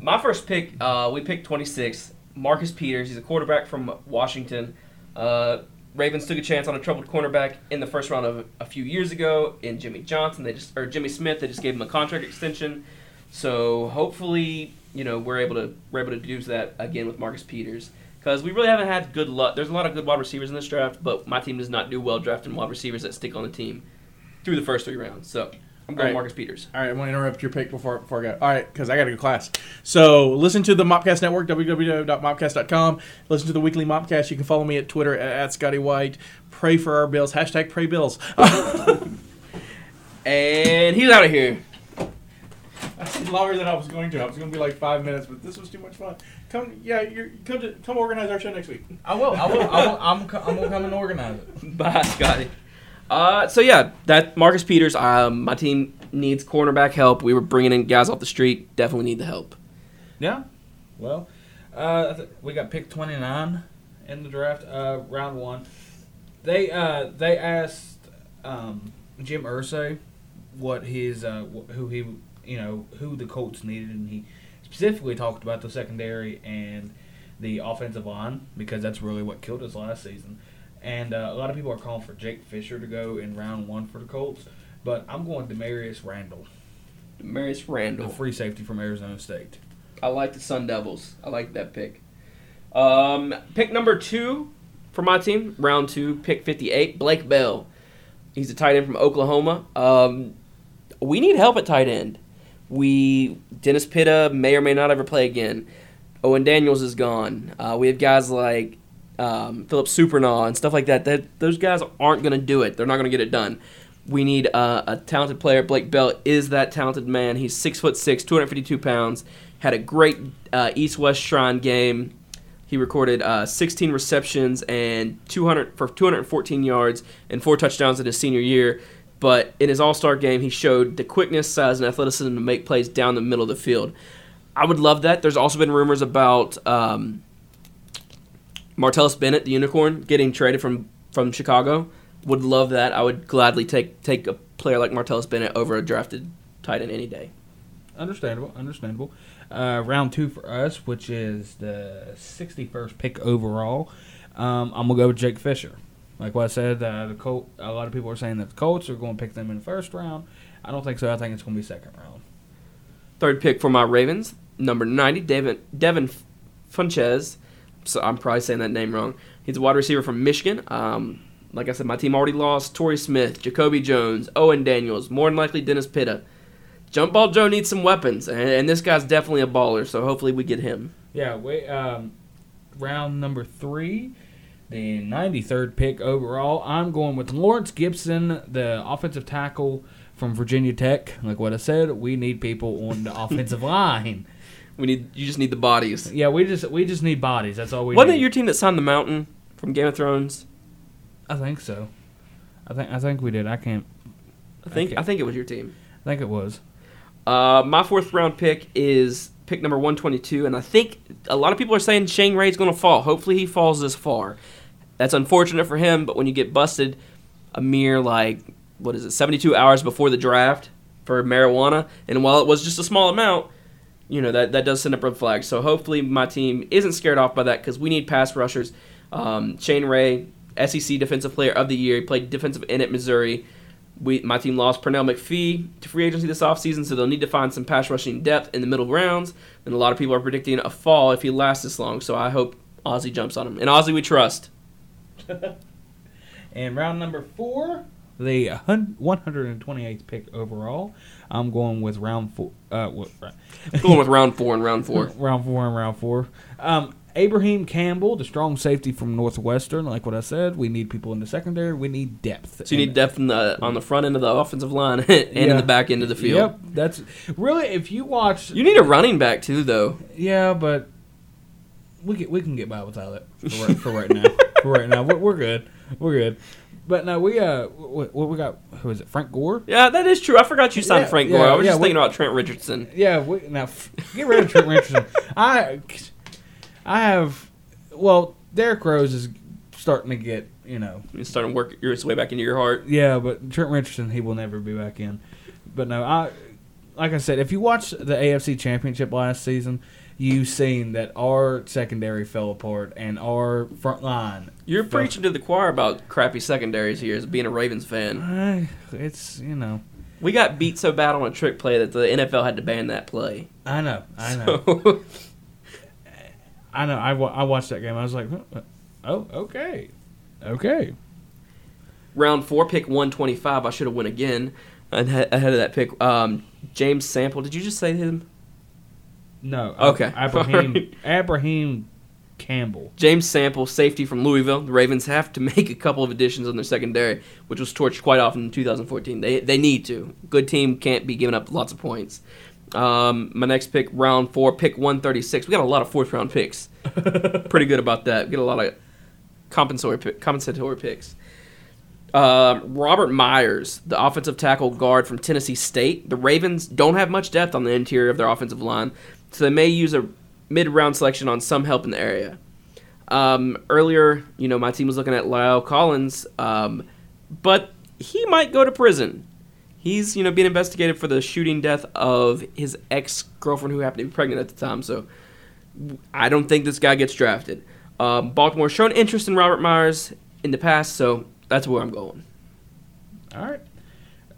my first pick, uh, we picked 26. Marcus Peters. He's a quarterback from Washington. Uh, Ravens took a chance on a troubled cornerback in the first round of a few years ago in Jimmy Johnson. They just or Jimmy Smith. They just gave him a contract extension. So hopefully, you know, we're able to we're able to do that again with Marcus Peters because we really haven't had good luck. There's a lot of good wide receivers in this draft, but my team does not do well drafting wide receivers that stick on the team through the first three rounds. So I'm going Right. Marcus Peters. All right, I'm going to interrupt your pick before, before I go. All right, because I got to go class. So listen to the Mopcast Network, www.mopcast.com. Listen to the weekly Mopcast. You can follow me at Twitter at, at Scotty White. Pray for our bills. Hashtag pray bills. And he's out of here. That's longer than I was going to. I was going to be like five minutes, but this was too much fun. Come, yeah, you're, come to come organize our show next week. I will. I will. I will I'm, co- I'm gonna come and organize it. Bye, Scotty. Uh, so yeah, that Marcus Peters. Um, my team needs cornerback help. We were bringing in guys off the street. Definitely need the help. Yeah. Well, uh, th- we got pick 29 in the draft, uh, round one. They uh, they asked um, Jim Irsay what his uh, wh- who he you know who the Colts needed, and he specifically talked about the secondary and the offensive line because that's really what killed us last season. And uh, a lot of people are calling for Jake Fisher to go in round one for the Colts, but I'm going Damarious Randall, Marius the Randall. free safety from Arizona State. I like the Sun Devils. I like that pick. Um, pick number two for my team, round two, pick 58, Blake Bell. He's a tight end from Oklahoma. Um, we need help at tight end. We Dennis Pitta may or may not ever play again. Owen Daniels is gone. Uh, we have guys like um, Phillip Supernaw and stuff like that. That those guys aren't going to do it. They're not going to get it done. We need uh, a talented player. Blake Bell is that talented man. He's six foot six, 252 pounds. Had a great uh, East West Shrine game. He recorded uh, 16 receptions and 200 for 214 yards and four touchdowns in his senior year. But in his All Star game, he showed the quickness, size, and athleticism to make plays down the middle of the field. I would love that. There's also been rumors about um, Martellus Bennett, the unicorn, getting traded from from Chicago. Would love that. I would gladly take take a player like Martellus Bennett over a drafted tight end any day. Understandable, understandable. Uh, round two for us, which is the 61st pick overall. Um, I'm gonna go with Jake Fisher. Like what I said, uh, the Colt. A lot of people are saying that the Colts are going to pick them in the first round. I don't think so. I think it's going to be second round. Third pick for my Ravens, number 90, Devin, Devin Funchess. So I'm probably saying that name wrong. He's a wide receiver from Michigan. Um, like I said, my team already lost Torrey Smith, Jacoby Jones, Owen Daniels, more than likely Dennis Pitta. Jump Ball Joe needs some weapons, and, and this guy's definitely a baller, so hopefully we get him. Yeah, wait. Um, round number three, the 93rd pick overall. I'm going with Laurence Gibson, the offensive tackle from Virginia Tech. Like what I said, we need people on the offensive line. We need you just need the bodies. Yeah, we just we just need bodies. That's all we Wasn't need. it your team that signed the Mountain from Game of Thrones? I think so. I think I think we did. I can't. I think Okay. I think it was your team. I think it was. Uh, my fourth round pick is pick number 122, and I think a lot of people are saying Shane Ray's going to fall. Hopefully, he falls this far. That's unfortunate for him, but when you get busted a mere, like, what is it, 72 hours before the draft for marijuana, and while it was just a small amount, you know, that, that does send up red flags. So hopefully, my team isn't scared off by that because we need pass rushers. Um, Shane Ray, SEC Defensive Player of the Year, he played defensive end at Missouri we my team lost Pernell McPhee to free agency this offseason, so they'll need to find some pass rushing depth in the middle rounds. And a lot of people are predicting a fall if he lasts this long. So I hope Ozzie jumps on him. And Ozzie we trust. And round number four, the 128th pick overall. I'm going with round four. Uh, what, Going with round four and round four. round four and round four. Um, Abraham Campbell, the strong safety from Northwestern. Like what I said, we need people in the secondary. We need depth. So you need depth in the, on the front end of the offensive line and in the back end of the field. Yep, that's really if you watch. You need a running back too, though. Yeah, but we can we can get by without it for right, for right now. Right now, we're, we're good. We're good. But no, we uh, what, what we got? Who is it? Frank Gore. Yeah, that is true. I forgot you signed Yeah, Frank yeah, Gore. I was yeah, just we- thinking about Trent Richardson. Yeah, we, now f- get rid of Trent Richardson. I I have well, Derrick Rose is starting to get you know You're starting to work your way back into your heart. yeah, but Trent Richardson he will never be back in. But no, I like I said, if you watch the AFC Championship last season, you've seen that our secondary fell apart and our front line. You're preaching to the choir about crappy secondaries here as being a Ravens fan. Uh, it's you know We got beat so bad on a trick play that the NFL had to ban that play. I know I know So, I know I, wa- I watched that game. I was like, oh okay, okay. round four, pick 125. I should have went again ahead ahead of that pick. Um, James Sample. Did you just say him? No. Okay. Abraham Alright. Abraham Campbell. James Sample, safety from Louisville. The Ravens have to make a couple of additions on their secondary, which was torched quite often in 2014. They they need to. Good team can't be giving up lots of points. Um, my next pick, round four, pick 136. We got a lot of fourth round picks. Pretty good about that. We get a lot of compensatory pick, compensatory picks. Um, Robert Myers, the offensive tackle guard from Tennessee State. The Ravens don't have much depth on the interior of their offensive line, so they may use a mid-round selection on some help in the area. Um, earlier, you know, my team was looking at La'el Collins, um, but he might go to prison. He's, you know, being investigated for the shooting death of his ex-girlfriend who happened to be pregnant at the time. So I don't think this guy gets drafted. Um, Baltimore's shown interest in Robert Myers in the past, so that's where I'm going. All right.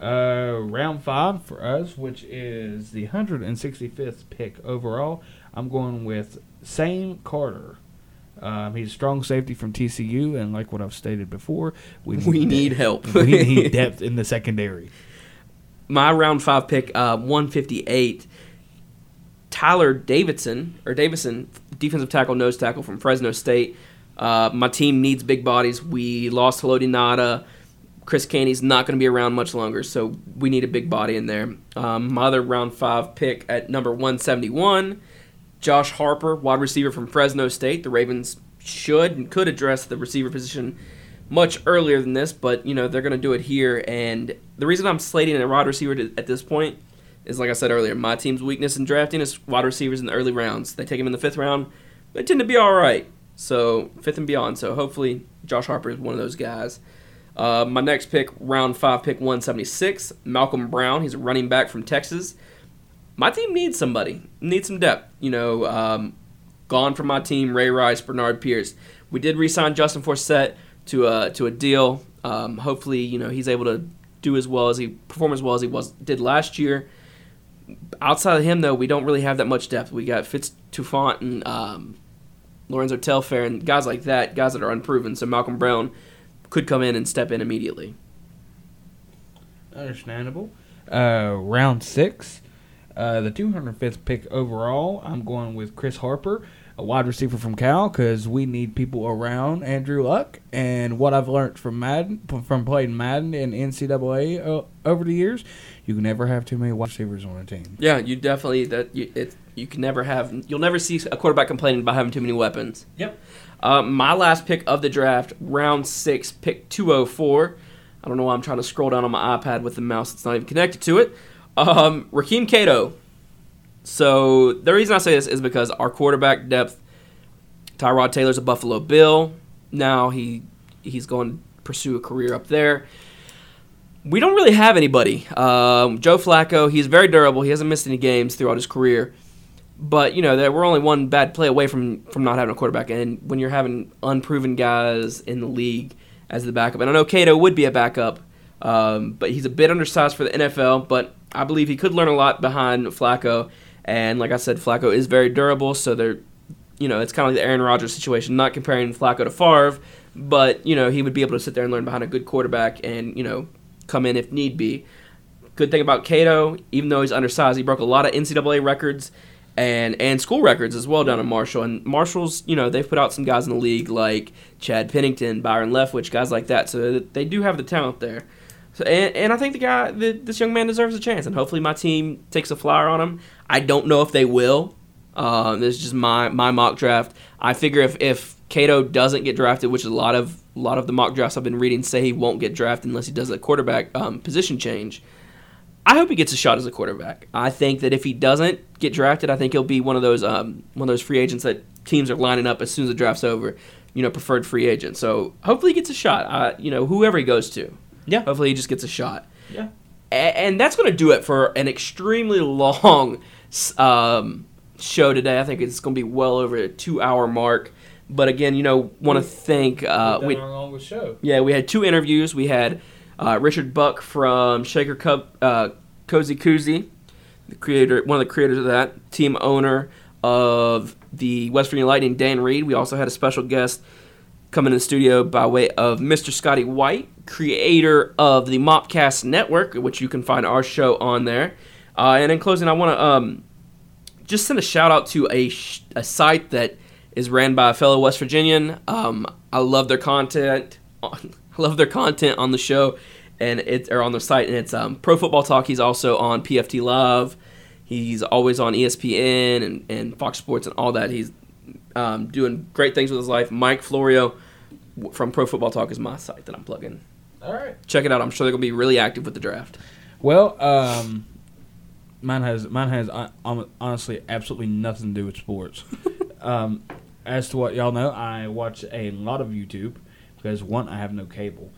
Uh, round five for us, which is the 165th pick overall. I'm going with Sam Carter, Um, he's a strong safety from TCU, and like what I've stated before, we We need help. we need depth in the secondary. my round five pick, uh, 158, Tyler Davidson or Davison, defensive tackle, nose tackle from Fresno State. Uh, my team needs big bodies. We lost Haloti Ngata. Chris Canty's not going to be around much longer, so we need a big body in there. Um, my other round five pick at number 171, Josh Harper, wide receiver from Fresno State. The Ravens should and could address the receiver position much earlier than this, but you know they're going to do it here. And the reason I'm slating a wide receiver to, at this point is, like I said earlier, my team's weakness in drafting is wide receivers in the early rounds. They take them in the fifth round, they tend to be all right. So fifth and beyond. So hopefully Josh Harper is one of those guys. Uh, my next pick, round five, pick 176, Malcolm Brown. He's a running back from Texas. My team needs somebody, needs some depth. You know, um, gone from my team, Ray Rice, Bernard Pierce. We did re-sign Justin Forsett to a to a deal. Um, hopefully, you know he's able to do as well as he perform as well as he was did last year. Outside of him, though, we don't really have that much depth. We got Fitz Tufant and um, Lorenzo Telfair and guys like that, guys that are unproven. So Malcolm Brown could come in and step in immediately. Understandable. Uh, round six, uh, the 205th pick overall. I'm going with Chris Harper, a wide receiver from Cal, because we need people around Andrew Luck. And what I've learned from Madden, from playing Madden and NCAA uh, over the years, you can never have too many wide receivers on a team. Yeah, you definitely that you, it, you can never have you'll never see a quarterback complaining about having too many weapons. Yep. Uh, my last pick of the draft, round six, pick 204. I don't know why I'm trying to scroll down on my iPad with the mouse that's not even connected to it. Um, Rakeem Cato. So the reason I say this is because our quarterback depth, Tyrod Taylor's a Buffalo Bill. Now he he's going to pursue a career up there. We don't really have anybody. Um, Joe Flacco, he's very durable. He hasn't missed any games throughout his career. But you know that we're only one bad play away from from not having a quarterback. And when you're having unproven guys in the league as the backup, and I know Cato would be a backup, um, but he's a bit undersized for the NFL. But I believe he could learn a lot behind Flacco. And like I said, Flacco is very durable, so they're, you know, it's kind of like the Aaron Rodgers situation. Not comparing Flacco to Favre, but you know he would be able to sit there and learn behind a good quarterback, and you know come in if need be. Good thing about Cato, even though he's undersized, he broke a lot of NCAA records and and school records as well down in Marshall. And Marshall's, you know, they've put out some guys in the league like Chad Pennington, Byron Leftwich, guys like that. So they do have the talent there. So and, and I think the guy, the, this young man deserves a chance, and hopefully my team takes a flyer on him. I don't know if they will. Uh, this is just my my mock draft. I figure if if Cato doesn't get drafted, which a lot of a lot of the mock drafts I've been reading say he won't get drafted unless he does a quarterback um, position change. I hope he gets a shot as a quarterback. I think that if he doesn't get drafted, I think he'll be one of those um, one of those free agents that teams are lining up as soon as the draft's over. You know, preferred free agent. So hopefully he gets a shot. Uh, you know, whoever he goes to. Yeah. Hopefully he just gets a shot. Yeah. A- and that's going to do it for an extremely long um, show today. I think it's going to be well over a two-hour mark. But again, you know, want to thank uh, we, our longest show. yeah, we had two interviews. We had uh, Richard Buck from Shaker Cup, uh, Cozy Koozie, the creator, one of the creators of that, team owner of the West Virginia Lightning, Dan Reed. We also had a special guest coming in the studio by way of Mr. Scotty White, creator of the Mopcast Network, which you can find our show on there. Uh, and in closing, I want to um, just send a shout out to a, sh- a site that is ran by a fellow West Virginian. Um, I love their content. I love their content on the show, and it or on their site, and it's um, Pro Football Talk. He's also on PFT Live. He's always on ESPN and, and Fox Sports and all that. He's um, doing great things with his life. Mike Florio from Pro Football Talk is my site that I'm plugging. All right. Check it out. I'm sure they're gonna be really active with the draft. Well, um, mine has mine has uh, honestly absolutely nothing to do with sports. um, as to what y'all know, I watch a lot of YouTube because one, I have no cable.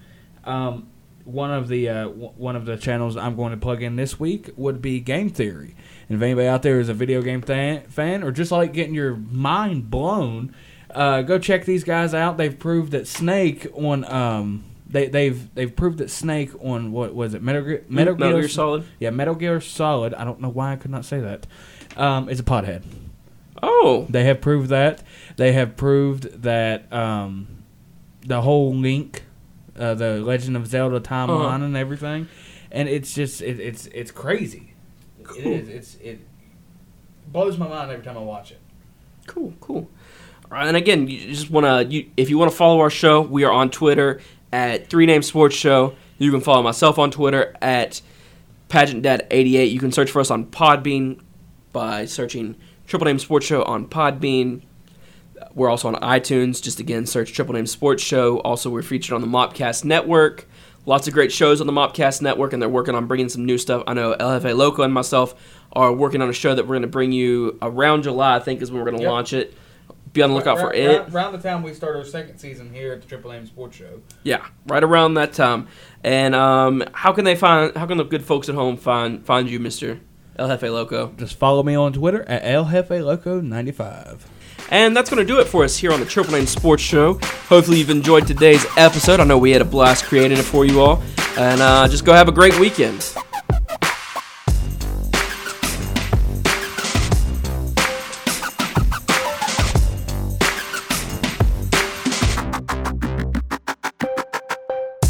Um, one of the uh, w- one of the channels I'm going to plug in this week would be Game Theory. And if anybody out there is a video game fan, fan or just like getting your mind blown, uh, go check these guys out. They've proved that Snake on um, they they've they've proved that Snake on what was it Metal Gear Metal, Metal Gear Solid. yeah, Metal Gear Solid. I don't know why I could not say that. Um, is a pothead. Oh, They have proved that. They have proved that um, the whole link, uh, the Legend of Zelda timeline Uh-huh. and everything, and it's just it, it's it's crazy. It Cool. is. It's it blows my mind every time I watch it. Cool, cool. All right, and again, you just want to, you, if you want to follow our show, we are on Twitter at Three Name Sports Show. You can follow myself on Twitter at Pageant Dad 88. You can search for us on Podbean by searching Triple Name Sports Show on Podbean. We're also on iTunes. Just again, search Triple Name Sports Show. Also, we're featured on the Mopcast Network. Lots of great shows on the Mopcast Network, and they're working on bringing some new stuff. I know El Jefe Loco and myself are working on a show that we're going to bring you around July. I think is when we're going to Yep. launch it. Be on the lookout for Right- it. right- Around the time we start our second season here at the Triple Name Sports Show. Yeah, right around that time. And um, how can they find? How can the good folks at home find find you, Mister El Jefe Loco? Just follow me on Twitter at LHefeLoco95. And that's going to do it for us here on the Triple Name Sports Show. Hopefully, you've enjoyed today's episode. I know we had a blast creating it for you all. And uh, just go have a great weekend.